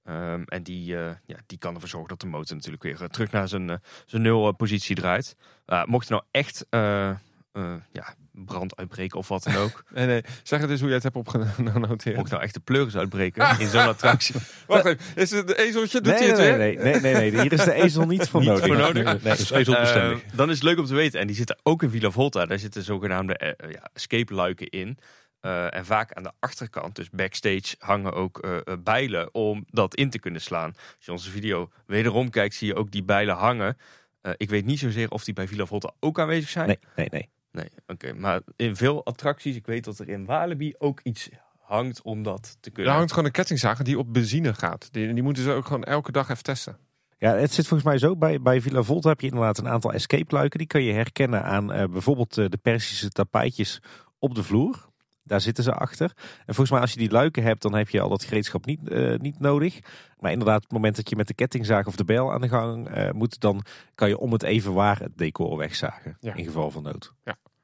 Speaker 4: Ehm, en die, ja, die kan ervoor zorgen dat de motor natuurlijk weer terug naar zijn, zijn nul positie draait. Uh, mocht er nou echt ja, brand uitbreken of wat dan ook. <laughs>
Speaker 3: Nee, nee, zeg het eens hoe jij het hebt opgenoteerd.
Speaker 4: mocht nou echt de pleuris uitbreken in zo'n <laughs> attractie.
Speaker 3: Wacht even, is het de ezeltje? Doet
Speaker 2: Nee,
Speaker 3: hij het
Speaker 2: nee,
Speaker 3: weer?
Speaker 2: nee, nee, nee, nee, nee. Hier is de ezel niet voor <laughs>
Speaker 4: Niet
Speaker 2: nodig.
Speaker 4: voor nodig?
Speaker 2: Nee.
Speaker 1: Dus ezelbestendig.
Speaker 4: Eh, dan is het leuk om te weten. En die zitten ook in Villa Volta. Daar zitten zogenaamde eh, ja, escape luiken in. Eh, en vaak aan de achterkant, dus backstage, hangen ook eh, eh, bijlen om dat in te kunnen slaan. Als je onze video wederom kijkt, zie je ook die bijlen hangen. Eh, ik weet niet zozeer of die bij Villa Volta ook aanwezig zijn.
Speaker 2: nee, nee, nee.
Speaker 4: Nee, oké. Maar in veel attracties, ik weet dat er in Walibi ook iets hangt om dat te
Speaker 3: Er
Speaker 4: kunnen.
Speaker 3: hangt gewoon een kettingzager die op benzine gaat. Die, die moeten ze ook gewoon elke dag even testen.
Speaker 2: Ja, het zit volgens mij zo. Bij, bij Villa Volta heb je inderdaad een aantal escape luiken. Die kun je herkennen aan eh, bijvoorbeeld eh, de Persische tapijtjes op de vloer. Daar zitten ze achter. En volgens mij als je die luiken hebt, dan heb je al dat gereedschap niet, eh, niet nodig. Maar inderdaad, op het moment dat je met de kettingzaag of de bijl aan de gang eh, moet, dan kan je om het even waar het decor wegzagen.
Speaker 3: Ja.
Speaker 2: In geval van nood.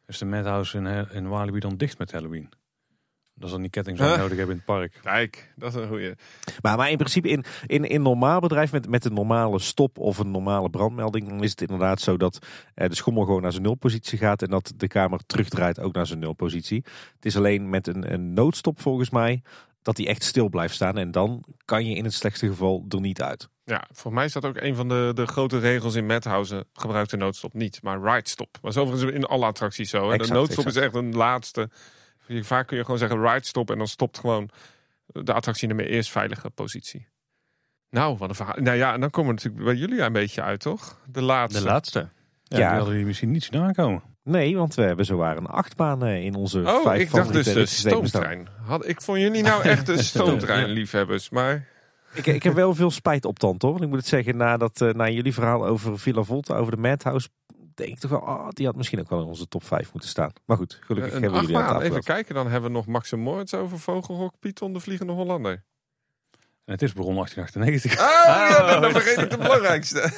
Speaker 1: Is de Madhouse in, in Walibi dan dicht met Halloween? Dat is dan die ketting zo
Speaker 3: Huh?
Speaker 1: nodig hebben in het park.
Speaker 3: Kijk, dat is een goeie.
Speaker 2: Maar, maar in principe in, in, in een normaal bedrijf met, met een normale stop of een normale brandmelding, dan is het inderdaad zo dat eh, de schommel gewoon naar zijn nulpositie gaat en dat de kamer terugdraait ook naar zijn nulpositie. Het is alleen met een, een noodstop volgens mij dat die echt stil blijft staan en dan kan je in het slechtste geval er niet uit.
Speaker 3: Ja, voor mij is dat ook een van de, de grote regels in Madhouse. Gebruik de noodstop niet, maar ride stop. Maar is overigens in alle attracties zo.
Speaker 2: Exact,
Speaker 3: de noodstop
Speaker 2: exact.
Speaker 3: is echt een laatste. Je- Vaak kun je gewoon zeggen ride stop en dan stopt gewoon de attractie in de eerst veilige positie. Nou, wat een verhaal. Nou ja, en dan komen we natuurlijk bij jullie een beetje uit, toch? De laatste.
Speaker 4: De laatste.
Speaker 1: Ja,
Speaker 2: Ja.
Speaker 1: Die hadden die misschien niet zien aankomen.
Speaker 2: Nee, want we hebben zowaar een achtbaan eh, in onze
Speaker 3: Oh,
Speaker 2: vijf
Speaker 3: ik dacht dus de stoomtrein. Had, ik vond jullie nou echt de <laughs> stoomtreinliefhebbers. Maar
Speaker 2: Ik, ik heb wel veel spijt op tand hoor. Want ik moet het zeggen, na, dat, eh, na jullie verhaal over Villa Volta, over de Madhouse, denk ik toch wel, ah, die had misschien ook wel in onze top 5 moeten staan. Maar goed, gelukkig
Speaker 3: een
Speaker 2: hebben jullie aan
Speaker 3: Even kijken, dan hebben we nog Max en Moritz over Vogelrok, Python, de Vliegende Hollander.
Speaker 1: En het is begonnen 1898.
Speaker 3: Ah, ja, dan vergeet ik de belangrijkste.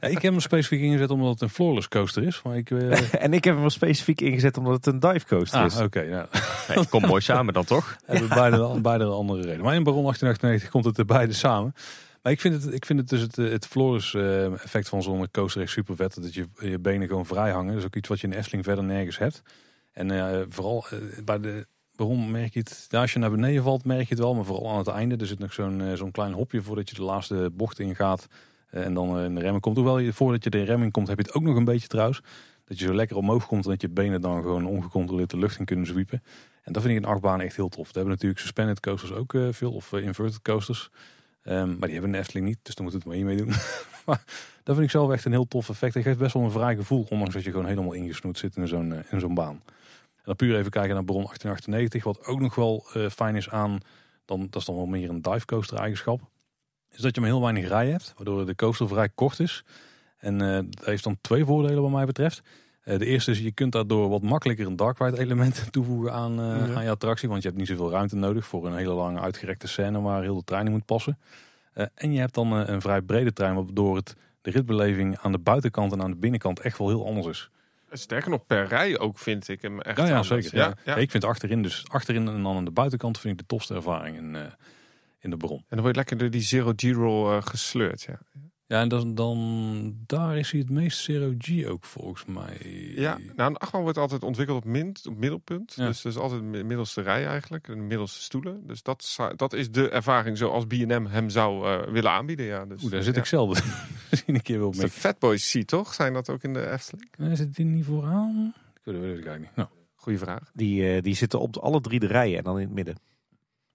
Speaker 1: Ja, ik heb hem specifiek ingezet omdat het een floorless coaster is. Maar ik, eh, <laughs>
Speaker 2: En ik heb hem specifiek ingezet omdat het een dive coaster is.
Speaker 1: ah, oké. ja.
Speaker 4: Nee, <laughs> het komt mooi samen dan toch?
Speaker 1: hebben beide, beide een andere reden. Maar in Baron 1898 komt het er beide samen. Maar ik vind het, ik vind het dus het, het floris eh, effect van zo'n coaster echt super vet. Dat je, je benen gewoon vrij hangen. Dat is ook iets wat je in Efteling verder nergens hebt. En eh, vooral bij de Baron merk je het. Als je naar beneden valt merk je het wel. Maar vooral aan het einde. Er zit nog zo'n eh, zo'n klein hopje voordat je de laatste bocht ingaat. Eh, en dan eh, in de remming komt. Hoewel voordat je de remming komt heb je het ook nog een beetje trouwens. Dat je zo lekker omhoog komt en dat je benen dan gewoon ongecontroleerd de lucht in kunnen zwiepen. En dat vind ik in achtbaan echt heel tof. We hebben natuurlijk suspended coasters ook veel, of inverted coasters. Ehm, maar die hebben de Efteling niet, dus dan moet het maar hiermee doen. <laughs> maar dat vind ik zelf echt een heel tof effect. Het geeft best wel een vrij gevoel, ondanks dat je gewoon helemaal ingesnoerd zit in zo'n in zo'n baan. En dan puur even kijken naar Baron 1898, wat ook nog wel eh, fijn is aan, dan, dat is dan wel meer een dive coaster eigenschap, is dat je maar heel weinig rij hebt, waardoor de coaster vrij kort is. En eh, dat heeft dan twee voordelen wat mij betreft. Eh, de eerste is, je kunt daardoor wat makkelijker een dark ride element <laughs> toevoegen aan,
Speaker 3: Ja.
Speaker 1: aan je attractie. Want je hebt niet zoveel ruimte nodig voor een hele lange uitgerekte scène waar heel de trein in moet passen. En je hebt dan een vrij brede trein, waardoor het, de ritbeleving aan de buitenkant en aan de binnenkant echt wel heel anders is.
Speaker 3: Sterker nog, per rij ook vind ik hem echt
Speaker 1: Ja, ja zeker.
Speaker 3: Ja,
Speaker 1: Ja,
Speaker 3: ja.
Speaker 1: Ik vind achterin, dus achterin en dan aan de buitenkant vind ik de tofste ervaring in, eh, in de bron.
Speaker 3: En dan word je lekker door die Zero G-roll eh, gesleurd. Ja.
Speaker 1: Ja, en dan, dan daar is hij het meest zero G ook volgens mij.
Speaker 3: Ja, nou, een achtbaan wordt altijd ontwikkeld op, min, op middelpunt.
Speaker 1: Ja.
Speaker 3: Dus dat is altijd de middelste rij eigenlijk. De middelste stoelen. Dus dat, dat is de ervaring zoals B&M hem zou eh, willen aanbieden. Ja, dus,
Speaker 1: Oeh, daar zit
Speaker 3: ja.
Speaker 1: ik zelden <laughs> misschien een keer wel mee.
Speaker 3: de Fatboys Seat, toch? Zijn dat ook in de Efteling?
Speaker 1: Nee, zit die niet vooraan? Ik weet het eigenlijk niet. Nou,
Speaker 3: Goeie vraag.
Speaker 2: Die, eh, die zitten op de- alle drie de rijen en dan in het midden.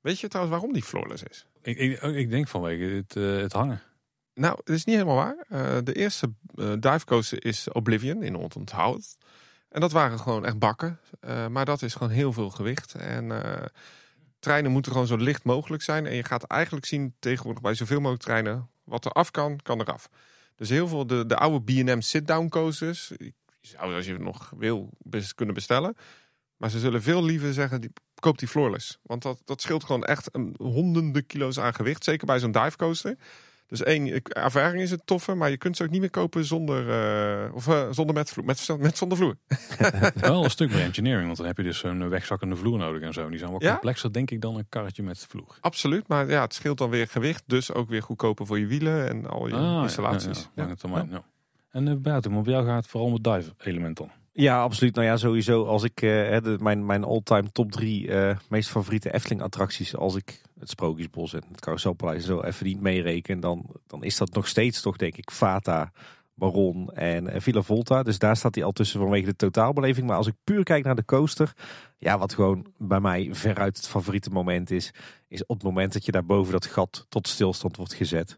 Speaker 3: Weet je trouwens waarom die floorless is?
Speaker 1: ik, ik, ik denk vanwege het, eh, het hangen.
Speaker 3: Nou, dat is niet helemaal waar. Eh, de eerste eh dive coaster is Oblivion in Onthoud. En dat waren gewoon echt bakken. Eh, maar dat is gewoon heel veel gewicht. En eh, treinen moeten gewoon zo licht mogelijk zijn. En je gaat eigenlijk zien tegenwoordig bij zoveel mogelijk treinen... wat er af kan, kan eraf. Dus heel veel de, de oude B&M sit-down coasters... zou als je het nog wil best kunnen bestellen. Maar ze zullen veel liever zeggen... Die, koop die floorless. Want dat, dat scheelt gewoon echt honderden kilo's aan gewicht. Zeker bij zo'n dive coaster. Dus één, ervaring is het toffe, maar je kunt ze ook niet meer kopen zonder, eh, of, eh, zonder met, vloer, met, met zonder vloer. <laughs>
Speaker 1: Wel een stuk meer engineering, want dan heb je dus zo'n wegzakkende vloer nodig en zo. Die zijn wel
Speaker 3: Ja?
Speaker 1: complexer, denk ik, dan een karretje met vloer.
Speaker 3: Absoluut, maar ja, het scheelt dan weer gewicht, dus ook weer goedkoper voor je wielen en al je
Speaker 1: Ah, ja,
Speaker 3: installaties.
Speaker 1: Ja, ja, lange termijn, ja. En eh, buiten, maar bij jou gaat het vooral om het dive element dan.
Speaker 2: Ja, absoluut. Nou ja, sowieso als ik eh, mijn, mijn all-time top drie eh, meest favoriete Efteling attracties, als ik het Sprookjesbos en het Carouselpaleis zo even niet meereken, dan, dan is dat nog steeds toch denk ik Fata, Baron en Villa Volta. Dus daar staat hij al tussen vanwege de totaalbeleving. Maar als ik puur kijk naar de coaster, ja, wat gewoon bij mij veruit het favoriete moment is, is op het moment dat je daar boven dat gat tot stilstand wordt gezet.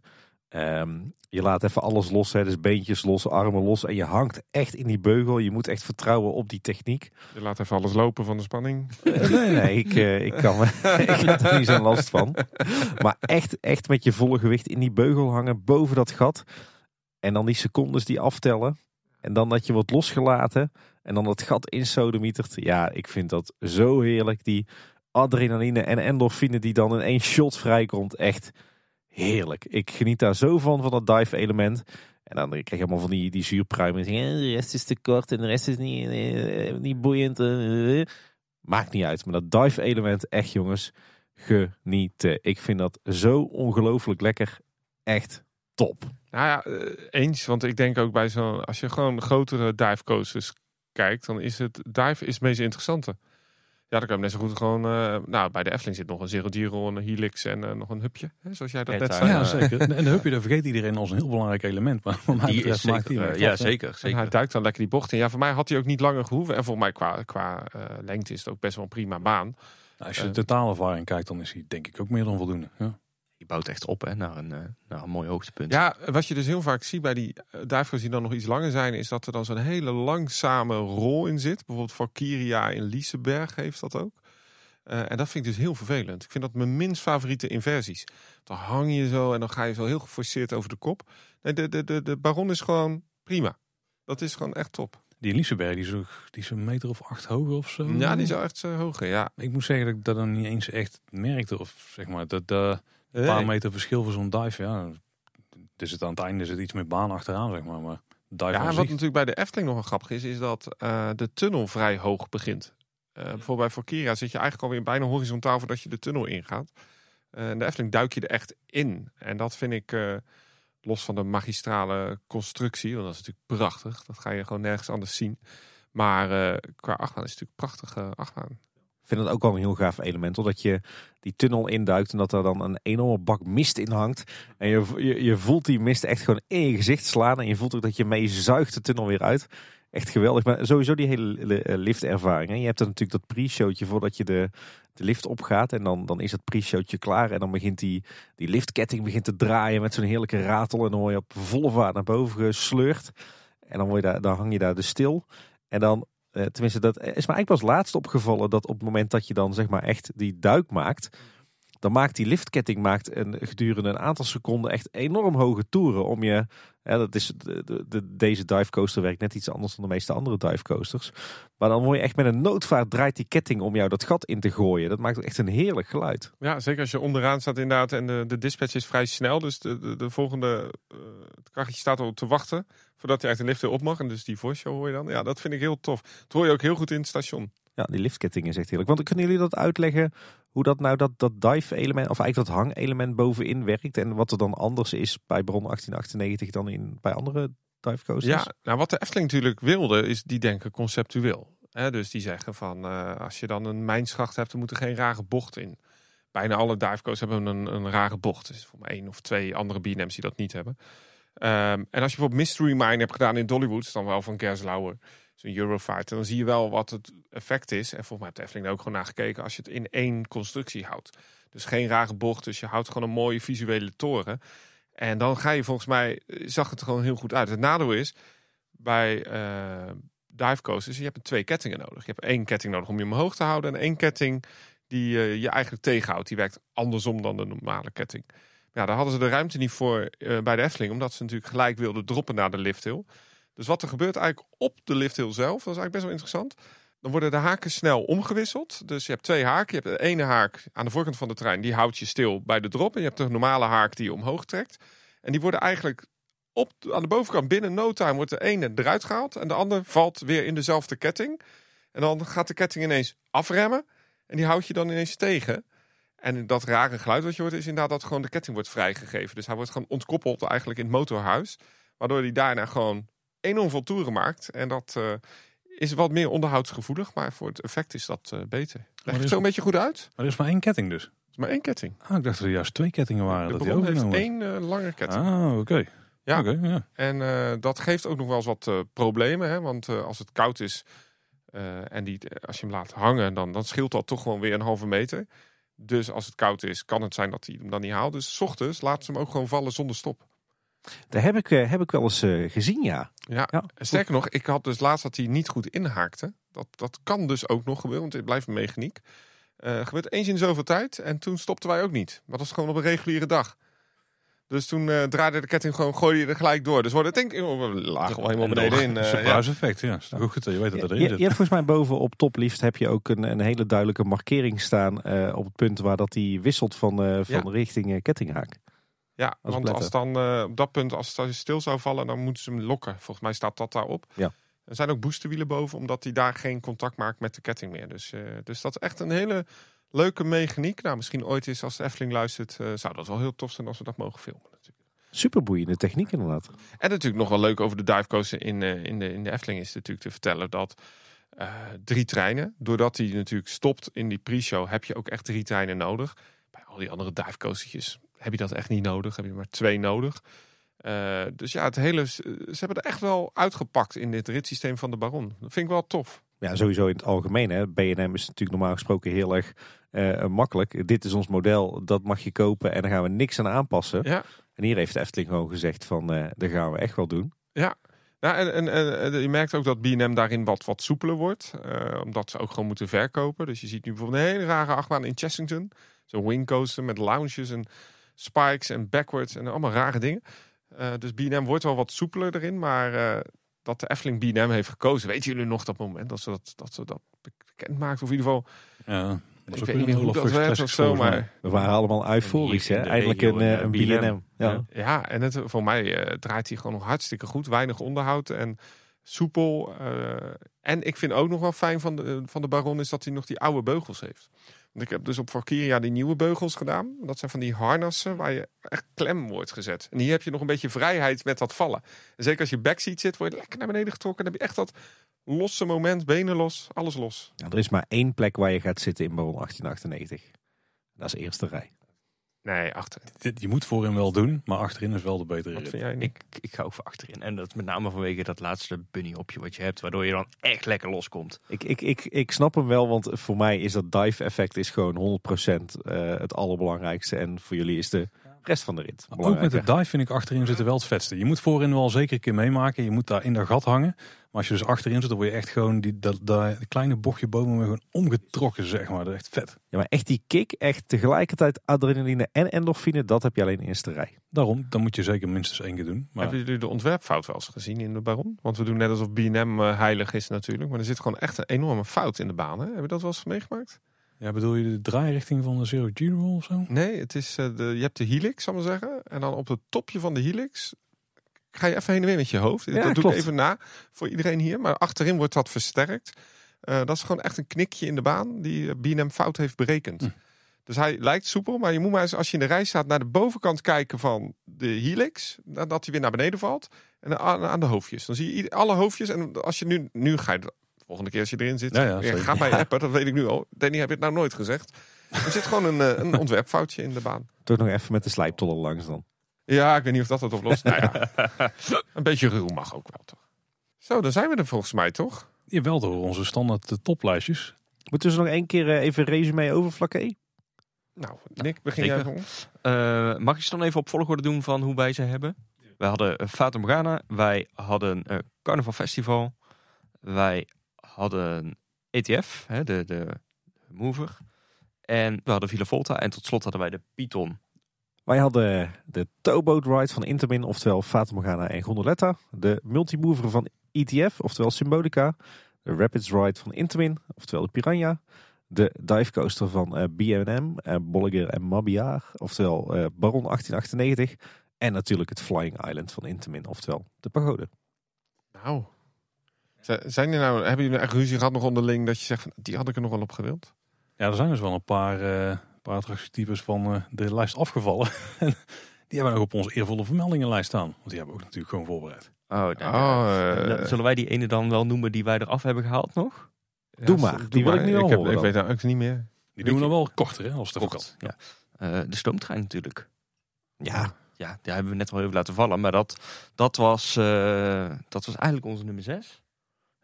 Speaker 2: Ehm, je laat even alles los, hè, dus beentjes los, armen los en je hangt echt in die beugel. Je moet echt vertrouwen op die techniek.
Speaker 3: Je laat even alles lopen van de spanning.
Speaker 2: Eh, nee, nee, ik, eh, ik, kan, <laughs> <laughs> ik heb er niet zo'n last van. Maar echt, echt met je volle gewicht in die beugel hangen boven dat gat. En dan die secondes die aftellen. En dan dat je wordt losgelaten. En dan dat gat insodemietert. Ja, ik vind dat zo heerlijk. Die adrenaline en endorfine die dan in één shot vrijkomt. Echt heerlijk. Ik geniet daar zo van, van dat dive element. En dan krijg je allemaal van die, die zuurpruimen. De rest is te kort en de rest is niet, eh, niet boeiend. eh, eh. Maakt niet uit. Maar dat dive element, echt jongens, genieten. Ik vind dat zo ongelooflijk lekker. Echt top.
Speaker 3: Nou ja, eens. Want ik denk ook bij zo'n... Als je gewoon grotere dive coasters kijkt, dan is het... Dive is het meest interessante. Ja, dan kan je net zo goed gewoon... eh, nou, bij de Efteling zit nog een Zero Giro, een Helix en eh, nog een hupje. Hè, zoals jij dat net zei.
Speaker 1: Ja, zeker. En de hupje, daar vergeet iedereen als een heel belangrijk element. Maar wat mij
Speaker 4: Die is
Speaker 1: betreft maakt die
Speaker 4: zeker,
Speaker 1: echt
Speaker 4: ja,
Speaker 1: hè.
Speaker 4: zeker.
Speaker 3: En
Speaker 4: zeker.
Speaker 3: hij duikt dan lekker die bocht in. Ja, voor mij had hij ook niet langer gehoeven. En volgens mij qua, qua eh, lengte is het ook best wel een prima baan.
Speaker 1: Nou, als je de totaalervaring kijkt, dan is hij denk ik ook meer dan voldoende. Ja.
Speaker 4: Bouwt echt op hè, naar, een, eh, naar een mooi hoogtepunt.
Speaker 3: Ja, wat je dus heel vaak ziet bij die uh, divecoasters die dan nog iets langer zijn... is dat er dan zo'n hele langzame rol in zit. Bijvoorbeeld Valkyria in Liseberg heeft dat ook. Eh, en dat vind ik dus heel vervelend. Ik vind dat mijn minst favoriete inversies. Dan hang je zo en dan ga je zo heel geforceerd over de kop. Nee, de, de, de, de Baron is gewoon prima. Dat is gewoon echt top.
Speaker 1: Die Liseberg, die is, ook- die is een meter of acht hoger of zo.
Speaker 3: Ja, die is echt uh, hoger, ja.
Speaker 1: Ik moet zeggen dat ik dat dan niet eens echt merkte. Of zeg maar, dat eh, een paar meter verschil voor zo'n dive. Ja, dus het aan het einde is het iets meer baan achteraan, zeg maar. Maar dive
Speaker 3: Ja,
Speaker 1: zich-
Speaker 3: wat natuurlijk bij de Efteling nog een grappig is, is dat eh, de tunnel vrij hoog begint. Eh, bijvoorbeeld bij Valkyria zit je eigenlijk alweer bijna horizontaal voordat je de tunnel ingaat. En de Efteling duik je er echt in. En dat vind ik, los van de magistrale constructie, want dat is natuurlijk prachtig. Dat ga je gewoon nergens anders zien. Maar qua achtbaan is het natuurlijk prachtige achtbaan.
Speaker 2: Vind het ook wel een heel gaaf element. Omdat je die tunnel induikt en dat er dan een enorme bak mist in hangt. En je, je, voelt die mist echt gewoon in je gezicht slaan. En je voelt ook dat je mee zuigt de tunnel weer uit. Echt geweldig. Maar sowieso die hele eh, liftervaring. Hè. Je hebt dan natuurlijk dat pre-showtje voordat je de, de lift opgaat. En dan, dan is het pre-showtje klaar. En dan begint die, die liftketting begint te draaien met zo'n heerlijke ratel. En dan word je op volle vaart naar boven gesleurd. En dan, word je daar, dan hang je daar dus stil. En dan uh, tenminste, dat is me eigenlijk pas laatst opgevallen dat op het moment dat je dan zeg maar echt die duik maakt, dan maakt die liftketting maakt een, gedurende een aantal seconden echt enorm hoge toeren om je. Ja, dat is, de, de, de, deze divecoaster werkt net iets anders dan de meeste andere divecoasters. Maar dan word je echt met een noodvaart draait die ketting om jou dat gat in te gooien. Dat maakt echt een heerlijk geluid.
Speaker 3: Ja, zeker als je onderaan staat inderdaad en de, de dispatch is vrij snel. Dus de, de, de volgende uh, het krachtje staat al te wachten voordat je echt de lift weer op mag. En dus die voice show hoor je dan. Ja, dat vind ik heel tof. Dat hoor je ook heel goed in het station.
Speaker 2: Ja, die liftketting is echt heerlijk. Want kunnen jullie dat uitleggen hoe dat nou dat, dat dive element, of eigenlijk dat hangelement bovenin werkt en wat er dan anders is bij Bron 1898 dan in, bij andere dive?
Speaker 3: Ja, nou wat de Efteling natuurlijk wilde is die denken conceptueel. He, dus die zeggen van uh, als je dan een mijnschacht hebt, dan moet er geen rare bocht in. Bijna alle dive coasters hebben een, een rare bocht. Er is voor mij één of twee andere B&M's die dat niet hebben. Um, en als je bijvoorbeeld Mystery Mine hebt gedaan in Dollywood, dan wel van Gerslauer, zo'n Eurofighter, dan zie je wel wat het effect is. En volgens mij heeft Efteling ook gewoon naar gekeken als je het in één constructie houdt. Dus geen rare bocht, dus je houdt gewoon een mooie visuele toren. En dan ga je volgens mij, zag het er gewoon heel goed uit. Het nadeel is, bij uh, dive coasters, je hebt twee kettingen nodig. Je hebt één ketting nodig om je omhoog te houden en één ketting die uh, je eigenlijk tegenhoudt. Die werkt andersom dan de normale ketting. Ja, daar hadden ze de ruimte niet voor bij de Efteling, omdat ze natuurlijk gelijk wilden droppen naar de lifthill. Dus wat er gebeurt eigenlijk op de lifthill zelf, dat is eigenlijk best wel interessant. Dan worden de haken snel omgewisseld. Dus je hebt twee haken. Je hebt de ene haak aan de voorkant van de trein, die houdt je stil bij de drop. En je hebt de normale haak die je omhoog trekt. En die worden eigenlijk op, aan de bovenkant binnen no time wordt de ene eruit gehaald. En de andere valt weer in dezelfde ketting. En dan gaat de ketting ineens afremmen. En die houdt je dan ineens tegen. En dat rare geluid wat je hoort is inderdaad dat gewoon de ketting wordt vrijgegeven. Dus hij wordt gewoon ontkoppeld eigenlijk in het motorhuis. Waardoor hij daarna gewoon enorm veel toeren maakt. En dat uh, is wat meer onderhoudsgevoelig. Maar voor het effect is dat uh, beter. Leg het zo een beetje goed uit?
Speaker 1: Maar er is maar één ketting dus?
Speaker 3: Er is maar één ketting.
Speaker 1: Ah, ik dacht dat er juist twee kettingen waren.
Speaker 3: De
Speaker 1: dat
Speaker 3: bron heeft één uh, lange ketting.
Speaker 1: Ah, oké. Okay.
Speaker 3: Ja.
Speaker 1: Okay, ja.
Speaker 3: En dat geeft ook nog wel eens wat problemen. Hè? Want als het koud is en die, als je hem laat hangen, dan, dan scheelt dat toch gewoon weer een halve meter. Dus als het koud is, kan het zijn dat hij hem dan niet haalt. Dus s ochtends laat ze hem ook gewoon vallen zonder stop.
Speaker 2: Daar heb ik, uh, heb ik wel eens uh, gezien, ja.
Speaker 3: ja. Ja, sterker nog, ik had dus laatst dat hij niet goed inhaakte. Dat, dat kan dus ook nog gebeuren, want het blijft een mechaniek. Uh, gebeurt eens in zoveel tijd en toen stopten wij ook niet. Maar dat was gewoon op een reguliere dag. Dus toen uh, draaide de ketting gewoon, gooide je er gelijk door. Dus we denk ik, oh, we lagen wel helemaal beneden in.
Speaker 1: Uh, Surprise ja. effect, ja. Goed dat je weet dat erin
Speaker 2: je,
Speaker 1: zit.
Speaker 2: Je hebt volgens mij boven op toplift heb je ook een, een hele duidelijke markering staan uh, op het punt waar dat die wisselt van, uh, van ja. richting kettinghaak.
Speaker 3: Ja,
Speaker 2: Als
Speaker 3: want als dan eh, op dat punt, als het stil zou vallen, dan moeten ze hem lokken. Volgens mij staat dat daarop.
Speaker 2: Ja.
Speaker 3: Er zijn ook boosterwielen boven, omdat hij daar geen contact maakt met de ketting meer. Dus, eh, dus dat is echt een hele leuke mechaniek. Nou, misschien ooit eens als de Efteling luistert, eh, zou dat wel heel tof zijn als we dat mogen filmen. Natuurlijk.
Speaker 2: Super boeiende techniek inderdaad.
Speaker 3: En natuurlijk nog wel leuk over de divecoaster in, in, de, in de Efteling is natuurlijk te vertellen dat drie treinen, doordat hij natuurlijk stopt in die pre-show, heb je ook echt drie treinen nodig. Bij al die andere divecoastertjes heb je dat echt niet nodig, heb je maar twee nodig. Eh, dus ja, het hele, ze hebben er echt wel uitgepakt in dit ritssysteem van de Baron. Dat vind ik wel tof.
Speaker 2: Ja, sowieso in het algemeen. Hè. B&M is natuurlijk normaal gesproken heel erg eh, makkelijk. Dit is ons model, dat mag je kopen en daar gaan we niks aan aanpassen.
Speaker 3: Ja.
Speaker 2: En hier heeft de Efteling gewoon gezegd van, eh dat gaan we echt wel doen.
Speaker 3: Nou, en, en, en, en je merkt ook dat B&M daarin wat, wat soepeler wordt. omdat ze ook gewoon moeten verkopen. Dus je ziet nu bijvoorbeeld een hele rare achtbaan in Chessington. Zo'n wingcoaster met lounges en spikes en backwards en allemaal rare dingen. Eh, dus B&M wordt wel wat soepeler erin. Maar eh, dat de Efteling B&M heeft gekozen. Weten jullie nog dat moment dat ze dat, dat, ze dat bekend maakte? Of in ieder geval,
Speaker 1: Ja,
Speaker 3: ik weet niet hoe dat werd of zo. Maar
Speaker 2: We waren allemaal euforisch, hè. een, eh,
Speaker 4: een,
Speaker 2: een B&M. Ja.
Speaker 3: Ja, en het, voor mij eh, draait hij gewoon nog hartstikke goed. Weinig onderhoud en soepel. eh, en ik vind ook nog wel fijn van de, van de Baron is dat hij nog die oude beugels heeft. Ik heb dus op Valkyria die nieuwe beugels gedaan. Dat zijn van die harnassen waar je echt klem wordt gezet. En hier heb je nog een beetje vrijheid met dat vallen. En zeker als je backseat zit, word je lekker naar beneden getrokken. Dan heb je echt dat losse moment, benen los, alles los.
Speaker 2: Er is maar één plek waar je gaat zitten in Baron 1898. Dat is de eerste rij.
Speaker 3: Nee, achter.
Speaker 1: Je moet voorin wel doen, maar achterin is wel de betere
Speaker 3: Wat
Speaker 1: rit.
Speaker 3: vind jij niet?
Speaker 4: Ik, ik ga ook voor achterin. En dat met name vanwege dat laatste bunny hopje wat je hebt. Waardoor je dan echt lekker loskomt.
Speaker 2: Ik, ik, ik, ik snap hem wel, want voor mij is dat dive effect is gewoon 100% eh, het allerbelangrijkste. En voor jullie is de rest van de rit
Speaker 1: ook met de dive vind ik achterin zitten wel het vetste. Je moet voorin wel zeker een keer meemaken. Je moet daar in dat gat hangen. Maar als je dus achterin zit, dan word je echt gewoon die, dat, dat kleine bochtje boven me gewoon omgetrokken, zeg maar. Dat is echt vet.
Speaker 2: Ja, maar echt die kick, echt tegelijkertijd adrenaline en endorfine, dat heb je alleen in de eerste rij.
Speaker 1: Daarom, dan moet je zeker minstens één keer doen. Maar
Speaker 3: Hebben jullie de ontwerpfout wel eens gezien in de Baron? Want we doen net alsof B&M eh, heilig is natuurlijk. Maar er zit gewoon echt een enorme fout in de baan. Hè? Heb je dat wel eens meegemaakt?
Speaker 1: Ja, bedoel je de draairichting van de Zero G-roll of zo?
Speaker 3: Nee, het is, eh, de, je hebt de helix, zal ik maar zeggen. En dan op het topje van de helix ga je even heen en weer met je hoofd.
Speaker 2: Ja,
Speaker 3: dat doe ik even na voor iedereen hier. Maar achterin wordt dat versterkt. Eh, dat is gewoon echt een knikje in de baan die eh, B&M fout heeft berekend.
Speaker 1: Hm.
Speaker 3: Dus hij lijkt soepel, maar je moet maar eens als je in de rij staat naar de bovenkant kijken van de helix. Dat hij weer naar beneden valt. En aan, de hoofdjes. Dan zie je alle hoofdjes. En als je nu, nu ga je, volgende keer als je erin zit,
Speaker 1: Ja, ja,
Speaker 3: gaat mij appen. Dat weet ik nu al. Danny, heb je het nou nooit gezegd? Er zit gewoon een, eh, een <laughs> ontwerpfoutje in de baan.
Speaker 2: Toch nog even met de slijptollen langs dan.
Speaker 3: Ja, ik weet niet of dat het oplost. nou ja, <laughs> een beetje ruw mag ook wel, toch? Zo, dan zijn we er volgens mij, toch?
Speaker 1: Jawel, door onze standaard eh, toplijstjes.
Speaker 2: Moeten we ze nog één keer eh, even resume over Flaké?
Speaker 3: Nou, Nick, begin jij voor ons?
Speaker 4: Eh, mag ik ze dan even op volgorde doen van hoe wij ze hebben? Wij hadden uh, Fata Morgana. Wij hadden eh Carnaval Festival. Wij hadden ETF, hè, de, de mover. En we hadden Villa Volta. En tot slot hadden wij de Python.
Speaker 2: Wij hadden de Towboat Ride van Intermin, oftewel Fata Morgana en Gondoletta. De Multimover van ETF, oftewel Symbolica. De Rapids Ride van Intermin, oftewel de Piranha. De Dive Coaster van eh, B&M, eh, Bolliger en Mabiar, oftewel eh, Baron 1898. En natuurlijk het Flying Island van Intermin, oftewel de Pagode.
Speaker 3: Nou, zijn er nou, hebben jullie echt ruzie gehad nog onderling dat je zegt van, die had ik er nog wel op gewild?
Speaker 1: Ja, er zijn dus wel een paar, eh paar attractietypes van eh, de lijst afgevallen. En <laughs> die hebben we nog op onze eervolle vermeldingenlijst staan. Want die hebben we ook natuurlijk gewoon voorbereid.
Speaker 4: Oh, nou,
Speaker 3: Oh, eh,
Speaker 4: dan zullen wij die ene dan wel noemen die wij eraf hebben gehaald nog?
Speaker 3: ja,
Speaker 2: Doe maar, die wil ik nu wel
Speaker 3: ik heb, Ik weet nou ook niet meer.
Speaker 1: Die doen we dan wel korter, hè, als het even
Speaker 4: Kort, ja. Eh, de stoomtrein natuurlijk.
Speaker 2: Ja,
Speaker 4: Ja, daar hebben we net wel even laten vallen. Maar dat, dat, was, eh, dat was eigenlijk onze nummer 6.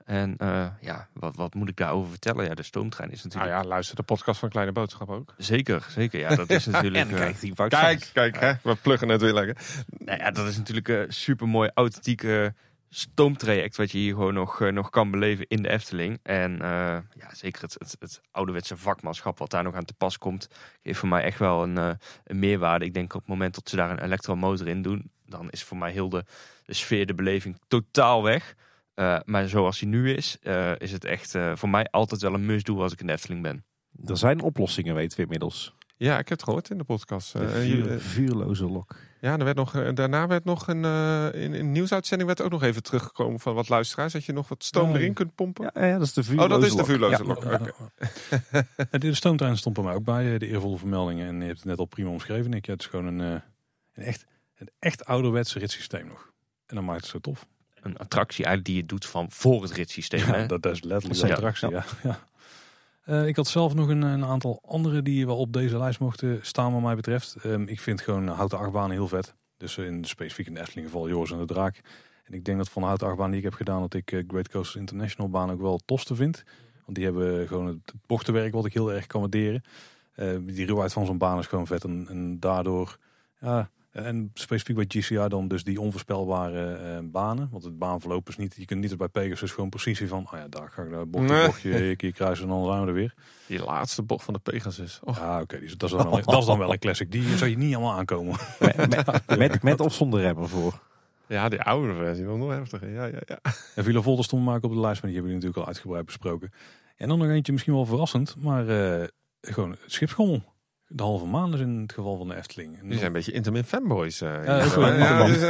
Speaker 4: En eh, ja, wat, wat moet ik daarover vertellen? Ja, de stoomtrein is
Speaker 3: Nou
Speaker 4: natuurlijk...
Speaker 3: ja, luister de podcast van Kleine Boodschap ook.
Speaker 4: Zeker, zeker. Ja, dat is <laughs> natuurlijk...
Speaker 2: en
Speaker 4: eh,
Speaker 2: kijk die
Speaker 3: Kijk, hè, we pluggen het weer lekker.
Speaker 4: nou ja, dat is natuurlijk een super mooi authentieke stoomtraject. Wat je hier gewoon nog, eh, nog kan beleven in de Efteling. En eh, ja, zeker het, het, het ouderwetse vakmanschap wat daar nog aan te pas komt. Geeft voor mij echt wel een, eh, een meerwaarde. Ik denk op het moment dat ze daar een elektromotor in doen. Dan is voor mij heel de, de sfeer, de beleving totaal weg. Eh, maar zoals hij nu is, eh, is het echt eh, voor mij altijd wel een must-do als ik in de Efteling ben.
Speaker 2: Er zijn oplossingen, weten we inmiddels.
Speaker 3: Ja, ik heb het gehoord in de podcast.
Speaker 2: De vuur- vuurloze lok.
Speaker 3: ja, er werd nog, daarna werd nog een, eh, in, in een nieuwsuitzending werd ook nog even teruggekomen van wat luisteraars. Dat je nog wat stoom erin kunt pompen.
Speaker 2: Ja, ja, dat is de vuurloze
Speaker 3: oh, dat is de
Speaker 2: lok.
Speaker 3: vuurloze
Speaker 2: Ja.
Speaker 3: lok. Oké. <laughs>
Speaker 1: En de stoomtrein stond bij mij ook bij, de eervolle vermeldingen. En je hebt het net al prima omschreven. Ja, het is gewoon een, eh, een, echt, een echt ouderwetse ritssysteem nog. En dan maakt het zo tof.
Speaker 4: Een attractie eigenlijk die je doet van voor het ritssysteem. hè?
Speaker 1: Dat, dat is letterlijk
Speaker 2: Ja,
Speaker 1: de attractie, ja. <laughs> ja. Eh, ik had zelf nog een, een aantal andere die wel op deze lijst mochten staan wat mij betreft. Ehm, ik vind gewoon houten achtbanen heel vet. Dus in specifiek in de Efteling geval Joris en de Draak. En ik denk dat van de houten achtbaan die ik heb gedaan... dat ik eh, Great Coasters International baan ook wel het tofste vind. Want die hebben gewoon het bochtenwerk wat ik heel erg kan waarderen. Eh, die ruwheid van zo'n baan is gewoon vet. En, en daardoor... Ja, en specifiek bij GCR dan dus die onvoorspelbare eh, banen. Want het baanverloop is niet... Je kunt niet bij Pegasus gewoon precies zien van... Oh ja, daar ga ik naar bochtje,
Speaker 3: Nee.
Speaker 1: bochtje, een keer kruisen en dan zijn we er weer.
Speaker 3: Die laatste bocht van de Pegasus. Oh,
Speaker 1: Ja, oké. dat, is dan wel, dat is dan wel een classic. Die zou je niet allemaal aankomen.
Speaker 2: Met, met, met, met of zonder rem ervoor.
Speaker 3: ja, die oude versie nog nog heftiger. Ja, ja, ja.
Speaker 1: En Villa Volta stond maar ook op de lijst, maar die hebben we natuurlijk al uitgebreid besproken. En dan nog eentje misschien wel verrassend, maar eh, gewoon het schipschommel. De halve maan is in het geval van de Efteling.
Speaker 3: Die zijn een beetje Intamin fanboys. eh,
Speaker 1: Ja,
Speaker 3: dus,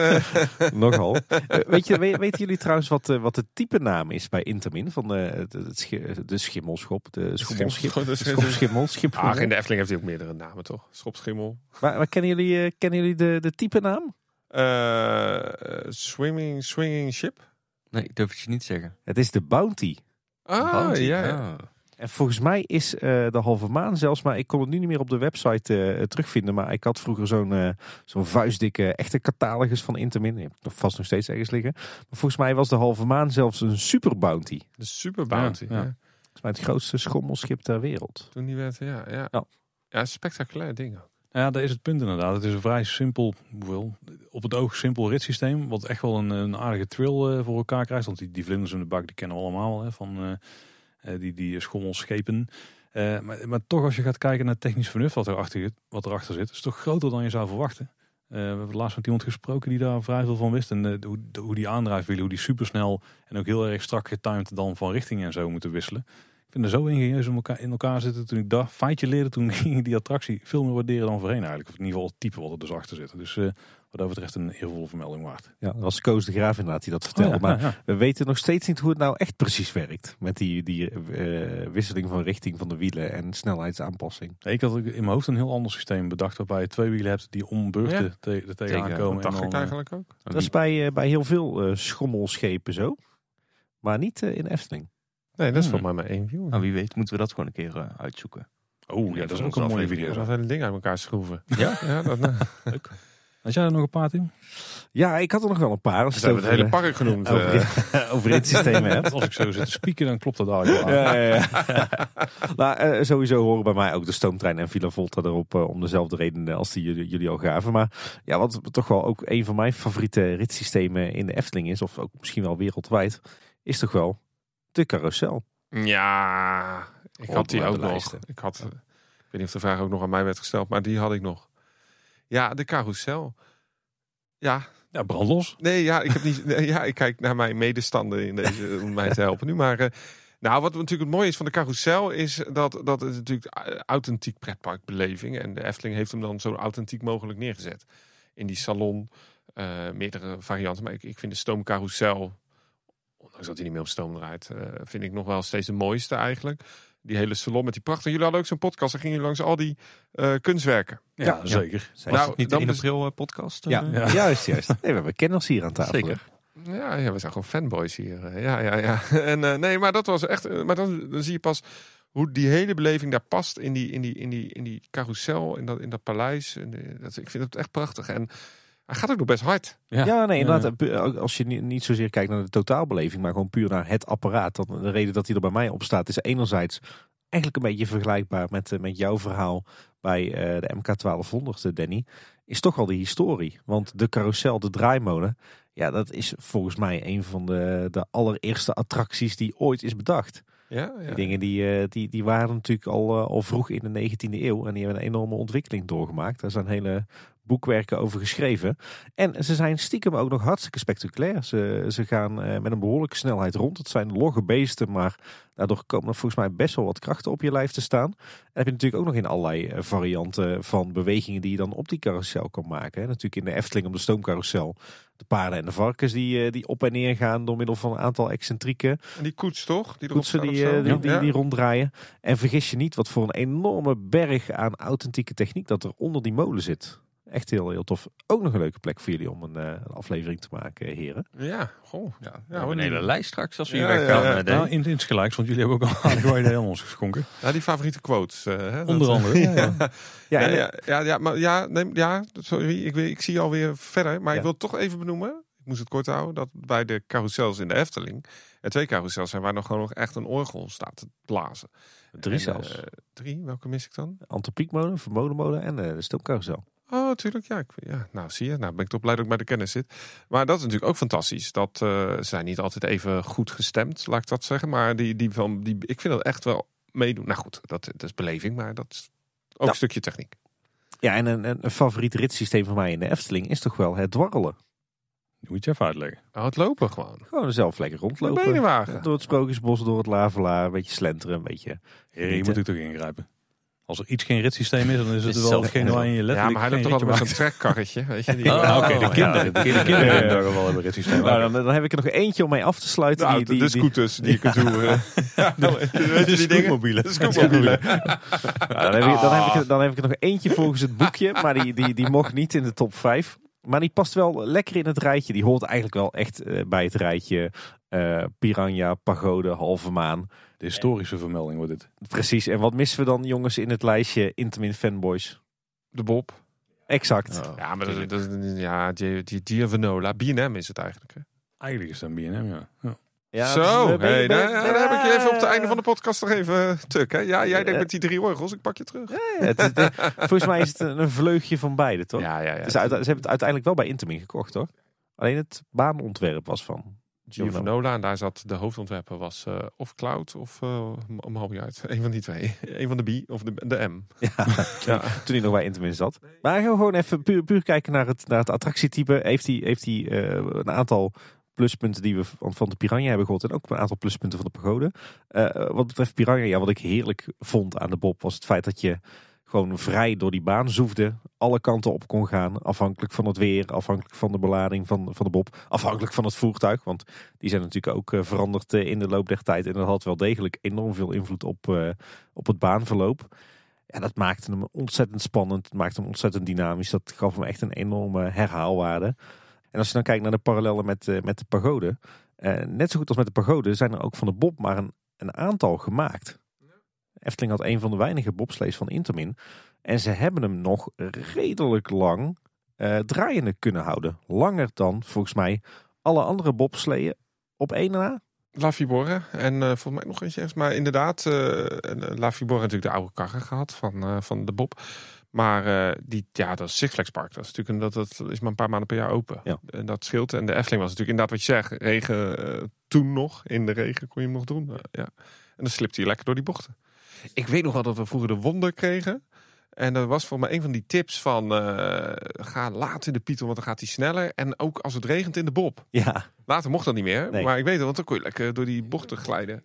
Speaker 3: eh, <laughs>
Speaker 2: Nogal. Eh, weet je, we- weten jullie trouwens wat, wat de type naam is bij Intermin? Van de, het, het schi- de schimmelschop, de schommelschip. De schopschimmel.
Speaker 3: Ach, in de Efteling heeft hij ook meerdere namen, toch? Schopschimmel.
Speaker 2: Maar, maar kennen jullie, eh, kennen jullie de, de type naam?
Speaker 3: Swimming, swinging ship.
Speaker 4: Nee, ik durf het je niet zeggen.
Speaker 2: Het is de Bounty.
Speaker 3: Ah,
Speaker 4: Bounty.
Speaker 3: ja, ja.
Speaker 4: Ah.
Speaker 2: En volgens mij is eh, de halve maan zelfs, maar ik kon het nu niet meer op de website eh, terugvinden. Maar ik had vroeger zo'n eh, zo'n vuistdikke echte catalogus van Intermin. Die heb ik nog vast nog steeds ergens liggen. Maar volgens mij was de halve maan zelfs een super bounty.
Speaker 3: De Super Bounty.
Speaker 1: Ja, ja.
Speaker 3: Ja,
Speaker 2: Volgens mij het grootste schommelschip ter wereld.
Speaker 3: Toen die werd, ja, ja.
Speaker 2: Ja.
Speaker 3: Ja, spectaculair ding. ook.
Speaker 1: Ja, dat is het punt inderdaad. Het is een vrij simpel, hoewel, op het oog simpel ritssysteem. Wat echt wel een, een aardige thrill eh, voor elkaar krijgt. Want die, die vlinders in de bak, die kennen we allemaal wel, hè, van die, die schommelschepen. Eh, maar, maar toch als je gaat kijken naar het technisch vernuft wat erachter, wat zit. Is toch groter dan je zou verwachten. Eh, we hebben laatst met iemand gesproken die daar vrij veel van wist. En eh, hoe, hoe die aandrijfwielen, hoe die supersnel en ook heel erg strak getimed dan van richting en zo moeten wisselen. Het zo ingenieus in elkaar, in elkaar zitten. Toen ik dat feitje leerde, toen <laughs> ging ik die attractie veel meer waarderen dan voorheen eigenlijk. Of in ieder geval het type wat er dus achter zit. Dus eh, wat dat betreft een eervolle vermelding waard.
Speaker 2: Ja, dat was Koos de Graaf inderdaad die dat vertelde.
Speaker 1: Oh ja,
Speaker 2: maar
Speaker 1: ja, ja.
Speaker 2: we weten nog steeds niet hoe het nou echt precies werkt. Met die, die eh, wisseling van richting van de wielen en snelheidsaanpassing.
Speaker 1: Ik had ook in mijn hoofd een heel ander systeem bedacht. Waarbij je twee wielen hebt die om beurten
Speaker 3: Ja.
Speaker 1: te, er tegenaan
Speaker 4: Tegen-
Speaker 1: komen.
Speaker 3: Dat dacht
Speaker 1: en
Speaker 3: ik
Speaker 1: dan, eh,
Speaker 3: eigenlijk ook.
Speaker 2: Dat is bij, bij heel veel eh, schommelschepen zo. Maar niet in Efteling.
Speaker 3: Nee, dat is
Speaker 1: Hmm.
Speaker 3: voor mij maar één view.
Speaker 4: Nou, wie weet moeten we dat gewoon een keer eh, uitzoeken.
Speaker 1: Oh ja, dat is ook een mooie video.
Speaker 3: Dat hele ding uit elkaar schroeven.
Speaker 4: Ja? <laughs>
Speaker 3: Ja, dat, nou,
Speaker 1: Had jij er nog een paar, Tim?
Speaker 2: Ja, ik had er nog wel een paar. Als
Speaker 3: we
Speaker 2: je het
Speaker 3: hebben het hele park genoemd. <laughs>
Speaker 2: eh, over, <laughs> over dit systeem hebt.
Speaker 1: Als ik zo zit te spieken, dan klopt dat eigenlijk wel.
Speaker 2: Ja, ja, ja. nou, eh, sowieso horen bij mij ook de stoomtrein en Villa Volta erop om dezelfde reden als die jullie, jullie al gaven. Maar ja, wat toch wel ook een van mijn favoriete ritssystemen in de Efteling is, of ook misschien wel wereldwijd, is toch wel de carousel.
Speaker 3: Ja, ik had die ook nog. Ik had, ik weet niet of de vraag ook nog aan mij werd gesteld, maar die had ik nog. Ja, de carousel. Ja,
Speaker 1: Ja, brandlos.
Speaker 3: nee, ja, ik heb niet. nee, ja, ik kijk naar mijn medestanden in deze om mij te helpen nu, maar. eh, nou, wat natuurlijk het mooie is van de carousel is dat, dat het natuurlijk eh, authentiek pretparkbeleving en de Efteling heeft hem dan zo authentiek mogelijk neergezet in die salon. eh, meerdere varianten, maar ik, ik vind de stoomcarousel, ondanks dat hij niet meer op stoom draait, eh, vind ik nog wel steeds de mooiste eigenlijk. Die hele salon met die prachtige. Jullie hadden ook zo'n podcast, dan gingen jullie langs al die eh, kunstwerken.
Speaker 1: Ja,
Speaker 2: Ja.
Speaker 1: zeker.
Speaker 4: Was
Speaker 3: Nou,
Speaker 4: het niet
Speaker 3: dan
Speaker 4: de 1
Speaker 3: bes-
Speaker 4: april eh, podcast?
Speaker 2: Ja,
Speaker 1: Ja.
Speaker 2: juist, juist. <laughs> Nee, we hebben kenners hier aan tafel.
Speaker 4: Zeker.
Speaker 3: Ja, ja, we zijn gewoon fanboys hier. Ja, ja, ja. <laughs> En eh, nee, maar dat was echt. Maar dan, dan zie je pas hoe die hele beleving daar past in die, in die, in die, in die carousel, in dat, in dat paleis. En, eh, dat, ik vind het echt prachtig. En hij gaat ook nog best hard.
Speaker 2: Ja, nee, inderdaad. Als je niet, niet zozeer kijkt naar de totaalbeleving, maar gewoon puur naar het apparaat. Dan de reden dat hij er bij mij op staat is enerzijds eigenlijk een beetje vergelijkbaar met, eh, met jouw verhaal bij eh, de MK1200, eh, Danny. Is toch wel de historie. Want de carousel, de draaimolen, ja, dat is volgens mij een van de, de allereerste attracties die ooit is bedacht.
Speaker 3: Ja, ja.
Speaker 2: Die dingen die, eh, die, die waren natuurlijk al, al vroeg in de 19e eeuw en die hebben een enorme ontwikkeling doorgemaakt. Daar zijn hele boekwerken over geschreven. En ze zijn stiekem ook nog hartstikke spectaculair. Ze, ze gaan eh, met een behoorlijke snelheid rond. Het zijn logge beesten, maar daardoor komen er volgens mij best wel wat krachten op je lijf te staan. En heb je natuurlijk ook nog in allerlei eh, varianten van bewegingen die je dan op die carousel kan maken. Hè. Natuurlijk in de Efteling op de stoomcarousel. De paarden en de varkens die, eh, die op en neer gaan door middel van een aantal excentrieke
Speaker 3: En die koets toch? Die
Speaker 2: koetsen die, die, die,
Speaker 3: Ja.
Speaker 2: die ronddraaien. En vergis je niet wat voor een enorme berg aan authentieke techniek dat er onder die molen zit. Echt heel, heel tof. Ook nog een leuke plek voor jullie om een, eh, een aflevering te maken, heren.
Speaker 3: Ja, goh.
Speaker 4: Ja, we
Speaker 3: hoor,
Speaker 4: hebben een hele lijst straks als we hier
Speaker 3: Ja,
Speaker 4: weggaan.
Speaker 3: ja, ja.
Speaker 4: eh.
Speaker 1: Nou, in, in het gelijks, want jullie hebben ook al aardig aan ons geschonken. <laughs>
Speaker 3: Ja, die favoriete quotes. eh, hè, dat-
Speaker 1: Onder andere. Ja, ja. <laughs>
Speaker 2: Ja,
Speaker 3: Ja,
Speaker 2: en,
Speaker 3: ja, ja, ja, maar ja, nee, ja sorry, ik, weet- ik zie je alweer verder. Maar
Speaker 2: Ja.
Speaker 3: ik wil toch even benoemen. Ik moest het kort houden. Dat bij de carousels in de Efteling er twee carousels zijn waar nog gewoon nog echt een orgel staat te blazen.
Speaker 2: drie
Speaker 3: En,
Speaker 2: zelfs.
Speaker 3: drie, welke mis ik dan?
Speaker 2: Antropiekmolen, vermodenmolen en eh, de stoomcarousel.
Speaker 3: Oh, natuurlijk. Ja, ik, ja, nou zie je. Nou ben ik toch blij dat ik bij de kennis zit. Maar dat is natuurlijk ook fantastisch. Dat eh, ze zijn niet altijd even goed gestemd, laat ik dat zeggen. Maar die, die van, die, ik vind dat echt wel meedoen. Nou goed, dat, dat is beleving, maar dat is ook
Speaker 2: Ja.
Speaker 3: een stukje techniek.
Speaker 2: Ja, en een, een, een favoriet ritssysteem van mij in de Efteling is toch wel het dwarrelen.
Speaker 1: Moet je even uitleggen.
Speaker 3: Oh, het lopen gewoon.
Speaker 2: Gewoon zelf lekker rondlopen.
Speaker 3: benenwagen.
Speaker 2: Door het Sprookjesbos, door het Lavelaar, een beetje slenteren, een beetje... Genieten.
Speaker 1: moet ook toch ingrijpen. Als er iets geen ritssysteem is, dan is het
Speaker 4: is
Speaker 1: wel hetgene je
Speaker 3: Ja,
Speaker 1: letterlijk
Speaker 3: maar hij loopt toch altijd met zo'n trekkarretje. Weet je, die.
Speaker 4: Oh,
Speaker 1: Ah, Oké, de
Speaker 4: ja,
Speaker 1: kinderen.
Speaker 4: de
Speaker 1: De
Speaker 4: kinderen.
Speaker 2: Ja,
Speaker 1: hebben
Speaker 2: ja.
Speaker 1: daar wel een ritssysteem.
Speaker 2: Nou, dan, dan heb ik er nog eentje om mee af te sluiten.
Speaker 3: de,
Speaker 2: die, die,
Speaker 3: de
Speaker 2: die-
Speaker 3: scooters die je kunt ja, <laughs> weet je die dingen?
Speaker 1: scootmobielen.
Speaker 3: De scootmobielen.
Speaker 2: Ja, dan, heb ik, dan, heb ik, er- dan heb ik er nog eentje volgens het boekje, maar die, die, die mocht niet in de top 5. Maar die past wel lekker in het rijtje. Die hoort eigenlijk wel echt eh, bij het rijtje eh, Piranha, Pagode, Halve Maan.
Speaker 1: De historische vermelding wordt dit.
Speaker 2: Precies. En wat missen we dan, jongens, in het lijstje Intamin Fanboys?
Speaker 3: De Bob.
Speaker 2: Exact.
Speaker 3: Ja, maar dat, is- dat, ja, die, die Diavanola. B&M is het eigenlijk. Hè?
Speaker 1: Eigenlijk is het een B&M, ja. ja.
Speaker 2: Ja,
Speaker 3: Zo,
Speaker 2: dus, eh, ben je-
Speaker 3: hey,
Speaker 2: je-
Speaker 3: daar, heb ik je even op het einde van de podcast nog even tuk. Hè? Ja, jij denkt met die drie orgels, ik pak je terug.
Speaker 2: Ja, het is- de- <laughs> volgens mij is het een, vleugje van beide, toch?
Speaker 3: Ja, ja, ja.
Speaker 2: Dus uit- ze hebben het uiteindelijk wel bij Intamin gekocht, toch? Alleen het baanontwerp was van.
Speaker 3: Giovanola, en daar zat de hoofdontwerper was eh, of Cloud of uh, uit. Een van die twee. <laughs> Een van de B of de, de M. <laughs>
Speaker 2: Ja,
Speaker 3: Ja.
Speaker 2: toen hij nog bij Intamin zat. Maar gaan we gewoon even puur, puur kijken naar het, naar het attractietype. Heeft hij, heeft hij eh, een aantal pluspunten die we van, de Piranha hebben gehoord. En ook een aantal pluspunten van de pagode. Eh, wat betreft Piranha, ja, wat ik heerlijk vond aan de Bob was het feit dat je gewoon vrij door die baan zoefde. Alle kanten op kon gaan. Afhankelijk van het weer, afhankelijk van de belading van, van de Bob. Afhankelijk van het voertuig. Want die zijn natuurlijk ook eh, veranderd eh, in de loop der tijd. En dat had wel degelijk enorm veel invloed op, op het baanverloop. Ja, dat maakte hem ontzettend spannend. Het maakte hem ontzettend dynamisch. Dat gaf hem echt een enorme herhaalwaarde. En als je dan kijkt naar de parallellen met, eh, met de pagode. eh, net zo goed als met de pagode zijn er ook van de Bob maar een, een aantal gemaakt. Efteling had een van de weinige bobslees van Intermin. En ze hebben hem nog redelijk lang eh, draaiende kunnen houden. Langer dan volgens mij alle andere bobsleeën op één na.
Speaker 3: La Fiborre en volgens mij nog eentje. Maar inderdaad, eh, La heeft natuurlijk de oude karren gehad van, van de Bob. Maar eh, die, ja, dat is Six Flags Park. Dat is natuurlijk een, dat, dat is maar een paar maanden per jaar open.
Speaker 2: Ja.
Speaker 3: En dat scheelt. En de Efteling was natuurlijk inderdaad wat je zegt. Regen eh, toen nog. In de regen kon je hem nog doen. Eh, ja. En dan slipte hij lekker door die bochten. Ik weet nog wel dat we vroeger de wonder kregen. En dat was voor mij een van die tips van... ga laat in de Pieter, want dan gaat hij sneller. En ook als het regent in de Bob.
Speaker 2: Ja,
Speaker 3: Later mocht dat niet meer.
Speaker 2: Nee.
Speaker 3: Maar ik weet het, want dan kon je lekker door die bochten glijden.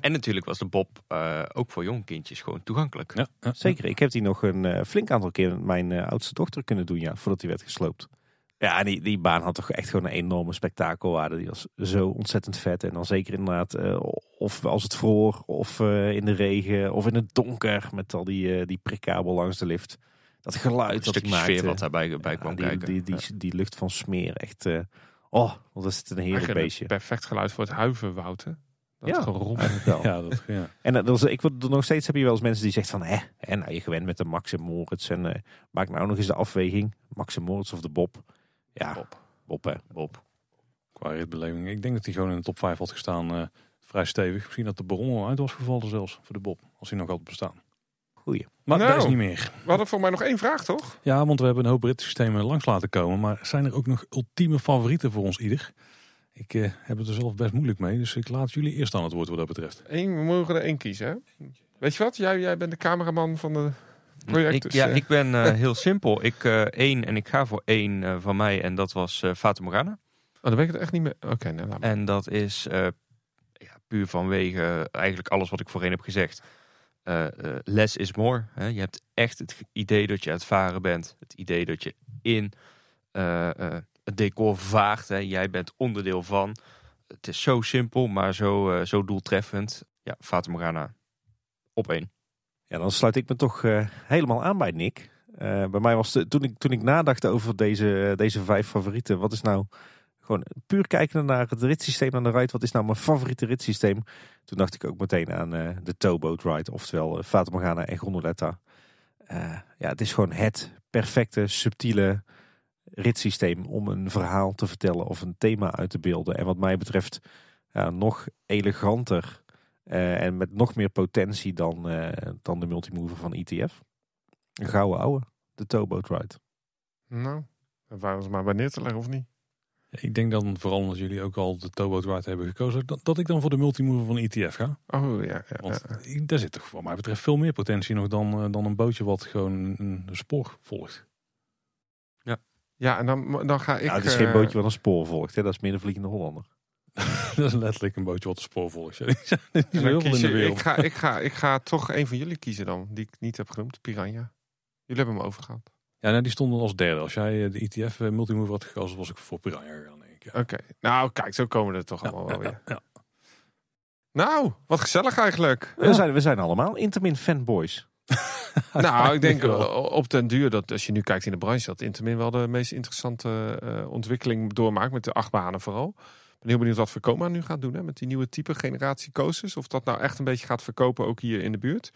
Speaker 4: En natuurlijk was de Bob eh, ook voor jonge kindjes gewoon toegankelijk.
Speaker 1: Ja, ja.
Speaker 2: zeker. Ik heb die nog een eh, flink aantal keer met mijn eh, oudste dochter kunnen doen. Ja, voordat die werd gesloopt. Ja, en die, die baan had toch echt gewoon een enorme spektakelwaarde. Die was zo ontzettend vet. En dan zeker inderdaad, eh, of als het vroor, of eh, in de regen, of in het donker. Met al die, eh, die prikkabel langs de lift. Dat geluid
Speaker 4: Een
Speaker 2: dat
Speaker 4: stukje
Speaker 2: die maakte.
Speaker 4: sfeer wat daarbij bij
Speaker 2: Ja,
Speaker 4: kwam
Speaker 2: die,
Speaker 4: kijken.
Speaker 2: Die, die, die, lucht van smeer, echt... eh, oh, wat is het een heerlijk beestje.
Speaker 3: Perfect geluid voor het huivenwoud. Hè? Dat
Speaker 2: Ja.
Speaker 3: gerommel.
Speaker 2: Wel. <laughs>
Speaker 1: Ja, dat, ja.
Speaker 2: En eh, dat is- ik word er nog steeds heb je wel eens mensen die zeggen van, hè, hè nou je gewend met de Max en Moritz en eh, maak nou nog eens de afweging, Max en Moritz of de Bob. Ja,
Speaker 4: Bob.
Speaker 2: Bob hè.
Speaker 4: Bob.
Speaker 1: Qua ritbeleving. Ik denk dat hij gewoon in de top 5 had gestaan. eh, vrij stevig. Misschien dat de Baron al uit was gevallen zelfs voor de Bob. Als hij nog had bestaan.
Speaker 2: Goeie.
Speaker 1: Maar
Speaker 3: Nou.
Speaker 1: dat is niet meer.
Speaker 3: We hadden voor mij nog één vraag, toch?
Speaker 1: Ja, want we hebben een hoop ritsystemen langs laten komen. Maar zijn er ook nog ultieme favorieten voor ons ieder? Ik eh, heb het er zelf best moeilijk mee. Dus ik laat jullie eerst aan het woord wat dat betreft.
Speaker 3: Eén, we mogen er één kiezen. Hè? Weet je wat? Jij, jij bent de cameraman van de project.
Speaker 4: Ik,
Speaker 3: dus,
Speaker 4: ja,
Speaker 3: eh,
Speaker 4: ik ben eh, <laughs> heel simpel. Ik eh, één en ik ga voor één van mij en dat was eh Fata Morgana.
Speaker 3: Oh, dan ben ik het echt niet meer... Oké, nou, laat maar.
Speaker 4: En dat is eh, ja, puur vanwege eigenlijk alles wat ik voorheen heb gezegd. Eh, eh, less is more. Hè? Je hebt echt het idee dat je aan het varen bent. Het idee dat je in eh, eh, het decor vaart. Hè? Jij bent onderdeel van. Het is zo simpel, maar zo, eh, zo doeltreffend. Ja, Fata Morgana op één.
Speaker 2: Ja, dan sluit ik me toch eh, helemaal aan bij Nick. Eh, bij mij was de, toen, ik, toen ik nadacht over deze, deze vijf favorieten, wat is nou gewoon puur kijken naar het ritssysteem aan de ride, wat is nou mijn favoriete ritssysteem? Toen dacht ik ook meteen aan de Towboat Ride, oftewel uh, Fata Morgana en Gondoletta. Ja, het is gewoon het perfecte, subtiele ritssysteem om een verhaal te vertellen of een thema uit te beelden. En wat mij betreft ja, nog eleganter eh, en met nog meer potentie dan, eh, dan de multimover van ETF. Een gouden ouwe, de Towboat Ride.
Speaker 3: Nou, waren ze maar bij neer te leggen, of niet?
Speaker 1: Ik denk dan vooral omdat jullie ook al de Towboat Ride hebben gekozen, dat, dat ik dan voor de multimover van ETF ga.
Speaker 3: Oh, ja. ja,
Speaker 1: Want
Speaker 3: ja.
Speaker 1: ik- daar zit toch voor mij betreft veel meer potentie nog dan, eh, dan een bootje wat gewoon een, een spoor volgt.
Speaker 3: Ja, en dan, dan ga ik...
Speaker 2: nou, het is
Speaker 3: eh,
Speaker 2: geen bootje wat een spoor volgt, hè? dat is meer een vliegende Hollander. <laughs>
Speaker 1: dat is letterlijk een bootje wat een spoor volgt. <laughs> Ja,
Speaker 3: je- ik, ga, ik, ga, ik ga toch een van jullie kiezen dan, die ik niet heb genoemd. Piranha. Jullie hebben hem overgehaald.
Speaker 1: Ja, nou, die stonden als derde. Als jij eh, de ETF eh, multimover had gekozen, was ik voor Piranha gegaan. Denk ik. Ja.
Speaker 3: Oké. Nou, kijk, zo komen er toch
Speaker 1: Ja,
Speaker 3: allemaal wel weer. <laughs>
Speaker 1: ja.
Speaker 3: Nou, wat gezellig eigenlijk.
Speaker 2: We, zijn, we zijn allemaal Intermin fanboys. <laughs>
Speaker 3: nou, ik denk
Speaker 1: wel.
Speaker 3: eh, op den duur dat als je nu kijkt in de branche, dat Intermin wel de meest interessante eh, ontwikkeling doormaakt met de achtbanen vooral. Ik ben heel benieuwd wat Vekoma nu gaat doen hè, met die nieuwe type generatie coasters. Of dat nou echt een beetje gaat verkopen ook hier in de buurt.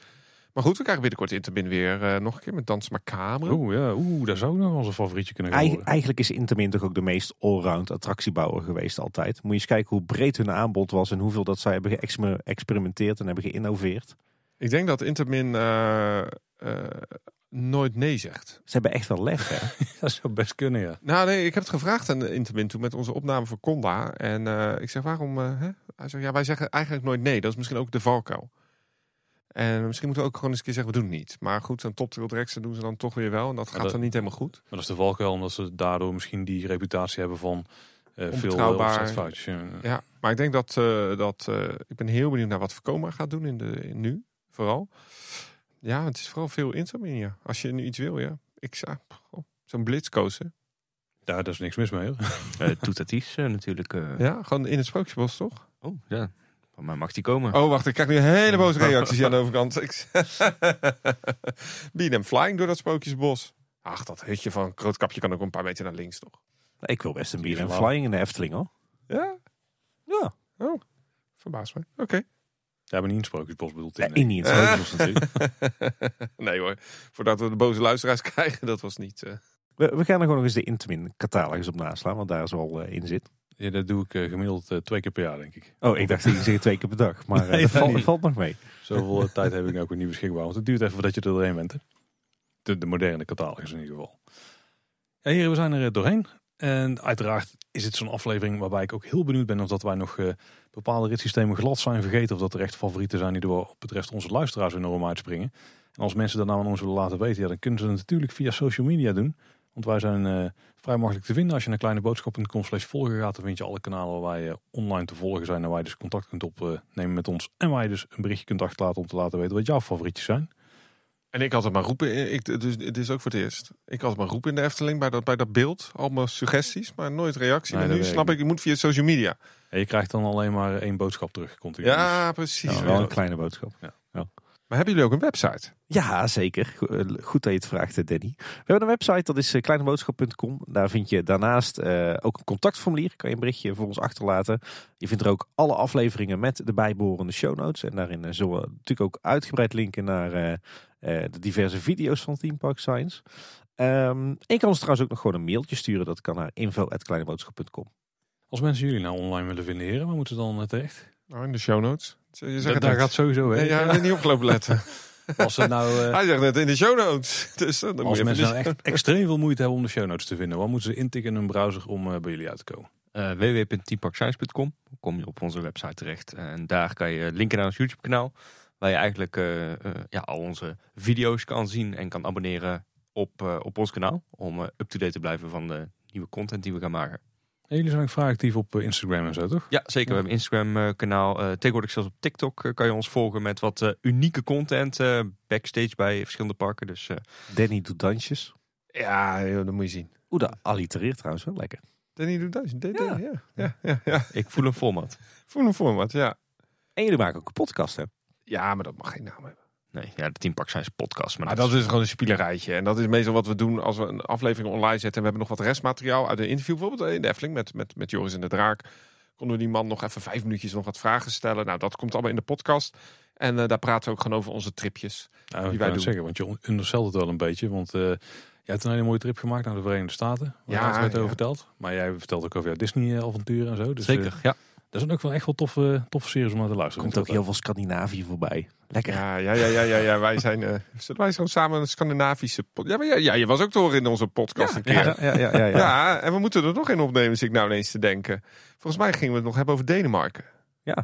Speaker 3: Maar goed, we krijgen binnenkort Intermin weer eh, nog een keer met Dans Macabre.
Speaker 1: Oeh, ja, oeh, daar zou ook nog een favorietje kunnen worden.
Speaker 2: eigenlijk is Intermin toch ook de meest allround attractiebouwer geweest altijd. Moet je eens kijken hoe breed hun aanbod was en hoeveel dat zij hebben geëxperimenteerd en hebben geïnnoveerd.
Speaker 3: Ik denk dat Intermin eh, eh, nooit nee zegt.
Speaker 2: Ze hebben echt wel lef, hè? <laughs>
Speaker 1: Dat zou best kunnen, ja.
Speaker 3: Nou nee, ik heb het gevraagd aan Intermin toen met onze opname voor Conda. En eh, ik zeg, waarom? eh, hè? Hij zegt, ja, wij zeggen eigenlijk nooit nee. Dat is misschien ook de valkuil. En misschien moeten we ook gewoon eens een keer zeggen, we doen het niet. Maar goed, een top direction doen ze dan toch weer wel. En dat gaat
Speaker 1: dat-
Speaker 3: dan niet helemaal goed.
Speaker 1: Maar dat is de valkuil, omdat ze daardoor misschien die reputatie hebben van eh veel
Speaker 3: Onbetrouwbaar.
Speaker 1: opzetfoutjes. Ja.
Speaker 3: Ja, maar ik denk dat, eh, dat eh, ik ben heel benieuwd naar wat Vekoma gaat doen in de, in nu, vooral. Ja, het is vooral veel Intermin, ja. Als je nu iets wil, ja. Ik zou, zo'n blitzkozen.
Speaker 1: Daar is niks mis mee. Hoor. <laughs>
Speaker 4: Uh, Toetatis eh, natuurlijk. eh.
Speaker 3: Ja, gewoon in het Sprookjesbos, toch?
Speaker 4: Oh, ja. Van mij mag die komen.
Speaker 3: Oh, wacht, ik krijg nu hele boze <laughs> reacties aan de overkant. Ik... <laughs> Bean Flying door dat Sprookjesbos. Ach, dat hutje van Krootkapje kan ook een paar meter naar links, toch?
Speaker 2: Ik wil best een bier en flying in de Efteling, hoor.
Speaker 3: Ja?
Speaker 2: Ja.
Speaker 3: Oh, verbaas me. Oké.
Speaker 1: Hebben we niet een sprookjesbos bedoeld.
Speaker 2: Ja,
Speaker 1: in,
Speaker 2: in niet in het Sprookjesbos <laughs> natuurlijk. <laughs>
Speaker 3: nee hoor, voordat we de boze luisteraars <laughs> krijgen, dat was niet... eh,
Speaker 2: We, we gaan er gewoon nog eens de Intermin catalogus op naslaan, want daar is wel eh, in zit.
Speaker 1: Ja, dat doe ik eh, gemiddeld eh, twee keer per jaar, denk ik.
Speaker 2: Oh, ik dacht dat je zegt twee keer per dag, maar eh,
Speaker 1: Nee,
Speaker 2: dat valt, nog mee.
Speaker 1: Zoveel eh, tijd heb ik ook weer niet beschikbaar. Want het duurt even voordat je er doorheen bent. Hè. De, de moderne catalogus in ieder geval. Ja, heren, we zijn er eh, doorheen. En uiteraard is dit zo'n aflevering waarbij ik ook heel benieuwd ben of dat wij nog eh, bepaalde ritssystemen glad zijn vergeten. Of dat er echt favorieten zijn die er wat betreft onze luisteraars enorm uitspringen. En als mensen dat nou aan ons willen laten weten, dan kunnen ze het natuurlijk via social media doen. Want wij zijn eh, vrij makkelijk te vinden. Als je naar kleineboodschap.com slash volgen gaat, dan vind je alle kanalen waar je online te volgen zijn. En waar je dus contact kunt opnemen met ons. En waar je dus een berichtje kunt achterlaten om te laten weten wat jouw favorietjes zijn.
Speaker 3: En ik had het maar roepen, ik, dus, het is ook voor het eerst. Ik had het maar roepen in de Efteling bij dat, bij dat beeld. Allemaal suggesties, maar nooit reactie.
Speaker 1: Nee,
Speaker 3: maar nu snap
Speaker 1: ik
Speaker 3: ik, je moet via social media.
Speaker 1: En je krijgt dan alleen maar één boodschap terug. Continu.
Speaker 3: Ja, precies.
Speaker 2: Ja, wel een kleine boodschap.
Speaker 3: Maar hebben jullie ook een website?
Speaker 2: Ja, zeker. Eh, Goed dat je het vraagt, eh, Danny. We hebben een website, dat is eh, kleineboodschap.com. Daar vind je daarnaast eh, ook een contactformulier. Kan je een berichtje voor ons achterlaten. Je vindt er ook alle afleveringen met de bijbehorende show notes. En daarin zullen we natuurlijk ook uitgebreid linken naar eh, eh, de diverse video's van Team Park Science. Ehm, en je kan ons trouwens ook nog gewoon een mailtje sturen. Dat kan naar info.kleineboodschap.com.
Speaker 1: Als mensen jullie nou online willen vinden, heren, waar moeten ze dan terecht?
Speaker 3: Nou, in de show notes. Je
Speaker 1: daar
Speaker 3: net.
Speaker 1: gaat sowieso hè.
Speaker 3: ja, ben niet opgelopen letten. <laughs>
Speaker 1: Als, ze nou, eh,
Speaker 3: Hij zegt net in de show notes. <laughs> Dus dan moet
Speaker 1: als
Speaker 3: je even
Speaker 1: mensen nou echt extreem veel moeite hebben om de show notes te vinden, wat moeten ze intikken in hun browser om eh, bij jullie uit te komen?
Speaker 4: Uh, www.teamparkscience.com kom je op onze website terecht. En daar kan je linken naar ons YouTube kanaal. Waar je eigenlijk eh, eh, ja, al onze video's kan zien en kan abonneren op, eh, op ons kanaal. Om up-to-date te blijven van de nieuwe content die we gaan maken.
Speaker 1: En jullie zijn ook vrij actief op eh, Instagram en zo, toch?
Speaker 4: Ja, zeker. We hebben een Instagram kanaal. Eh, tegenwoordig zelfs op TikTok eh, kan je ons volgen met wat eh, unieke content eh, backstage bij verschillende parken. Dus eh,
Speaker 2: Danny doet dansjes.
Speaker 3: Ja, dat moet je zien.
Speaker 2: Oeh, dat allitereert trouwens wel lekker.
Speaker 3: Danny doet. Ja.
Speaker 2: Ja,
Speaker 3: ja, ja, ja.
Speaker 4: ik voel een format.
Speaker 3: Voel een format, ja.
Speaker 2: En jullie maken ook een podcast, hè?
Speaker 3: Ja, maar dat mag geen naam hebben.
Speaker 4: Nee, ja, de Team Park Science podcast. Maar,
Speaker 3: Maar dat is gewoon een spielerijtje. En dat is meestal wat we doen als we een aflevering online zetten. En we hebben nog wat restmateriaal uit een interview. Bijvoorbeeld in de Efteling met, met, met Joris en de Draak. Konden we die man nog even vijf minuutjes nog wat vragen stellen. Nou, dat komt allemaal in de podcast. En eh, daar praten we ook gewoon over onze tripjes.
Speaker 1: Nou,
Speaker 3: Die
Speaker 1: ik
Speaker 3: wij doen.
Speaker 1: zeggen, want je understelt het wel een beetje. Want eh jij hebt een hele mooie trip gemaakt naar de Verenigde Staten. Waar
Speaker 3: Ja,
Speaker 1: het
Speaker 3: ja.
Speaker 1: over verteld. Maar jij vertelt ook over jouw Disney-avonturen en zo. Dus,
Speaker 4: Zeker,
Speaker 1: eh,
Speaker 4: ja.
Speaker 1: Dat zijn ook wel echt wel toffe, toffe series om naar te luisteren.
Speaker 2: Komt ook heel veel Scandinavië voorbij. Lekker.
Speaker 3: Ja, ja, ja, ja, ja, ja. wij zijn. eh zullen wij zo samen een Scandinavische. pod- Ja, maar ja, ja, je was ook te horen in onze podcast een keer.
Speaker 2: Ja, ja, ja, ja,
Speaker 3: Ja,
Speaker 2: ja.
Speaker 3: en we moeten er nog in opnemen, zit ik nou ineens te denken. Volgens mij gingen we het nog hebben over Denemarken.
Speaker 2: Ja.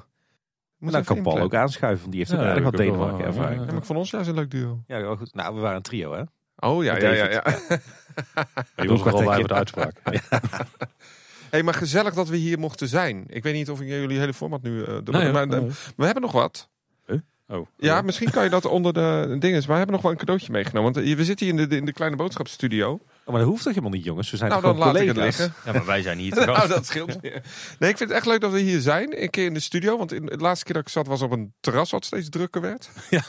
Speaker 3: Moet
Speaker 2: En dan kan Paul ook aanschuiven, want die heeft
Speaker 1: Ja,
Speaker 2: aardig wat
Speaker 1: ik
Speaker 2: Denemarken
Speaker 1: wel,
Speaker 2: ervaring.
Speaker 1: ja,
Speaker 3: Ja, maar ik vond ons juist een leuk duo.
Speaker 2: Ja, wel goed. Nou, we waren een trio, hè?
Speaker 3: Oh ja,
Speaker 2: Met
Speaker 3: ja, ja. Ja.
Speaker 1: Je was er al bij voor de uitspraak. <laughs>
Speaker 3: hey, maar gezellig dat we hier mochten zijn. Ik weet niet of ik jullie hele format nu. eh
Speaker 1: Nee,
Speaker 3: maar eh, we hebben nog wat.
Speaker 1: Oh,
Speaker 3: Ja, misschien kan je dat onder de dingen. Maar we hebben nog wel een cadeautje meegenomen. Want eh, we zitten hier in de, in de kleine boodschapstudio.
Speaker 2: Oh, maar dat hoeft toch helemaal niet, jongens? We zijn
Speaker 3: Nou, dan
Speaker 2: gewoon
Speaker 3: laat ik het
Speaker 2: collega's?
Speaker 3: liggen.
Speaker 4: ja, maar wij zijn hier <laughs> te.
Speaker 3: Nou, dat scheelt. weer. Nee, ik vind het echt leuk dat we hier zijn. Een keer in de studio. Want in, de laatste keer dat ik zat was op een terras wat steeds drukker werd. <laughs>
Speaker 1: Ja,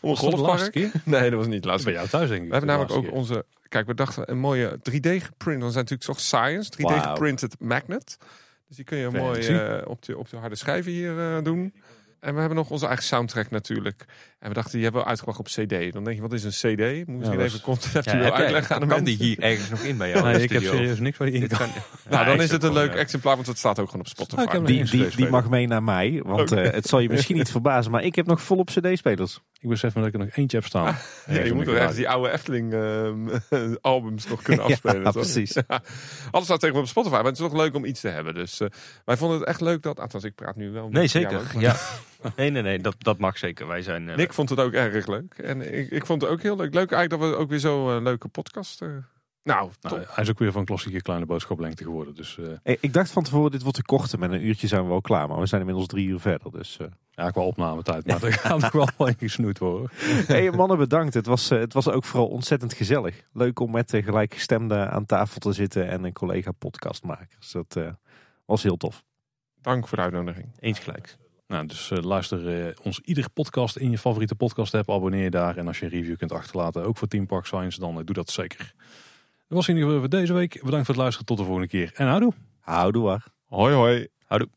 Speaker 3: Om een golfpark. Nee, dat was niet de laatste
Speaker 1: Bij jou thuis denk ik.
Speaker 3: We hebben namelijk ook
Speaker 1: keer.
Speaker 3: onze. Kijk, we dachten een mooie 3D geprint. Dan zijn natuurlijk toch science. 3D
Speaker 2: Wauw.
Speaker 3: geprinted magnet. Dus die kun je mooi eh, op, de, op de harde schijven hier eh, doen. En we hebben nog onze eigen soundtrack natuurlijk. En we dachten, die hebben we uitgebracht op CD. Dan denk je, wat is een CD? Moet je even concept
Speaker 4: Ja,
Speaker 3: wel uitleggen aan de
Speaker 4: kan
Speaker 3: mensen.
Speaker 4: die hier ergens nog in bij jou?
Speaker 1: Nee, ik heb serieus niks waar die in kan.
Speaker 4: kan- <laughs>
Speaker 3: Nou,
Speaker 4: Ja,
Speaker 3: dan is het een
Speaker 4: wel,
Speaker 3: leuk
Speaker 4: ja.
Speaker 3: exemplaar, want het staat ook gewoon op Spotify.
Speaker 1: Oh, hem
Speaker 2: Die, die, mag mee naar mij, want eh, het zal je misschien niet verbazen, maar ik heb nog volop cd-spelers.
Speaker 1: Ik besef me dat ik er nog eentje heb staan.
Speaker 3: Ja, je moet er ergens die oude Efteling ehm, <laughs> albums nog kunnen afspelen.
Speaker 2: precies.
Speaker 3: Ja. <laughs> Alles staat tegenwoordig op Spotify, maar het is toch leuk om iets te hebben. Dus eh, wij vonden het echt leuk dat... Althans, ik praat nu wel.
Speaker 4: Nee, zeker. Ja. <laughs> Nee, nee, nee, dat, dat mag zeker. Wij zijn... eh,
Speaker 3: Nick vond het ook erg leuk. En ik, ik vond het ook heel leuk. Leuk eigenlijk dat we ook weer zo'n leuke podcast... eh, nou,
Speaker 1: Nou, hij is ook weer van klassieke kleine boodschaplengte geworden. Dus eh,
Speaker 2: Eh, Ik dacht van tevoren, dit wordt te kort. Met een uurtje zijn we wel klaar, maar we zijn inmiddels drie uur verder. Dus, eh.
Speaker 1: ja, qua opnametijd. Maar er gaat nog wel <laughs> in gesnoeid worden.
Speaker 2: hey, mannen, bedankt. Het was, eh, het was ook vooral ontzettend gezellig. Leuk om met uh, gelijkgestemden aan tafel te zitten en een collega podcastmakers. Dat eh, was heel tof.
Speaker 3: Dank voor de uitnodiging.
Speaker 4: Eens gelijk.
Speaker 1: Nou, dus eh, luister eh, ons iedere podcast in je favoriete podcast app. Abonneer je daar. En als je een review kunt achterlaten, ook voor Team Park Science, dan eh, doe dat zeker. Dat was in ieder geval voor deze week. Bedankt voor het luisteren. Tot de volgende keer. En houdoe.
Speaker 2: Houdoe waar.
Speaker 3: Hoi hoi.
Speaker 4: Houdoe.